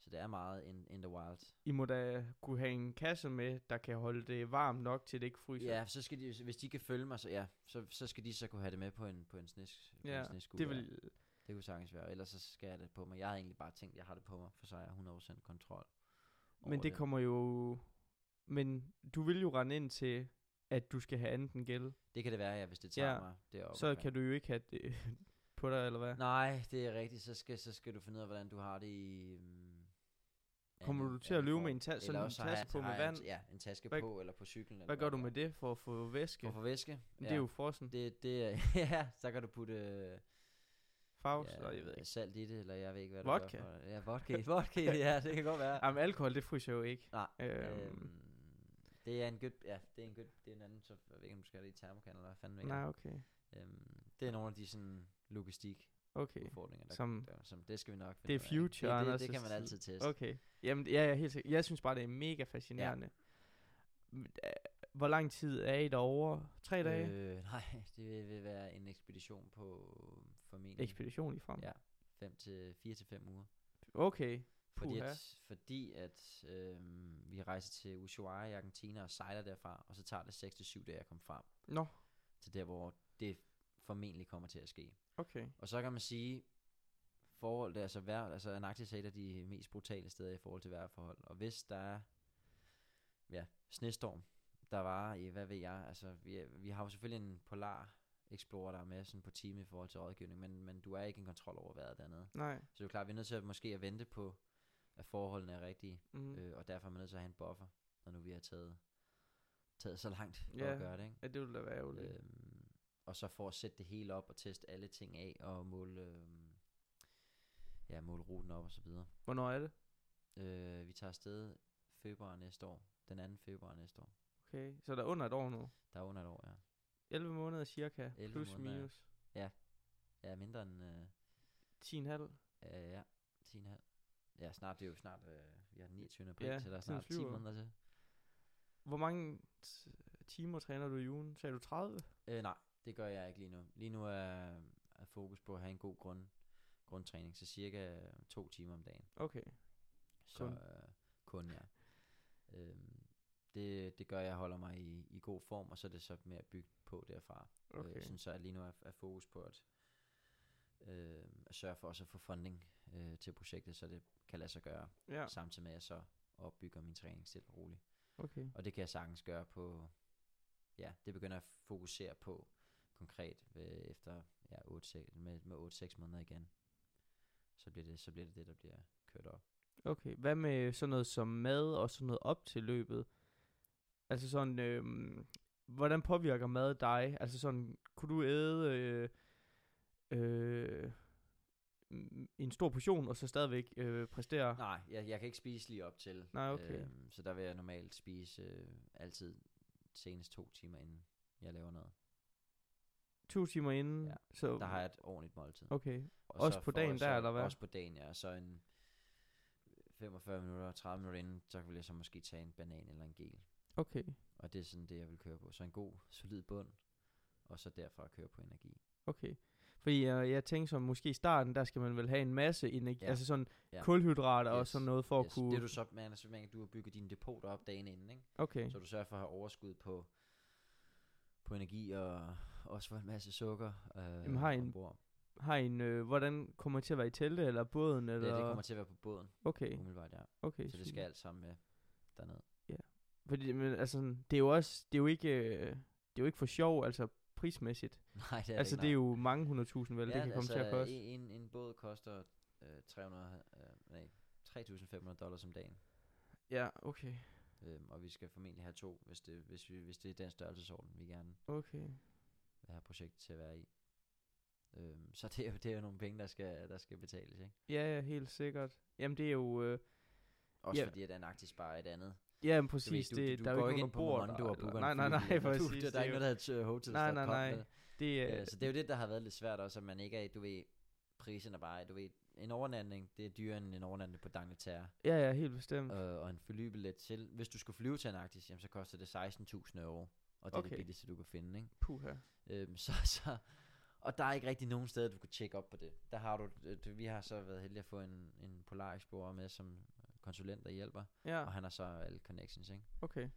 S2: Så det er meget in, in the wild.
S1: I må da kunne have en kasse med, der kan holde det varmt nok, til det ikke fryser.
S2: Ja, så skal de, hvis de kan følge mig, så ja, så, så skal de så kunne have det med på en, på en, snes, på
S1: ja
S2: en snescooter.
S1: det vil...
S2: det kunne sagtens være, ellers så skal jeg det på mig. Jeg havde egentlig bare tænkt, at jeg har det på mig, for så er jeg 100% kontrol.
S1: Men
S2: over
S1: det kommer jo... Men du vil jo rende ind til, at du skal have andet end gæld.
S2: Det kan det være, ja, hvis det tager
S1: Ja,
S2: mig deroppe.
S1: Så kan du jo ikke have det på dig, eller hvad?
S2: Nej, det er rigtigt. Så skal, så skal du finde ud af, hvordan du har det i... Um,
S1: Kommer du til at løbe med en ta- sådan en taske på med vand?
S2: Ja, en taske
S1: Hvad-
S2: på, eller på cyklen. Eller
S1: Hvad gør du med det for at få væske?
S2: For at få væske?
S1: Det er jo frossen.
S2: Det, det er, ja, så kan du putte
S1: Faust,
S2: ja,
S1: ja, jeg ved ikke.
S2: salt i det, eller jeg ved ikke, hvad
S1: Vodka.
S2: det. Ja, vodka. vodka, ja, det kan godt være.
S1: Jamen, alkohol, det fryser jo ikke.
S2: Nej,
S1: Øhm.
S2: øhm, det er en good, ja, det er en good, det er en anden, så jeg ved ikke, om du skal have det i termokan, eller hvad fanden ved
S1: Nej, okay.
S2: Øhm, det er nogle af de sådan logistik
S1: Okay.
S2: udfordringer, der,
S1: Som-
S2: der, som det skal vi nok
S1: Det er
S2: finde ud af.
S1: future,
S2: det, det,
S1: Anders'
S2: det, kan man
S1: tid.
S2: altid teste.
S1: Okay. Jamen, ja, er helt sikker. jeg synes bare, det er mega fascinerende. Ja. Hvor lang tid er I derovre? Tre dage? Øh,
S2: Øh, nej, det vil, vil være en ekspedition på formentlig
S1: Ekspedition i frem.
S2: Ja, 5 til 4 til 5 uger.
S1: Okay.
S2: Fordi
S1: Puha.
S2: at, fordi at øhm, vi rejser til Ushuaia i Argentina og sejler derfra, og så tager det 6 til 7 dage at komme frem
S1: Nå,
S2: til der, hvor det formentlig kommer til at ske.
S1: Okay.
S2: Og så kan man sige, forhold, altså, vejr, altså Antarktis er et af de mest brutale steder i forhold til vejrforhold. Og hvis der er ja, snestorm, der var i, hvad ved jeg, altså vi, vi har jo selvfølgelig en polar Explorer, der er med sådan på team i forhold til rådgivning, men, men du er ikke en kontrol over vejret dernede.
S1: Nej.
S2: Så det er jo klart, vi er nødt til at måske at vente på, at forholdene er rigtige,
S1: mm.
S2: øh, og derfor er man nødt til at have en buffer, når nu vi har taget, taget så langt for
S1: Ja.
S2: at gøre det. Ikke?
S1: Ja, det ville da være ærgerligt.
S2: Øhm, og så for at sætte det hele op og teste alle ting af og måle, øhm, ja, måle ruten op og så videre.
S1: Hvornår er det?
S2: Øh, vi tager afsted februar næste år, den 2. februar næste år.
S1: Okay. Så der er under et år nu.
S2: Der er under et år, ja.
S1: 11 måneder cirka.
S2: 11
S1: plus
S2: måneder, ja.
S1: minus.
S2: Ja, mindre end, øh,
S1: 10,5.
S2: øh, ja, 10,5. Ja, snart, det er jo snart, øh, vi har den 29. april,
S1: Ja,
S2: ja, så der er snart 10
S1: flyver.
S2: måneder til.
S1: Hvor mange timer træner du i ugen? Sagde du 30?
S2: Øh, nej, det gør jeg ikke lige nu. Lige nu er, er fokus på at have en god grund, grundtræning, så cirka to timer om dagen.
S1: Okay.
S2: Så
S1: Kun.
S2: øh, kun ja. Øhm, det, det gør, at jeg holder mig i, i god form, og så er det så med at bygge på derfra.
S1: Okay.
S2: Øh, jeg synes så, at lige nu er, er fokus på at, øh, at sørge for også at få funding øh, til projektet, så det kan lade sig gøre,
S1: ja,
S2: ja. samtidig med at jeg så opbygger min træning stille og roligt.
S1: okay.
S2: Og det kan jeg sagtens gøre på, ja, det begynder jeg at fokusere på konkret ved, efter ja, 8, med, med 8-6 måneder igen. Så bliver, det, så bliver det det, der bliver kørt op.
S1: Okay, hvad med sådan noget som mad og sådan noget op til løbet? Altså sådan, øhm, hvordan påvirker mad dig? Altså sådan, kunne du æde øh, øh, en stor portion, og så stadigvæk øh, præstere?
S2: Nej, jeg, jeg kan ikke spise lige op til.
S1: Nej, okay.
S2: Øhm, så der vil jeg normalt spise øh, altid senest to timer, inden jeg laver noget.
S1: To timer inden,
S2: Ja,
S1: så...
S2: Der har jeg et ordentligt måltid.
S1: Okay.
S2: Og
S1: Også
S2: så
S1: på dagen
S2: jeg
S1: der,
S2: så,
S1: eller hvad?
S2: Også på dagen, ja. Så en 45 minutter, 30 minutter inden, så vil jeg så måske tage en banan eller en gel.
S1: Okay.
S2: Og det er sådan det, jeg vil køre på. Så en god, solid bund, og så derfra køre på energi.
S1: Okay. Fordi jeg, jeg tænker så, måske i starten, der skal man vel have en masse energi, ja. Altså sådan
S2: Ja.
S1: kulhydrater og
S2: Yes,
S1: sådan noget for
S2: yes.
S1: at kunne...
S2: Det er du så, man, altså, man, du har bygget dine depoter op dagen inden, ikke?
S1: Okay.
S2: Så du sørger for at have overskud på, på energi og også for en masse sukker øh,
S1: Jamen, har I en-
S2: ombord.
S1: Har I en, øh, hvordan kommer I til at være i teltet eller båden? Eller?
S2: Ja, det kommer til at være på båden,
S1: Okay,
S2: umiddelbart, ja.
S1: okay.
S2: Så det skal alt sammen med derned.
S1: Fordi, men, altså, det er jo også, det er jo ikke, øh, det er jo ikke for sjov, altså prismæssigt.
S2: Nej, det er
S1: altså,
S2: ikke,
S1: det er jo mange hundredtusind, vel,
S2: ja,
S1: det kan komme
S2: altså,
S1: til at koste.
S2: En, en båd koster øh, 300, øh, nej, 3.500 dollars om dagen.
S1: Ja, okay.
S2: Øhm, og vi skal formentlig have to, hvis det, hvis, vi, hvis det er den størrelsesorden, vi gerne
S1: Okay.
S2: Vil have projektet til at være i. Øhm, så det er, jo, det er jo nogle penge, der skal, der skal betales, ikke?
S1: Ja, ja, helt sikkert. Jamen, det er jo... Øh,
S2: Også
S1: Ja.
S2: fordi, at Antarktis bare er et andet.
S1: ja, men
S2: Du
S1: præcis,
S2: ved, du,
S1: det,
S2: du,
S1: der er
S2: går
S1: jo
S2: ikke ind på Momondo og booker
S1: Nej, nej, nej, præcis.
S2: Du, der,
S1: det
S2: der er ikke noget, der hedder uh, hotels.
S1: Nej, nej, nej. Det er...
S2: Øh, så det er jo det, der har været lidt svært også, at man ikke er, du ved, prisen er bare, du ved, en overnatning, det er dyrere end en overnatning på D'Angleterre.
S1: Ja, ja, helt bestemt.
S2: Øh, og en flybillet til, hvis du skulle flyve til Antarktis, jamen, så koster det 16.000 euro. Og det er
S1: Okay.
S2: det billigste, du kan finde, ikke?
S1: Puha.
S2: Øhm, så, så, og der er ikke rigtig nogen steder, du kan tjekke op på det. Der har du, øh, vi har så været heldige at få en, en Polar Explorer med som konsulent, der hjælper.
S1: Ja,
S2: Og han har så alle connections, ikke?
S1: okay.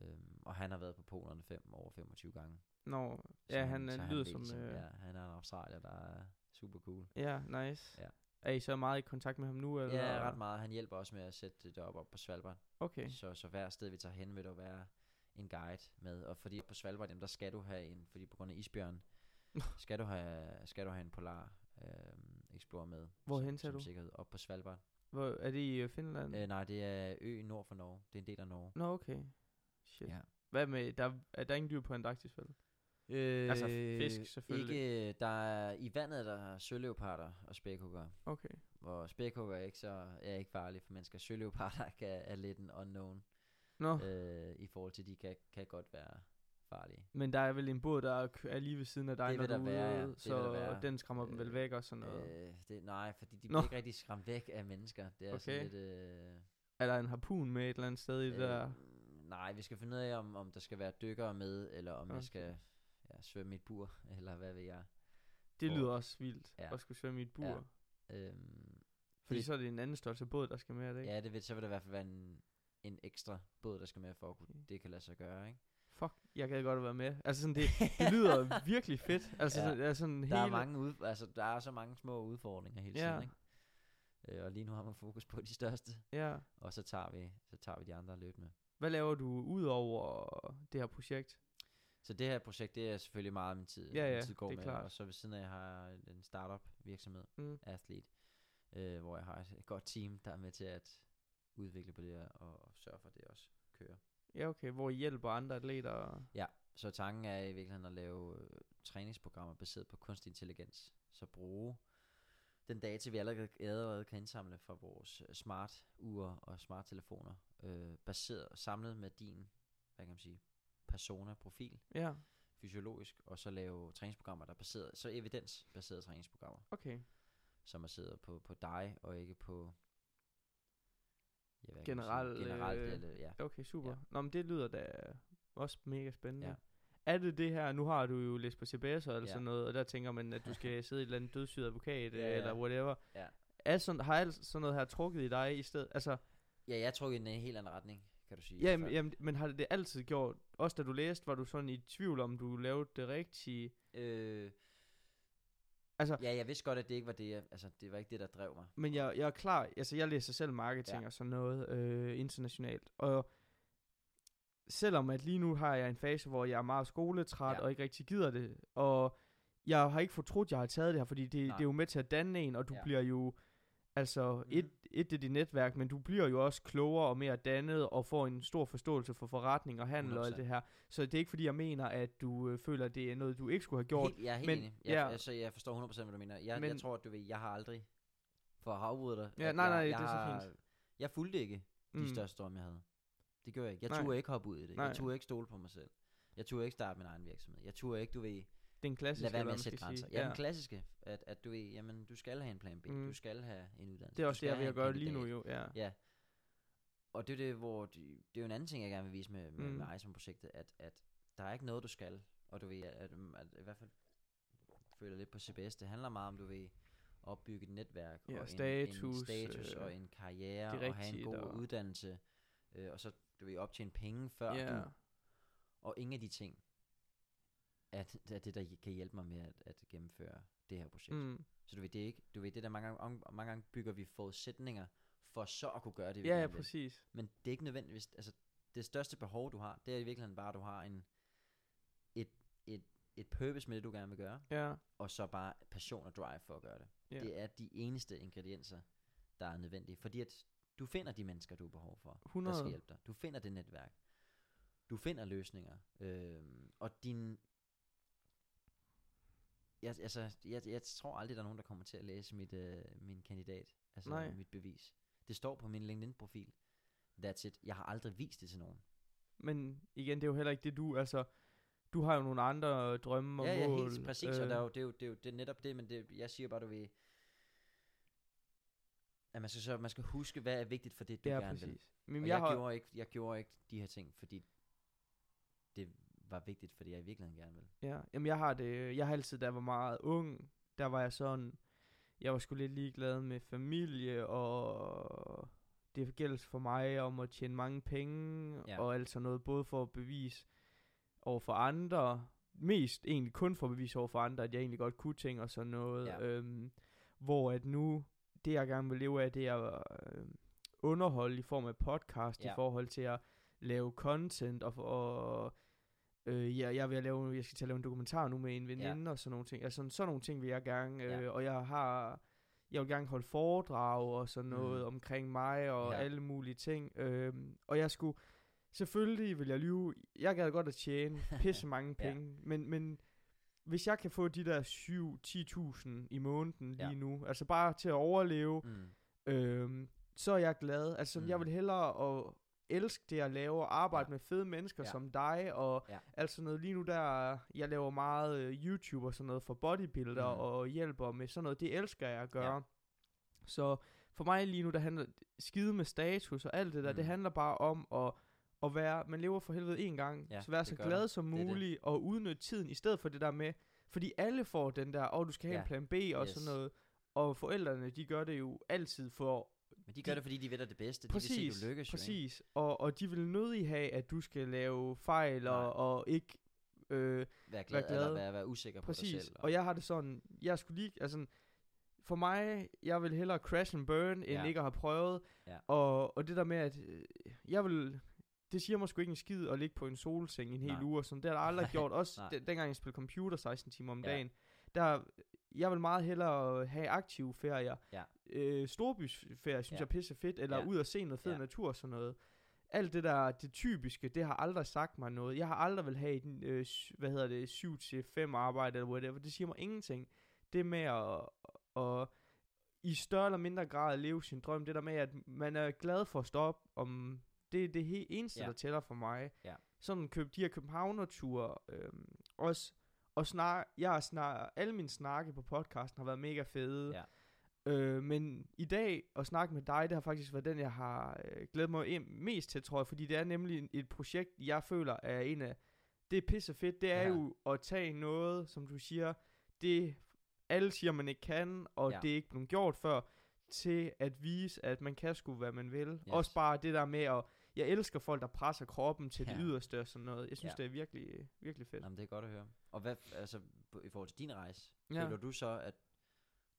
S2: Øhm, og han har været på polerne fem, over 25 gange.
S1: Nå,
S2: Så
S1: ja, han, han lyder
S2: ved
S1: som...
S2: ligesom-
S1: Øh,
S2: Ja, han er en australier, der er super cool.
S1: ja, nice.
S2: Ja.
S1: Er I så meget i kontakt med ham nu, eller?
S2: Ja, ret meget. Han hjælper også med at sætte det op, op på Svalbard.
S1: Okay.
S2: Så, så hver sted, vi tager hen, vil der være en guide med. Og fordi på Svalbard, jamen, der skal du have en, fordi på grund af isbjørn, skal du have, skal du have en Polar øh, Explorer med.
S1: Hvorhen tager du?
S2: sikkerhed. Op på Svalbard.
S1: Hvor, er det i øh, Finland?
S2: Øh, nej, det er ø nord for Norge. Det er en del af Norge.
S1: Nå, okay. Shit.
S2: Ja.
S1: Hvad med, der, er der ingen dyr på Antarktis, vel?
S2: Øh,
S1: Altså, fisk selvfølgelig.
S2: Ikke, der er, I vandet er der og spækhugger.
S1: Okay.
S2: Hvor spækhugger er ikke så er ikke farlige for mennesker. Søløoparder kan, er lidt en unknown.
S1: Nå,
S2: øh, i forhold til, de kan, kan godt være farlige.
S1: men der er vel en båd, der er lige ved siden af dig,
S2: Det
S1: når
S2: vil
S1: du er
S2: der
S1: ude,
S2: være, ja. Det
S1: så
S2: der være.
S1: den skræmmer dem vel
S2: Øh,
S1: væk og sådan noget.
S2: Øh, det, nej, fordi de
S1: Nå.
S2: bliver ikke rigtig skræmt væk af mennesker. Det er okay. sådan lidt... Øh,
S1: Er der en harpun med et eller andet sted i det der?
S2: øh, nej, vi skal finde ud af, om, om der skal være dykkere med, eller om okay. Jeg skal ja, svømme i et bur, eller hvad ved jeg.
S1: Det
S2: for-
S1: lyder også vildt,
S2: Ja.
S1: at skulle svømme i et bur.
S2: Ja. Øhm,
S1: Fordi
S2: det-
S1: så er det en anden størrelse båd, der skal med, det ikke?
S2: ja, det vil, så vil der i hvert fald være en, en ekstra båd, der skal med, for at kunne, det kan lade sig gøre, ikke?
S1: Fuck, jeg gad godt at være med. Altså sådan, det, det lyder virkelig fedt. Altså,
S2: Ja.
S1: ja. er sådan
S2: Der
S1: hele...
S2: er mange ud, altså der er så mange små udfordringer hele
S1: Ja.
S2: tiden, ikke? Øh, og lige nu har man fokus på de største,
S1: Ja.
S2: og så tager vi, så tager vi de andre løbende.
S1: Hvad laver du ud over det her projekt?
S2: Så det her projekt, det er selvfølgelig meget af min tid,
S1: Ja,
S2: min
S1: ja,
S2: tid går
S1: det er
S2: med,
S1: klart.
S2: og så ved siden af har jeg en startup virksomhed,
S1: Mm.
S2: Athlete, øh, hvor jeg har et godt team, der er med til at udvikle på det her, og, og sørge for, at det også kører.
S1: Ja, okay. Hvor I hjælper andre atleter.
S2: Ja, så tanken er i virkeligheden at lave øh, træningsprogrammer baseret på kunstig intelligens. Så bruge den data, vi allerede, allerede kan indsamle fra vores øh, smart ure og smart telefoner, øh, baseret og samlet med din, hvad kan man sige, persona, profil,
S1: Ja,
S2: fysiologisk, og så lave træningsprogrammer, der er baseret, så evidensbaserede træningsprogrammer,
S1: okay.
S2: som er baseret på, på dig, og ikke på ja, hvad kan man sige,
S1: Generel,
S2: generelt,
S1: øh,
S2: eller, ja.
S1: Okay, super.
S2: Ja.
S1: Nå, men det lyder da også mega spændende.
S2: Ja.
S1: Er det det her, nu har du jo læst på CBS og eller
S2: Ja.
S1: sådan noget, og der tænker man, at du skal sidde i et eller andet dødssyget advokat,
S2: Ja,
S1: ja, eller whatever.
S2: Ja.
S1: Er sådan, har alt sådan noget her trukket i dig i stedet? Altså,
S2: ja, jeg tror i en helt anden retning, kan du sige.
S1: jamen, jamen, men har det det altid gjort? Også da du læste, var du sådan i tvivl om, du lavede det rigtige?
S2: Øh,
S1: Altså-
S2: ja, jeg vidste godt, at det ikke var det, jeg, altså det var ikke det, der drev mig.
S1: Men jeg, jeg er klar, altså jeg læser selv marketing
S2: Ja.
S1: og sådan noget øh, internationalt, og selvom at lige nu har jeg en fase, hvor jeg er meget skoletræt
S2: Ja.
S1: og ikke rigtig gider det, og jeg har ikke fortrudt, at jeg har taget det her, fordi det,
S2: Nej.
S1: det er jo med til at danne en, og du
S2: Ja.
S1: bliver jo, altså mm. et, et er dit netværk, men du bliver jo også klogere og mere dannet, og får en stor forståelse for forretning og handel og alt
S2: 100%.
S1: det her. Så det er ikke fordi, jeg mener, at du øh, føler, at det er noget, du ikke skulle have gjort.
S2: Helt, jeg er helt
S1: men-
S2: enig. Jeg,
S1: ja.
S2: altså, jeg forstår 100% hvad du mener. Jeg, men, jeg tror, at du ved, jeg har aldrig, for at have afbrudt dig.
S1: Ja,
S2: at
S1: nej,
S2: jeg,
S1: nej,
S2: jeg
S1: det er så
S2: har,
S1: fint.
S2: Jeg fulgte ikke de
S1: Mm.
S2: største drømme, jeg havde. Det gjorde jeg ikke. Jeg
S1: Nej.
S2: turde ikke hoppe ud i det.
S1: Nej.
S2: Jeg turde ikke stole på mig selv. Jeg turde ikke starte min egen virksomhed. Jeg turde ikke, du ved,
S1: Den klassiske,
S2: lad være med at sætte grænser.
S1: sige.
S2: Ja, den klassiske, at, at du jamen, du skal have en plan B,
S1: Mm.
S2: du skal have en uddannelse.
S1: Det er også det, jeg
S2: en
S1: gøre lige nu jo, ja.
S2: Ja. Og det er det, hvor de, det er jo en anden ting, jeg gerne vil vise med, med,
S1: Mm.
S2: med Eisman-projektet, at, at der er ikke noget, du skal. Og du ved, at, at, at i hvert fald føler lidt på CBS, det handler meget om, du ved, opbygge et netværk,
S1: Ja,
S2: og en,
S1: status,
S2: en status
S1: øh,
S2: og en karriere,
S1: er
S2: og have en god
S1: og-
S2: uddannelse, øh, og så du ved, optjene penge før
S1: Ja.
S2: du, og ingen af de ting, at, er det, der kan hjælpe mig med at, at gennemføre det her projekt.
S1: Mm.
S2: Så du ved, det ikke, du ved, det der mange gange, mange gange bygger vi forudsætninger for så at kunne gøre det,
S1: Ja, ja, præcis.
S2: Men det er ikke nødvendigvis, altså det største behov, du har, det er i virkeligheden bare, at du har en, et, et, et purpose med det, du gerne vil gøre,
S1: Ja,
S2: og så bare passion og drive for at gøre det.
S1: Ja.
S2: Det er de eneste ingredienser, der er nødvendige, fordi at du finder de mennesker, du har behov for, der
S1: 100.
S2: skal hjælpe dig. Du finder det netværk. Du finder løsninger. Øhm, og din... Jeg, altså, jeg, jeg tror aldrig, der er nogen, der kommer til at læse mit, øh, min kandidat. Altså
S1: Nej.
S2: mit bevis. Det står på min LinkedIn-profil. That's it. Jeg har aldrig vist det til nogen.
S1: men igen, det er jo heller ikke det, du, altså, du har jo nogle andre drømme og
S2: ja, ja,
S1: mål.
S2: helt præcis. Øh. Og der er jo, det, er jo, det, er jo, det er netop det, men det, jeg siger bare, du ved... At man skal, så, man skal huske, hvad er vigtigt for det, du
S1: ja,
S2: gerne
S1: præcis.
S2: vil.
S1: Men jeg,
S2: jeg,
S1: har,
S2: gjorde ikke, jeg gjorde ikke de her ting, fordi var vigtigt, fordi jeg i virkeligheden gerne vil.
S1: Ja, jamen jeg har det, jeg har altid, da jeg var meget ung, der var jeg sådan, jeg var sgu lidt ligeglad med familie, og det gælder for mig om at tjene mange penge,
S2: Ja.
S1: og altså noget, både for at bevise over for andre, mest egentlig kun for at bevise over for andre, at jeg egentlig godt kunne ting og sådan noget,
S2: Ja.
S1: øhm, hvor at nu, det jeg gerne vil leve af, det er øh, underhold i form af podcast,
S2: Ja.
S1: i forhold til at lave content, og, og Øh, ja, jeg vil lave, jeg skal til at lave en dokumentar nu med en veninde ja. og sådan nogle ting. Altså sådan, nogle ting vil jeg gerne, øh,
S2: Ja.
S1: og jeg har, jeg vil gerne holde foredrag og sådan noget
S2: Mhm.
S1: omkring mig og
S2: Ja.
S1: alle mulige ting. Øh, og jeg skulle, selvfølgelig vil jeg lyve, jeg gad godt at tjene pisse mange
S2: Ja.
S1: penge, men, men hvis jeg kan få de der 7-10.000 i måneden lige
S2: Ja.
S1: nu, altså bare til at overleve,
S2: Mm.
S1: Øhm, så er jeg glad. Altså, mm. jeg
S2: Mm.
S1: vil hellere at elske det at lave, og arbejde
S2: Ja.
S1: med fede mennesker
S2: Ja.
S1: som dig, og
S2: Ja.
S1: altså noget lige nu der, jeg laver meget øh, YouTube og sådan noget for bodybuilder,
S2: Mm.
S1: og hjælper med sådan noget, det elsker jeg at gøre.
S2: Ja.
S1: Så for mig lige nu, der handler skide med status og alt det der, mm. det
S2: Mm.
S1: handler bare om at, at være, man lever for helvede en gang,
S2: Ja,
S1: så være
S2: det
S1: så glad
S2: du.
S1: som
S2: Det er det.
S1: muligt, og udnytte tiden, i stedet for det der med, fordi alle får den der, åh, oh, du skal have
S2: Ja.
S1: en plan B og
S2: Yes.
S1: sådan noget, og forældrene, de gør det jo altid for
S2: Men de gør
S1: De-
S2: det, fordi de ved dig det bedste.
S1: Præcis,
S2: de vil se, du lykkes jo, ikke?
S1: præcis. Og, og de vil nødig have, at du skal lave fejl
S2: Nej.
S1: og, og ikke... Øh,
S2: Være glad,
S1: glad.
S2: Eller være, være usikker på dig
S1: præcis.
S2: selv.
S1: Og jeg har det sådan, jeg skulle lige... Altså, for mig, jeg vil hellere crash and burn, end
S2: Ja.
S1: ikke at have prøvet.
S2: Ja.
S1: Og, og det der med, at øh, jeg vil... Det siger mig sgu ikke en skid at ligge på en solseng en hel
S2: Nej.
S1: uge og sådan. Det har jeg aldrig gjort. Også dengang jeg spillede computer 16 timer om
S2: Ja.
S1: dagen. Der, jeg vil meget hellere have aktive ferier.
S2: Ja.
S1: Øh, storbysferier synes
S2: Ja.
S1: jeg er pisse fedt. Eller
S2: Ja.
S1: ud og se noget fed
S2: Ja.
S1: natur og sådan noget. Alt det der, det typiske, det har aldrig sagt mig noget. Jeg har aldrig vil have et, øh, hvad hedder det, 7-5 arbejde eller whatever. Det siger mig ingenting. Det med at, at i større eller mindre grad leve sin drøm. Det der med, at man er glad for at stå op om... Det er det he- eneste,
S2: Ja.
S1: der tæller for mig.
S2: Ja.
S1: Sådan køb de her københavnerture. Øhm, også, og snak, jeg har snak, alle mine snakke på podcasten har været mega fede.
S2: Ja.
S1: Øh, men i dag at snakke med dig, det har faktisk været den, jeg har øh, glædet mig mest til, tror jeg. Fordi det er nemlig et projekt, jeg føler er en af... Det er pisse fedt. Det er
S2: Ja.
S1: jo at tage noget, som du siger, det alle siger, man ikke kan, og
S2: Ja.
S1: det er ikke blevet gjort før, til at vise, at man kan sgu, hvad man vil. Yes. Også bare det der med at... Jeg elsker folk, der presser kroppen til ja. det yderste og sådan noget. Jeg synes,
S2: Ja.
S1: det er virkelig, virkelig fedt.
S2: Jamen, det er godt at høre. Og hvad, altså, i forhold til din rejse,
S1: Ja.
S2: føler du så, at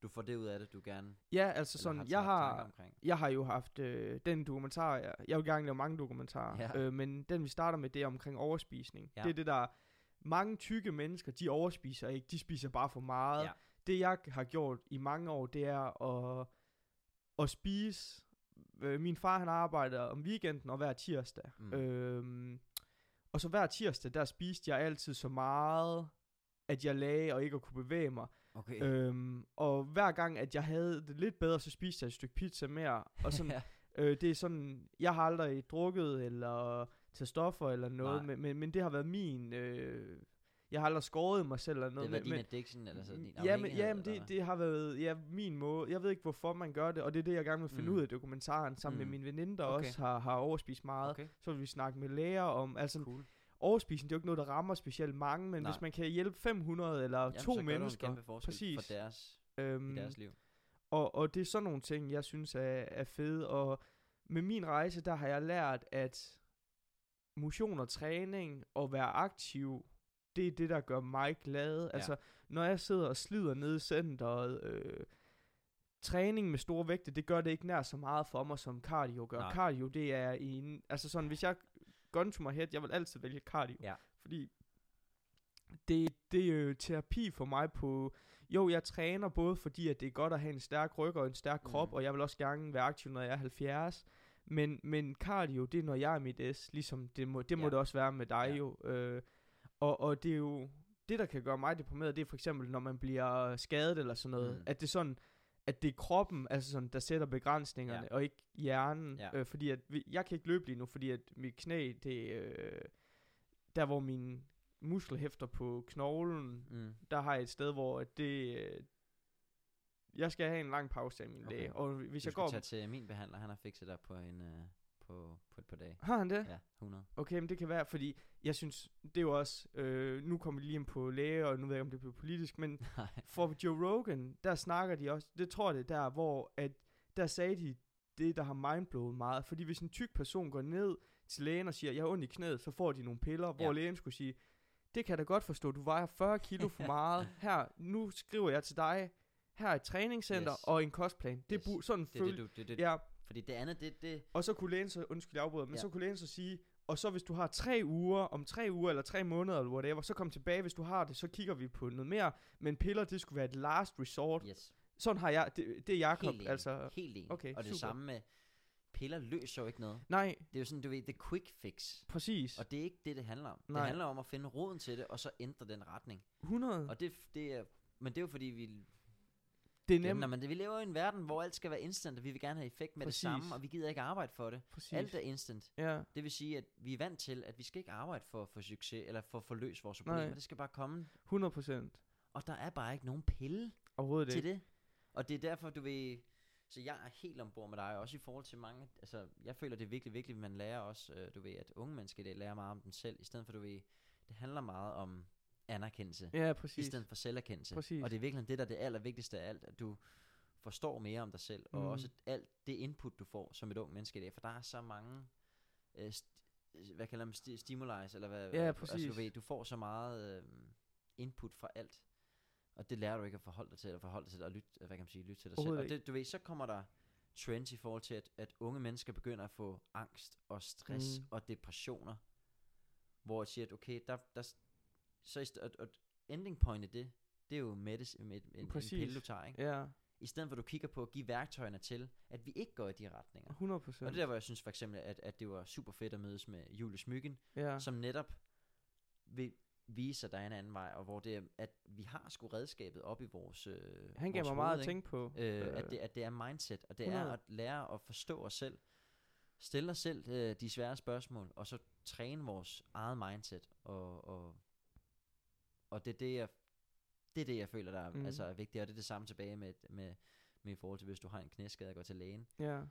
S2: du får det ud af det, du gerne
S1: Ja, altså sådan,
S2: har
S1: jeg har,
S2: omkring?
S1: jeg har jo haft øh, den dokumentar, jeg, jeg vil gerne lave mange dokumentarer,
S2: Ja.
S1: øh, men den vi starter med, det er omkring overspisning.
S2: Ja.
S1: Det er det der, mange tykke mennesker, de overspiser ikke, de spiser bare for meget.
S2: Ja.
S1: Det jeg har gjort i mange år, det er at, at spise. Øh, min far han arbejder om weekenden og hver tirsdag.
S2: Mm.
S1: Øhm, og så hver tirsdag, der spiste jeg altid så meget, at jeg lagde og ikke kunne bevæge mig.
S2: Okay.
S1: Øhm, og hver gang, at jeg havde det lidt bedre, så spiste jeg et stykke pizza mere. Og sådan,
S2: ja.
S1: øh, det er sådan, jeg har aldrig drukket eller taget stoffer eller noget, men, men, men det har været min... Øh, jeg har aldrig skåret mig selv eller noget.
S2: det
S1: men,
S2: din
S1: men,
S2: addiction, eller så din
S1: ja, men, ja, men det, det har været ja, min måde. Jeg ved ikke, hvorfor man gør det, og det er det, jeg gerne vil finde
S2: Mm.
S1: ud af dokumentaren, sammen
S2: Mm.
S1: med min veninde, der
S2: Okay.
S1: også har, har overspist meget.
S2: Okay,
S1: Så vil vi snakke med læger om, altså
S2: cool.
S1: overspisning, det er jo ikke noget, der rammer specielt mange, men
S2: Nej.
S1: hvis man kan hjælpe 500 eller
S2: Jamen,
S1: to
S2: så en
S1: mennesker,
S2: kæmpe forskel
S1: præcis.
S2: for deres,
S1: øhm,
S2: i deres liv.
S1: og, og det er sådan nogle ting, jeg synes er, er fede. Og med min rejse, der har jeg lært, at motion og træning og være aktiv, det er det, der gør mig glad. Ja. Altså, når jeg sidder og slider nede i centret, øh, træning med store vægte, det gør det ikke nær så meget for mig, som cardio gør.
S2: Nej.
S1: Cardio, det er en... Altså sådan, hvis jeg gun to my head, jeg vil altid vælge cardio.
S2: Ja.
S1: Fordi det, det er jo terapi for mig på... Jo, jeg træner både fordi, at det er godt at have en stærk ryg og en stærk krop,
S2: Mm.
S1: og jeg vil også gerne være aktiv, når jeg er 70. Men, men cardio, det er, når jeg er mit S, ligesom det må det, må
S2: Ja.
S1: det også være med dig
S2: Ja.
S1: jo. Øh, og, og det er jo... Det, der kan gøre mig deprimeret, det er for eksempel, når man bliver skadet eller sådan noget.
S2: Mm.
S1: At det er sådan, at det er kroppen, altså sådan, der sætter begrænsningerne,
S2: Ja.
S1: og ikke hjernen.
S2: Ja.
S1: Øh, fordi at vi, jeg kan ikke løbe lige nu, fordi at mit knæ, det øh, der hvor min muskel hæfter på knoglen,
S2: Mm.
S1: der har jeg et sted, hvor at det... Øh, jeg skal have en lang pause af min
S2: Okay.
S1: læge. Og hvis
S2: Du
S1: jeg går...
S2: tage til min behandler, han har fikset dig på, en, øh, på, på et par dage.
S1: Har han det?
S2: Ja, 100.
S1: Okay, men det kan være, fordi jeg synes, det er jo også... Øh, nu kommer vi lige ind på læge, og nu ved jeg ikke, om det bliver politisk, men
S2: Nej.
S1: for Joe Rogan, der snakker de også, det tror jeg det er der, hvor at, der sagde de det, der har mindblowet meget. Fordi hvis en tyk person går ned til lægen og siger, jeg har ondt i knæet, så får de nogle piller, hvor
S2: Ja.
S1: lægen skulle sige, det kan jeg da godt forstå, du vejer 40 kilo for meget. Her, nu skriver jeg til dig, her er et træningscenter
S2: Yes.
S1: og en kostplan. Det
S2: Yes.
S1: er bu- sådan
S2: Det
S1: føl-
S2: det, det, er det,
S1: Ja,
S2: Fordi det andet, det, det,
S1: og så kunne lægen så, undskyld jeg afbryder, men
S2: Ja.
S1: så kunne lægen så sige, og så hvis du har tre uger, om tre uger eller tre måneder eller whatever, så kom tilbage, hvis du har det, så kigger vi på noget mere. Men piller, det skulle være et last resort.
S2: yes.
S1: Sådan har jeg, det, det er Jacob,
S2: Helt enig.
S1: altså.
S2: Helt enig.
S1: okay,
S2: og det
S1: super.
S2: samme med, piller løser jo ikke noget.
S1: Nej,
S2: Det er jo sådan, du ved, det er quick fix.
S1: præcis.
S2: Og det er ikke det, det handler om.
S1: Nej.
S2: Det handler om at finde roden til det, og så ændre den retning.
S1: 100.
S2: Og det, det er, men det er jo fordi, vi,
S1: det er
S2: jamen,
S1: nemt.
S2: men det, vi lever i en verden, hvor alt skal være instant, og vi vil gerne have effekt med
S1: Præcis.
S2: det samme, og vi gider ikke arbejde for det.
S1: Præcis.
S2: Alt er instant.
S1: Ja,
S2: Det vil sige, at vi er vant til, at vi skal ikke arbejde for at få succes, eller for at få løst vores problemer.
S1: Nej.
S2: Det skal bare komme.
S1: 100 procent.
S2: Og der er bare ikke nogen pille
S1: Overhovedet
S2: til
S1: ikke.
S2: det. Og det er derfor, du vil... Så jeg er helt ombord med dig, også i forhold til mange... Altså, jeg føler, det er virkelig, virkelig, man lærer også, øh, du ved, at unge mennesker, det lærer meget om dem selv, i stedet for, du ved, det handler meget om anerkendelse,
S1: Ja,
S2: i
S1: præcis.
S2: stedet for selverkendelse.
S1: Præcis.
S2: Og det er virkelig det, der er det allervigtigste af alt, at du forstår mere om dig selv, og
S1: Mm.
S2: også alt det input, du får som et ung menneske i dag, for der er så mange... Øh, st- hvad kalder man sti- stimulus, eller hvad?
S1: Ja,
S2: hvad- Altså,
S1: præcis.
S2: du, ved, du får så meget øh, input fra alt, og det lærer du ikke at forholde dig til, eller forholde dig til, at lytte, hvad kan man sige, lytte til dig selv. Og det, du ved, så kommer der trends i forhold til, at, at unge mennesker begynder at få angst og stress
S1: Mm.
S2: og depressioner, hvor jeg siger, at okay, der, der så i at, at ending point i det, det er jo medicin, med en, en
S1: Præcis.
S2: pille, du tager, ikke?
S1: Ja,
S2: I stedet for, at du kigger på at give værktøjerne til, at vi ikke går i de retninger.
S1: 100
S2: Og
S1: procent.
S2: det er der, hvor jeg synes for eksempel, at, at det var super fedt at mødes med Julie Smykken,
S1: Ja.
S2: som netop vil vise, at der er en anden vej, og hvor det er, at vi har sgu redskabet op i vores øh,
S1: Han gav
S2: vores
S1: mig meget
S2: hoved,
S1: at
S2: ikke?
S1: tænke på.
S2: Øh, at, det, at det er mindset, og det
S1: 100.
S2: er at lære at forstå os selv, stille os selv øh, de svære spørgsmål, og så træne vores eget mindset, og, og, og det er det, jeg, det er det, jeg føler, der er, mm. altså er vigtigt, og det er det samme tilbage med, med, med i forhold til, hvis du har en knæskade og går til lægen.
S1: Ja,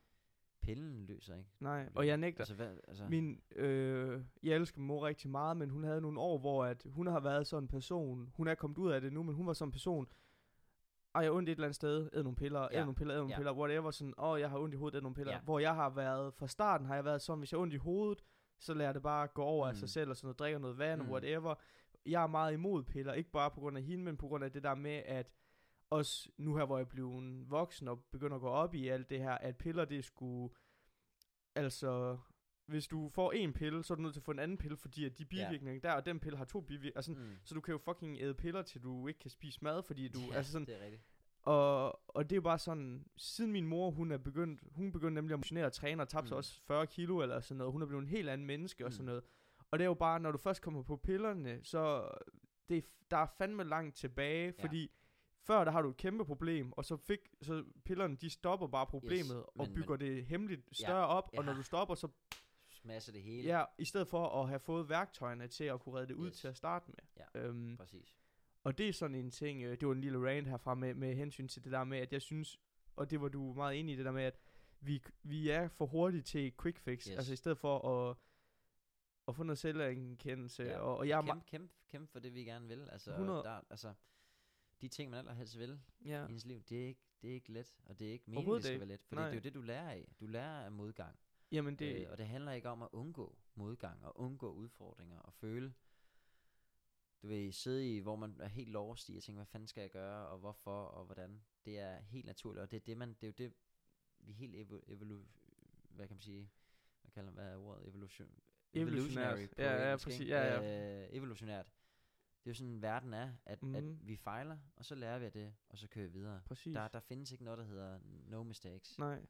S2: Pillen løser ikke.
S1: nej. Og jeg nægter.
S2: Altså, hvad, altså,
S1: Min, øh, jeg elsker mor rigtig meget, men hun havde nogle år, hvor at hun har været sådan en person. Hun er kommet ud af det nu, men hun var sådan en person. Ej, jeg har ondt et eller andet sted, æd nogle piller, æd
S2: Ja.
S1: nogle piller, æd nogle
S2: Ja.
S1: piller, whatever, sådan, åh, oh, jeg har ondt i hovedet, æd nogle piller.
S2: Ja.
S1: Hvor jeg har været, fra starten har jeg været sådan, hvis jeg har ondt i hovedet, så lader det bare gå over mm. af
S2: Mm.
S1: sig selv, og sådan noget, drikker noget vand, mm.
S2: Mm.
S1: whatever. Jeg er meget imod piller, ikke bare på grund af hende, men på grund af det der med, at også nu her, hvor jeg blev en voksen og begynder at gå op i alt det her, at piller, det skulle, altså, hvis du får en pille, så er du nødt til at få en anden pille, fordi at de bivirkninger der, og den pille har to bivirkninger, altså,
S2: mm.
S1: så du kan jo fucking æde piller, til du ikke kan spise mad, fordi du,
S2: ja,
S1: altså sådan,
S2: det er rigtigt.
S1: og, og det er bare sådan, siden min mor, hun er begyndt, hun begyndte nemlig at motionere og træne, og tabte mm.
S2: Mm.
S1: også 40 kilo eller sådan noget, hun er blevet en helt anden menneske og sådan
S2: Mm.
S1: noget. Og det er jo bare, når du først kommer på pillerne, så det, er der er fandme langt tilbage,
S2: Ja.
S1: fordi før der har du et kæmpe problem, og så fik så pillerne, de stopper bare problemet, og
S2: men-
S1: bygger det hemmeligt
S2: Ja,
S1: større op, og når
S2: ja.
S1: du stopper, så
S2: Smadrer smasse det hele.
S1: Ja, i stedet for at have fået værktøjerne til at kunne redde det ud
S2: Yes.
S1: til at starte med.
S2: Ja.
S1: Øhm,
S2: Præcis.
S1: og det er sådan en ting, øh, det var en lille rant herfra med, med hensyn til det der med, at jeg synes, og det var du meget enig i, det der med, at vi, vi er for hurtige til quick fix.
S2: Yes.
S1: Altså i stedet for at, at få noget selvanerkendelse.
S2: Ja.
S1: Og, og jeg er
S2: kæmpe, kæmpe, kæmpe for det, vi gerne vil. Altså,
S1: 100.
S2: der, altså, de ting, man allerhelst vil
S1: ja,
S2: i ens liv, det er ikke, det er ikke let, og det er ikke meningen, det skal
S1: ikke.
S2: være let. For
S1: Nej.
S2: det er jo det, du lærer af. Du lærer af modgang.
S1: jamen det,
S2: Øh, og det handler ikke om at undgå modgang og undgå udfordringer og føle, du vil sidde i, hvor man er helt lost i og tænke, hvad fanden skal jeg gøre, og hvorfor, og hvordan. Det er helt naturligt, og det er det, man, det er jo det, vi helt evolu, hvad kan man sige, hvad kalder hvad er ordet, evolution,
S1: Evolutionært.
S2: på
S1: Ja, ja, præcis. Ja, ja.
S2: Øh, evolutionært. Det er jo sådan, verden er, at, mm. At vi fejler, og så lærer vi af det, og så kører vi videre.
S1: præcis.
S2: Der, der findes ikke noget, der hedder no mistakes.
S1: Nej.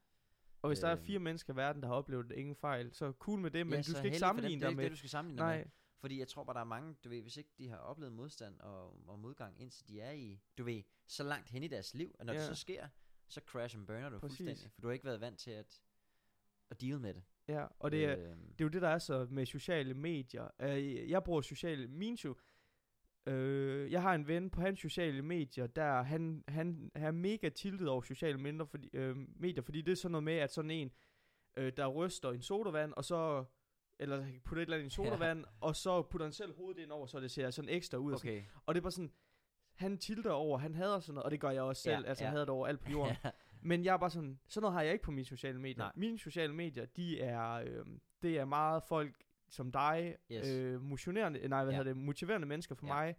S1: Og hvis der er
S2: Øhm.
S1: fire mennesker i verden, der har oplevet ingen fejl, så cool med det, men
S2: Ja,
S1: du skal ikke
S2: heldig for dem.
S1: sammenligne
S2: det er
S1: dig
S2: ikke
S1: med...
S2: det, du skal sammenligne dig med.
S1: Nej,
S2: Fordi jeg tror bare, der er mange, du ved, hvis ikke de har oplevet modstand og, og modgang, indtil de er i, du ved, så langt hen i deres liv, at når ja. det så sker, så crash and burner du
S1: Præcis.
S2: fuldstændig, for du har ikke været vant til at, at deal med det.
S1: Ja, og det er,
S2: øhm,
S1: det er jo det, der er så med sociale medier. Uh, jeg bruger sociale... Min so, øh, jeg har en ven på hans sociale medier, der han, han, han er mega tiltet over sociale medier, fordi, øh, medier, fordi det er sådan noget med, at sådan en, øh, der ryster en sodavand, og så eller putter et eller andet i en sodavand, og så putter han selv hovedet ind over, så det ser sådan ekstra ud. Og, sådan.
S2: okay.
S1: og det er bare sådan, han tilter over, han hader sådan noget, og det gør jeg også selv,
S2: Ja,
S1: altså
S2: ja.
S1: jeg hader det over alt på jorden.
S2: ja.
S1: Men jeg er bare sådan, sådan noget har jeg ikke på mine sociale medier.
S2: Nej.
S1: Mine sociale medier, de er, øh, det er meget folk som dig,
S2: Yes.
S1: øh, motionerende, nej, hvad
S2: Ja.
S1: hedder det, motiverende mennesker for
S2: Ja.
S1: mig.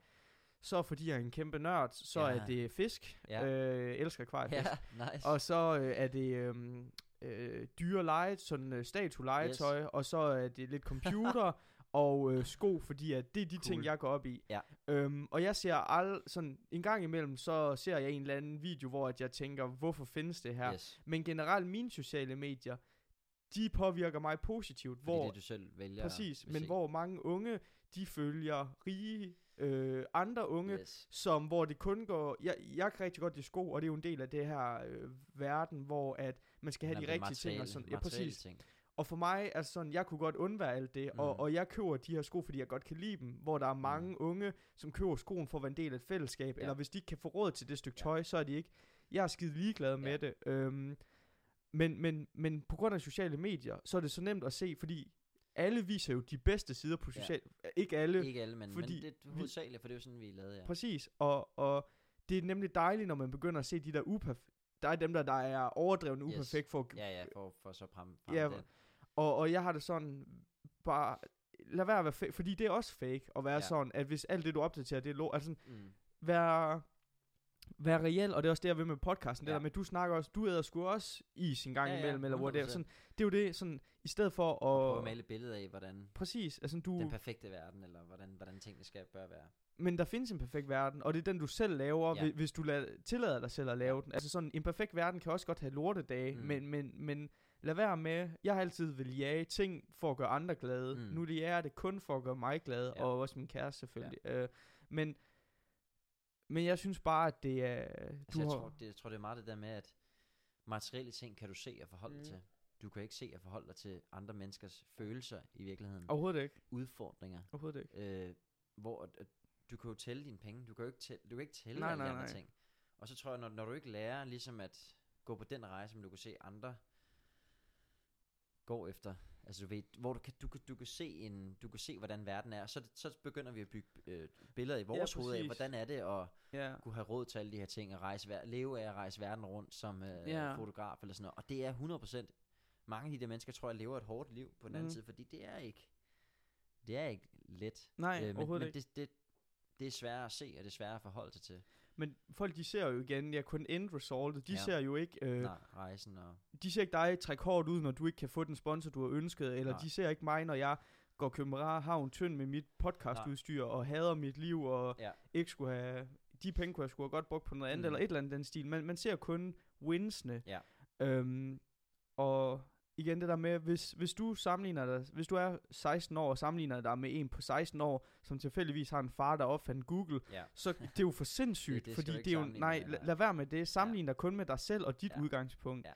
S1: Så fordi jeg er en kæmpe nørd, så
S2: Ja.
S1: er det fisk.
S2: Ja.
S1: Øh, elsker akvariefisk.
S2: ja, nice.
S1: Og så øh, er det øh, øh, dyre leje, sådan øh, statuelegetøj, og så er det lidt computer og øh, sko, fordi at det er de cool. ting, jeg går op i.
S2: Ja.
S1: Øhm, og jeg ser al, sådan en gang imellem, så ser jeg en eller anden video, hvor at jeg tænker, hvorfor findes det her?
S2: yes.
S1: Men generelt mine sociale medier, de påvirker mig positivt,
S2: Fordi
S1: hvor
S2: det du selv vælger
S1: præcis, men
S2: se.
S1: hvor mange unge, de følger rige øh, andre unge,
S2: yes.
S1: som hvor det kun går, jeg, jeg kan rigtig godt lide sko, og det er jo en del af det her øh, verden, hvor at man skal have
S2: Nå,
S1: de rigtige ting og sådan. Ja, præcis.
S2: Ting.
S1: Og for mig er sådan, jeg kunne godt undvære alt det, mm. og,
S2: Mm.
S1: og jeg køber de her sko, fordi jeg godt kan lide dem, hvor der er mange mm. unge, som køber skoen for at være en del af et fællesskab,
S2: Ja.
S1: eller hvis de ikke kan få råd til det stykke
S2: Ja.
S1: tøj, så er de ikke, jeg er skide ligeglad med
S2: Ja.
S1: det. Øhm, men, men, men på grund af sociale medier, så er det så nemt at se, fordi alle viser jo de bedste sider på
S2: Ja.
S1: sociale, ikke alle,
S2: Ikke alle, men,
S1: fordi
S2: men det er hovedsageligt, for det er jo sådan, vi er lavet, ja.
S1: Præcis, og, og det er nemlig dejligt, når man begynder at se de der uperfekte, der er dem der, der er overdrevet
S2: Yes.
S1: uperfekt for, at-
S2: Ja, ja, for, for så frem, frem
S1: Ja,
S2: ja, den.
S1: Og, og jeg har det sådan, bare, lad være at være fake, fordi det er også fake, at være ja. Sådan, at hvis alt det du opdaterer, det er lo, altså sådan,
S2: Mm.
S1: være, være reel, og det er også det, jeg vil med podcasten, det
S2: Ja.
S1: der med, du snakker også, du æder sgu også i sin gang
S2: Ja, ja,
S1: imellem, eller hvor det er,
S2: 100%.
S1: sådan, det er jo det, sådan, i stedet for
S2: Og prøve
S1: at,
S2: at male et billede af, hvordan
S1: præcis, altså du,
S2: den perfekte verden, eller hvordan, hvordan tingene skal bør være.
S1: Men der findes en perfekt verden, og det er den, du selv laver,
S2: Ja.
S1: hvis du lader, tillader dig selv at lave den. Altså sådan, en perfekt verden kan også godt have lortedage,
S2: mm.
S1: men, men, men lad være med, jeg har altid vil jage ting for at gøre andre glade.
S2: Mm.
S1: Nu det er det kun for at gøre mig glad,
S2: Ja.
S1: og også min kæreste selvfølgelig. Ja. Øh, men, men jeg synes bare, at det er...
S2: Altså, jeg, tror, det, jeg tror, det er meget det der med, at materielle ting kan du se og forholde
S1: Mm.
S2: til. Du kan ikke se og forholde dig til andre menneskers følelser i virkeligheden.
S1: Overhovedet ikke.
S2: Udfordringer.
S1: Overhovedet ikke.
S2: Øh, hvor at, at du kan jo tælle dine penge. Du kan jo ikke tælle, du kan ikke tælle
S1: Nej,
S2: alle
S1: nej,
S2: andre
S1: nej.
S2: ting. Og så tror jeg, når, når du ikke lærer ligesom at gå på den rejse, som du kan se andre går efter, altså du ved, hvor du kan, du du kan se en, du kan se, hvordan verden er, så, så begynder vi at bygge øh, billeder i vores hoved af, hvordan er det at
S1: Ja.
S2: kunne have råd til alle de her ting, og rejse, leve af at rejse verden rundt som øh,
S1: Ja.
S2: fotograf eller sådan noget. Og det er 100%, mange af de der mennesker, tror jeg, lever et hårdt liv på den anden
S1: Mhm.
S2: side, fordi det er ikke, det er ikke let.
S1: Nej,
S2: Øh, men
S1: overhovedet
S2: men
S1: ikke.
S2: det, det, det er svært at se, og det er svært at forholde sig til.
S1: Men folk, de ser jo igen, ja, kun end resultet. De
S2: Ja.
S1: ser jo ikke... Øh,
S2: Nej, rejsen og...
S1: de ser ikke dig trække hårdt ud, når du ikke kan få den sponsor, du har ønsket, eller
S2: Nej.
S1: de ser ikke mig, når jeg går København tynd med mit podcastudstyr, og hader mit liv, og
S2: Ja.
S1: ikke skulle have, de penge kunne jeg skulle have godt brugt på noget andet,
S2: Mm.
S1: eller et eller andet den stil. Man, man ser kun winsene.
S2: Ja.
S1: Øhm, og igen det der med, hvis, hvis du sammenligner dig, hvis du er 16 år og sammenligner dig med en på 16 år, som tilfældigvis har en far, der opfandt Google,
S2: Ja.
S1: så det er jo for sindssygt,
S2: Det- det
S1: fordi det er jo, nej,
S2: med,
S1: la,
S2: nej.
S1: lad være med det, sammenlign dig kun med dig selv og dit
S2: Ja.
S1: udgangspunkt.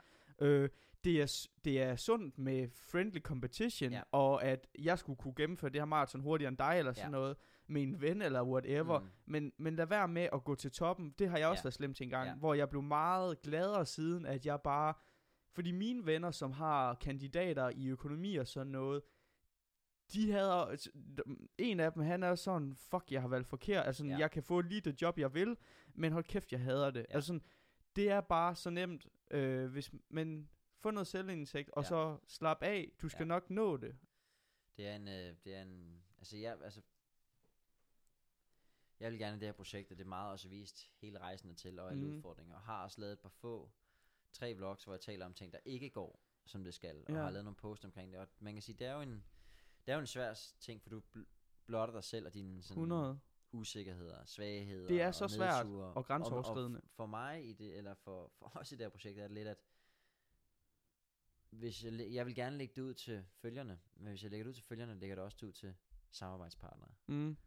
S2: Ja.
S1: Øh, det, er, det er sundt med friendly competition,
S2: Ja.
S1: og at jeg skulle kunne gennemføre det her maraton hurtigere end dig, eller sådan
S2: Ja.
S1: noget, med en ven, eller whatever.
S2: Mm.
S1: Men, men lad være med at gå til toppen. Det har jeg også
S2: Ja.
S1: været slemt til en gang,
S2: Ja.
S1: hvor jeg blev meget gladere siden, at jeg bare... Fordi mine venner, som har kandidater i økonomi og sådan noget, de havde... En af dem, han er sådan, fuck, jeg har valgt forkert. Altså,
S2: Ja.
S1: jeg kan få lige det job, jeg vil, men hold kæft, jeg hader det.
S2: Ja.
S1: Altså, det er bare så nemt, øh, hvis... Men få noget selvindsigt, og
S2: Ja.
S1: så slap af. Du skal
S2: Ja.
S1: nok nå det.
S2: Det er en, øh, det er en, altså jeg, altså, jeg vil gerne det her projekt, og det er meget også vist hele rejsen til, og alle
S1: Mhm.
S2: udfordringer, og har også lavet et par få, tre vlogs, hvor jeg taler om ting, der ikke går, som det skal, og
S1: Ja.
S2: har lavet nogle posts omkring det, og man kan sige, det er jo en, det er jo en svær ting, for du bl- blotter dig selv og dine sådan,
S1: 100.
S2: usikkerheder, svagheder
S1: Det er
S2: og
S1: så svært
S2: nedture.
S1: og grænseoverskridende.
S2: Og, for mig i det, eller for, for os i det her projekt, er det lidt, at hvis jeg, jeg vil gerne lægge det ud til følgerne, men hvis jeg lægger det ud til følgerne, lægger det også ud til samarbejdspartnere.
S1: Mm.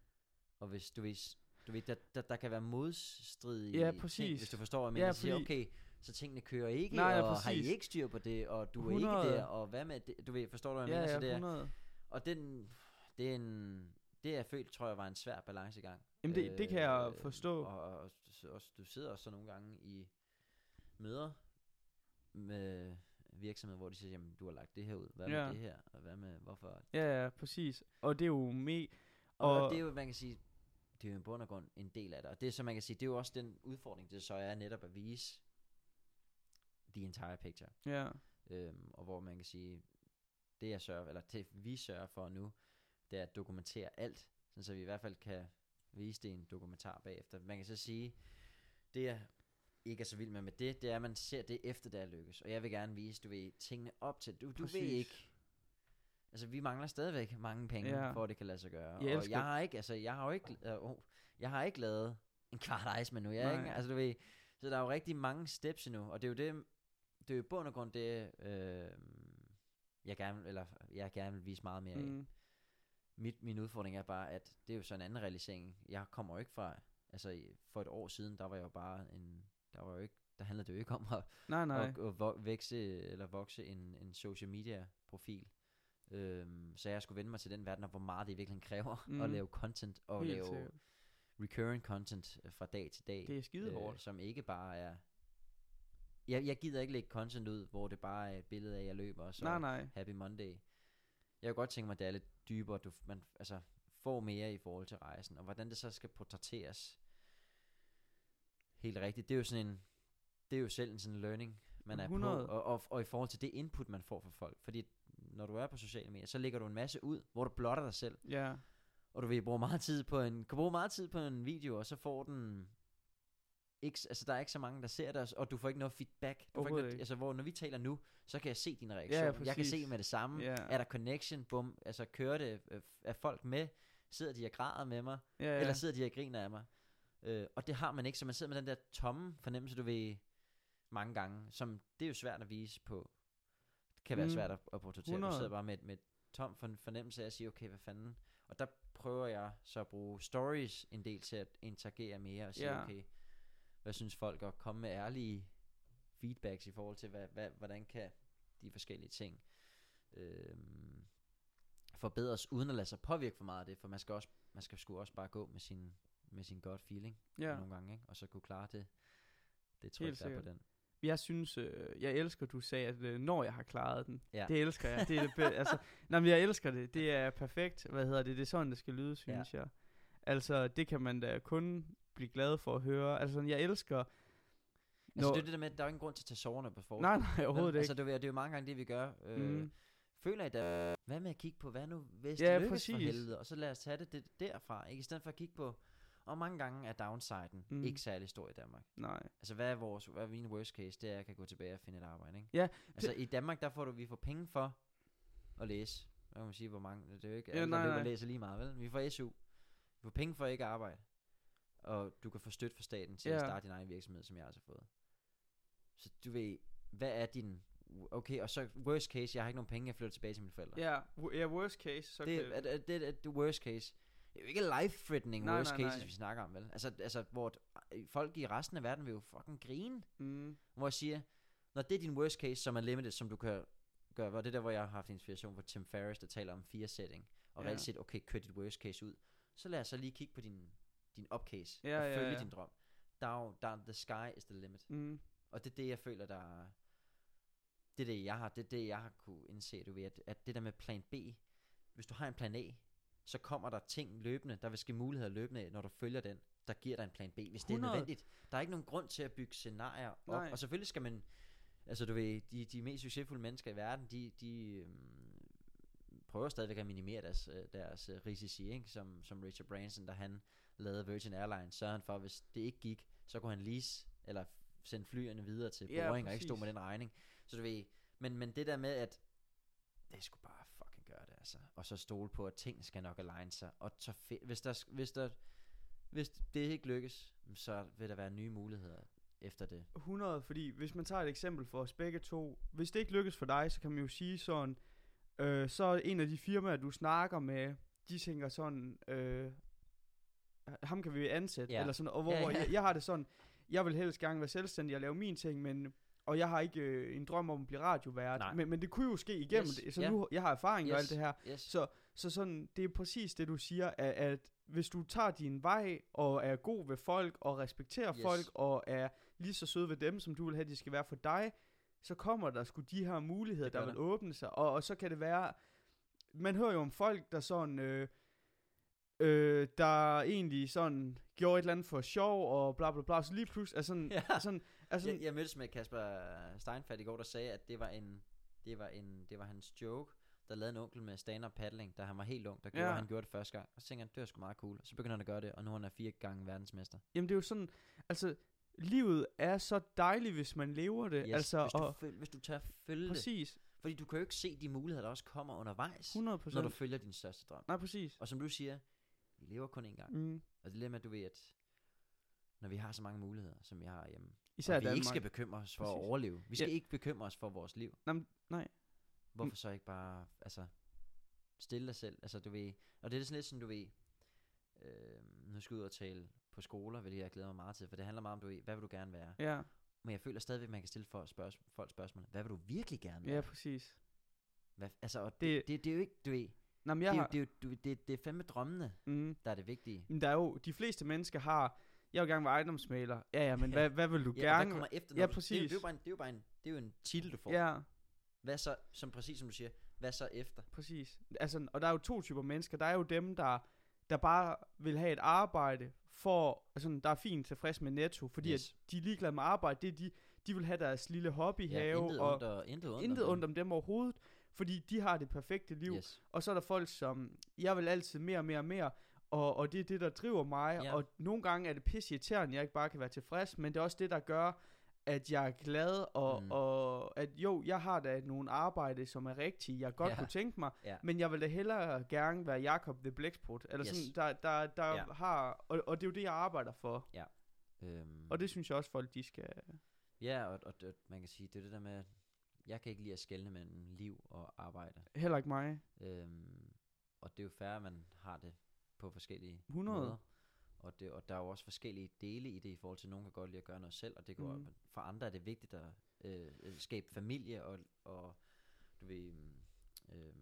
S2: Og hvis du ved, du ved der, der, der kan være modstridige
S1: Ja,
S2: ting,
S1: præcis.
S2: hvis du forstår, hvad
S1: Ja,
S2: jeg siger, okay, så tingene kører ikke,
S1: Nej, ja,
S2: og har I
S1: præcis.
S2: ikke styr på det, og du er
S1: 100.
S2: ikke der, og hvad med det, du ved, forstår du, hvad jeg
S1: Ja,
S2: mener?
S1: ja,
S2: så det er,
S1: 100.
S2: og den, det er en, det jeg følt, tror jeg, var en svær balancegang.
S1: Jamen, det, det kan jeg
S2: Øh,
S1: forstå.
S2: Og, og, og, du sidder også så nogle gange i møder med virksomheder, hvor de siger, jamen, du har lagt det her ud, hvad
S1: Ja.
S2: med det her, og hvad med, hvorfor?
S1: Ja, ja, præcis. Og det er jo me...
S2: Og,
S1: Og-
S2: det er jo, man kan sige, det er jo i bund og grund en del af det, og det er så, man kan sige, det er jo også den udfordring, det så er netop at vise the entire picture.
S1: Ja,
S2: Øhm, og hvor man kan sige, det jeg sørger, eller det vi sørger for nu, det er at dokumentere alt, sådan så vi i hvert fald kan vise det i en dokumentar bagefter. Man kan så sige, det jeg ikke er så vild med med det, det er, at man ser det efter det er lykkes. Og jeg vil gerne vise, du ved, tingene op til, du, du ved ikke, altså vi mangler stadigvæk mange penge,
S1: Ja.
S2: for at det kan lade sig gøre.
S1: Jeg
S2: og jeg har ikke, altså jeg har jo ikke, øh, oh, jeg har ikke lavet en kvart ice nu, jeg ikke, altså du ved, så der er jo rigtig mange steps endnu, og det er jo det, det er jo bund og grund det, øh, jeg gerne, eller jeg gerne vil vise meget mere af.
S1: mm,
S2: Mit, min udfordring er bare, at det er jo så en anden realisering. Jeg kommer jo ikke fra, altså for et år siden, der var jeg jo bare en, der var jo ikke, der handlede det jo ikke om at,
S1: nej, nej.
S2: at, at vo- vækse, eller vokse en, en social media profil. Øhm, så jeg skulle vende mig til den verden, og hvor meget det i virkeligheden kræver mm. at lave content, og
S1: Helt
S2: lave
S1: sikkert.
S2: recurring content øh, fra dag til dag.
S1: Det er skide hårdt.
S2: som ikke bare er, jeg, jeg gider ikke lægge content ud, hvor det bare er et billede af, at jeg løber, og så
S1: Nej, nej.
S2: Happy Monday. Jeg kunne godt tænke mig, at det er lidt dybere, du, man altså, får mere i forhold til rejsen, og hvordan det så skal portrætteres helt rigtigt. Det er jo sådan en, det er jo selv en sådan learning, man er
S1: 100.
S2: på, og, og, og i forhold til det input, man får fra folk. Fordi når du er på sociale medier, så lægger du en masse ud, hvor du blotter dig selv,
S1: Ja,
S2: og du vil bruge meget tid på en, kan bruge meget tid på en video, og så får den ikke, altså der er ikke så mange, der ser det, og du får ikke noget feedback. Du får ikke noget,
S1: ikke.
S2: altså hvor, når vi taler nu, så kan jeg se din reaktion. jeg kan se med det samme.
S1: Ja.
S2: Er der connection? Bum. Altså kører det? øh, Er folk med? Sidder de og græder med mig?
S1: ja,
S2: Ja.
S1: ja.
S2: Eller sidder de og griner af mig? Øh, og det har man ikke, så man sidder med den der tomme fornemmelse, du ved, mange gange, som det er jo svært at vise på. Det kan være
S1: Mm.
S2: svært at, at portrættere. Du
S1: 100.
S2: sidder bare med, med tom for, fornemmelse af at sige, okay, hvad fanden? Og der prøver jeg så at bruge stories en del til at interagere mere og sige,
S1: Ja.
S2: okay, hvad synes folk, og komme med ærlige feedbacks i forhold til, hvad, hvad, hvordan kan de forskellige ting øhm, forbedres, uden at lade sig påvirke for meget af det, for man skal også, man skal sgu også bare gå med sin, med sin godt feeling
S1: ja.
S2: nogle gange, ikke? og så kunne klare det, det tryk, der er på den.
S1: Jeg synes, øh, jeg elsker, du sagde, at øh, når jeg har klaret den.
S2: Ja.
S1: Det elsker jeg. Det er det be- altså, nej, men jeg elsker det. Det er perfekt. Hvad hedder det? Det er sådan, det skal lyde, synes jeg. Altså, det kan man da kun blive glad for at høre. Altså, jeg elsker...
S2: Altså
S1: Når-
S2: det er det der med, at der er ingen grund til at tage soverne på forskud.
S1: Nej, nej, overhovedet
S2: Altså
S1: ikke.
S2: det, er, det er jo mange gange det, vi gør. Øh,
S1: Mm.
S2: Føler I da, hvad med at kigge på, hvad nu hvis
S1: Ja,
S2: det lykkes for
S1: præcis.
S2: helvede, og så lad os tage det, det derfra, ikke? I stedet for at kigge på, og mange gange er downsiden
S1: Mm.
S2: ikke særlig stor i Danmark.
S1: Nej.
S2: Altså hvad er vores, hvad er min worst case, det er, at jeg kan gå tilbage og finde et arbejde, ikke?
S1: Ja,
S2: Altså i Danmark, der får du, vi får penge for at læse. Hvad kan man sige, hvor mange, det er jo ikke
S1: Ja,
S2: alle,
S1: nej,
S2: der
S1: nej.
S2: læser lige meget, vel? Vi får SU. Vi får penge for ikke at arbejde. Og du kan få støtte fra staten til at
S1: Ja.
S2: starte din egen virksomhed, som jeg også har fået. Så du ved, hvad er din... Okay, og så worst case, jeg har ikke nogen penge, jeg flytter tilbage til mine forældre.
S1: Ja, ja worst case, så
S2: det,
S1: kan...
S2: er, er, det er det worst case. Det er jo ikke life-threatening
S1: Nej,
S2: worst
S1: nej,
S2: cases,
S1: nej.
S2: vi snakker om, vel? Altså, altså hvor folk i resten af verden vil jo fucking grine.
S1: Mm.
S2: Hvor jeg siger, når det er din worst case, som er limited, som du kan gøre, hvor det er der, hvor jeg har haft inspiration fra Tim Ferriss, der taler om fire setting, og
S1: Ja.
S2: reelt set, okay, kør dit worst case ud, så lad os så lige kigge på din, din upcase,
S1: Ja,
S2: og
S1: ja,
S2: følge
S1: ja.
S2: din drøm. Der er jo, der er, the sky is the limit.
S1: Mm.
S2: Og det er det, jeg føler, der er, det er det, jeg har, det er det, jeg har kunne indse, du ved, at, at det der med plan B, hvis du har en plan A, så kommer der ting løbende, der vil ske muligheder løbende, når du følger den, der giver dig en plan B, hvis 100. det
S1: 100.
S2: er nødvendigt. Der er ikke nogen grund til at bygge scenarier op,
S1: Nej.
S2: og selvfølgelig skal man, altså du ved, de, de mest succesfulde mennesker i verden, de, de øhm, prøver stadigvæk at minimere deres, øh, deres øh, risici, ikke? Som, som Richard Branson, da han lavede Virgin Airlines, sørgede han for, hvis det ikke gik, så kunne han lease, eller sende flyerne videre til
S1: Ja,
S2: Boeing, og ikke stå med den regning. Så du ved, men, men det der med, at det skulle bare fucking gøre det, altså. Og så stole på, at ting skal nok align sig. Og så hvis, der, hvis, der, hvis det ikke lykkes, så vil der være nye muligheder efter det.
S1: 100, fordi hvis man tager et eksempel for os begge to, hvis det ikke lykkes for dig, så kan man jo sige sådan, øh, så er en af de firmaer, du snakker med, de tænker sådan, øh, ham kan vi ansætte,
S2: Ja.
S1: eller sådan, og hvor,
S2: Ja, ja.
S1: Jeg, jeg har det sådan, jeg vil helst gerne være selvstændig og lave min ting, men og jeg har ikke øh, en drøm om at blive radiovært,
S2: Nej.
S1: men, men det kunne jo ske igennem
S2: Yes,
S1: det, så
S2: ja.
S1: nu, jeg har erfaring og
S2: Yes.
S1: alt det her,
S2: Yes.
S1: så, så sådan, det er præcis det, du siger, at, at hvis du tager din vej, og er god ved folk, og respekterer
S2: Yes.
S1: folk, og er lige så sød ved dem, som du vil have, de skal være for dig, så kommer der sgu de her muligheder,
S2: Det
S1: der vil
S2: der.
S1: åbne sig. Og, og så kan det være, man hører jo om folk, der sådan, øh, øh, der egentlig sådan gjorde et eller andet for sjov, og bla bla bla, så lige pludselig er sådan,
S2: Ja.
S1: er sådan, er sådan
S2: jeg, jeg mødtes med Kasper Steinfeld i går, der sagde, at det var en, det var en, det var hans joke, der lavede en onkel med stand-up paddling, da han var helt ung, der gjorde,
S1: Ja.
S2: han gjorde det første gang. Og så tænkte han, det var sgu meget cool. Og så begynder han at gøre det, og nu er han fire gange verdensmester.
S1: jamen det er jo sådan, altså, livet er så dejligt, hvis man lever det,
S2: Yes,
S1: altså,
S2: hvis, du
S1: og,
S2: føl, hvis du tager følge det.
S1: præcis,
S2: Fordi du kan jo ikke se de muligheder, der også kommer undervejs,
S1: 100
S2: når du følger din største drøm.
S1: Nej, præcis.
S2: Og som du siger, vi lever kun én gang.
S1: Mm.
S2: Og det er det med, at du ved, at når vi har så mange muligheder, som vi har hjemme,
S1: Især
S2: og vi
S1: Danmark.
S2: ikke skal bekymre os for
S1: Præcis.
S2: at overleve. Vi skal
S1: Ja.
S2: ikke bekymre os for vores liv.
S1: Nå, men- nej.
S2: Hvorfor så ikke bare, altså, stille dig selv? Altså, du ved, og det er sådan lidt sådan, du ved, øh, nu skal jeg ud og tale på skoler, hvilket jeg glæder mig meget til, for det handler meget om, du ved, hvad vil du gerne være?
S1: Ja,
S2: Men jeg føler stadigvæk, at man kan stille for spørg- folk spørgsmål, hvad vil du virkelig gerne være?
S1: ja, præcis.
S2: Hvad, altså, og
S1: Det-
S2: det, det, det, er jo ikke, du ved,
S1: Nå, men
S2: det,
S1: jeg
S2: er jo,
S1: har,
S2: det, er jo, det, det er fandme drømmene,
S1: mm,
S2: der er det vigtige.
S1: men der er jo, de fleste mennesker har, jeg vil gerne være ejendomsmaler. Ja, ja, men
S2: Ja.
S1: hvad, hvad vil du
S2: Ja,
S1: gerne?
S2: hvad kommer efter?
S1: Ja,
S2: du- Det,
S1: præcis.
S2: det, er jo bare en, det er jo bare en, det er jo en titel, du får.
S1: Ja,
S2: Hvad så, som præcis som du siger, hvad så efter?
S1: præcis. Altså, og der er jo to typer mennesker. Der er jo dem, der, der bare vil have et arbejde, for, altså, der er fint tilfreds med netto, fordi
S2: Yes.
S1: at de er ligeglade med arbejde. Det er de, de vil have deres lille hobbyhave,
S2: intet
S1: og
S2: og, intet ondt,
S1: intet ondt om dem overhovedet, fordi de har det perfekte liv.
S2: Yes.
S1: Og så er der folk, som, jeg vil altid mere og mere og mere, og, og det er det, der driver mig,
S2: Ja.
S1: og nogle gange er det pisse irriterende, jeg ikke bare kan være tilfreds, men det er også det, der gør, at jeg er glad, og,
S2: Mm.
S1: og at jo, jeg har da nogle arbejde, som er rigtige, jeg godt
S2: Ja.
S1: kunne tænke mig,
S2: Ja.
S1: men jeg vil da hellere gerne være Jakob the Blæksprutt, eller
S2: Yes.
S1: sådan, der, der, der
S2: Ja.
S1: har, og, og det er jo det, jeg arbejder for,
S2: Øhm,
S1: og det synes jeg også, folk de skal,
S2: Ja, og, og, og man kan sige, det er det der med, jeg kan ikke lide at skelne mellem liv og arbejde.
S1: heller ikke mig,
S2: Øhm, og det er jo at man har det på forskellige
S1: 100.
S2: måder. Og, det, og der er jo også forskellige dele i det, i forhold til, at nogen kan godt lide at gøre noget selv, og det
S1: Mhm.
S2: mm. for andre er det vigtigt at øh, øh, skabe familie, og, og du ved, øh,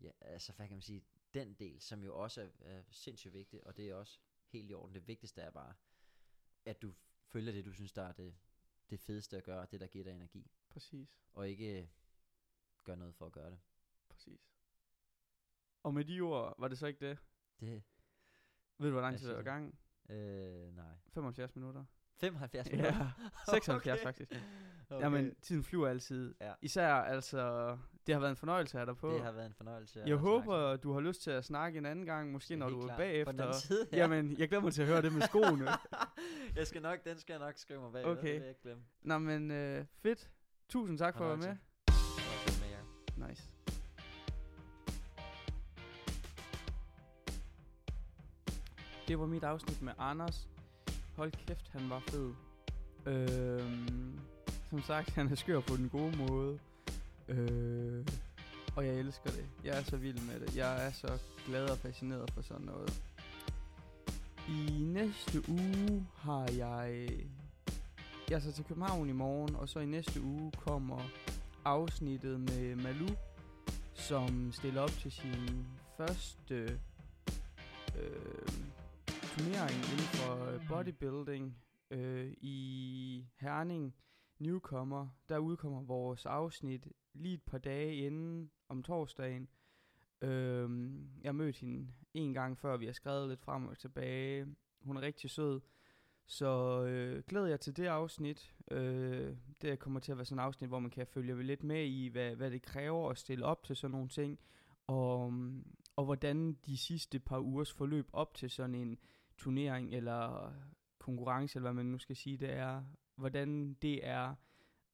S2: ja, altså hvad kan man sige, den del, som jo også er, er sindssygt vigtig, og det er også helt i orden. Det vigtigste er bare, at du følger det, du synes, der er det, det fedeste at gøre, og det, der giver dig energi,
S1: præcis,
S2: og ikke øh, gør noget for at gøre det.
S1: præcis. Og med de ord, var det så ikke det?
S2: Det,
S1: Ved du, hvor lang tid det var gang?
S2: øh, nej.
S1: 75 minutter.
S2: 75 minutter?
S1: Ja, 76 faktisk.
S2: Okay.
S1: Jamen, tiden flyver altid.
S2: Ja.
S1: Især, altså, det har været en fornøjelse at have dig på.
S2: Det har været en fornøjelse.
S1: jeg
S2: snakke
S1: håber, du har lyst til at snakke en anden gang, måske når du er bagefter.
S2: På den side, ja.
S1: Jamen, jeg glæder mig til at høre det med skoene.
S2: jeg skal nok, den skal jeg nok skrive mig bag.
S1: Okay.
S2: Det vil jeg ikke glemme.
S1: Nå, men øh, fedt. Tusind tak for at være med.
S2: Med.
S1: Nice. Det var mit afsnit med Anders. Hold kæft, han var fed. Øhm, som sagt, han er skør på den gode måde. Øh, og jeg elsker det. Jeg er så vild med det. Jeg er så glad og fascineret for sådan noget. I næste uge har jeg jeg er så til København i morgen, og så i næste uge kommer afsnittet med Malu, som stiller op til sin første øh, turnering inden for øh, bodybuilding øh, i Herning Newcomer. Der udkommer vores afsnit lige et par dage inden om torsdagen. Øh, jeg mødte hende en gang før, vi har skrevet lidt frem og tilbage. Hun er rigtig sød. Så øh, glæder jeg til det afsnit. Øh, det kommer til at være sådan et afsnit, hvor man kan følge lidt med i, hvad, hvad det kræver at stille op til sådan nogle ting. Og, og hvordan de sidste par ugers forløb op til sådan en turnering eller konkurrence, eller hvad man nu skal sige, det er, hvordan det er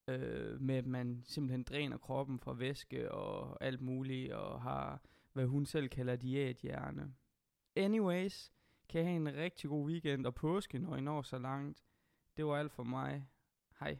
S1: øh, med, at man simpelthen dræner kroppen fra væske og alt muligt, og har, hvad hun selv kalder diæthjerne. Anyways, kan I have en rigtig god weekend og påske, når I når så langt. Det var alt for mig. Hej.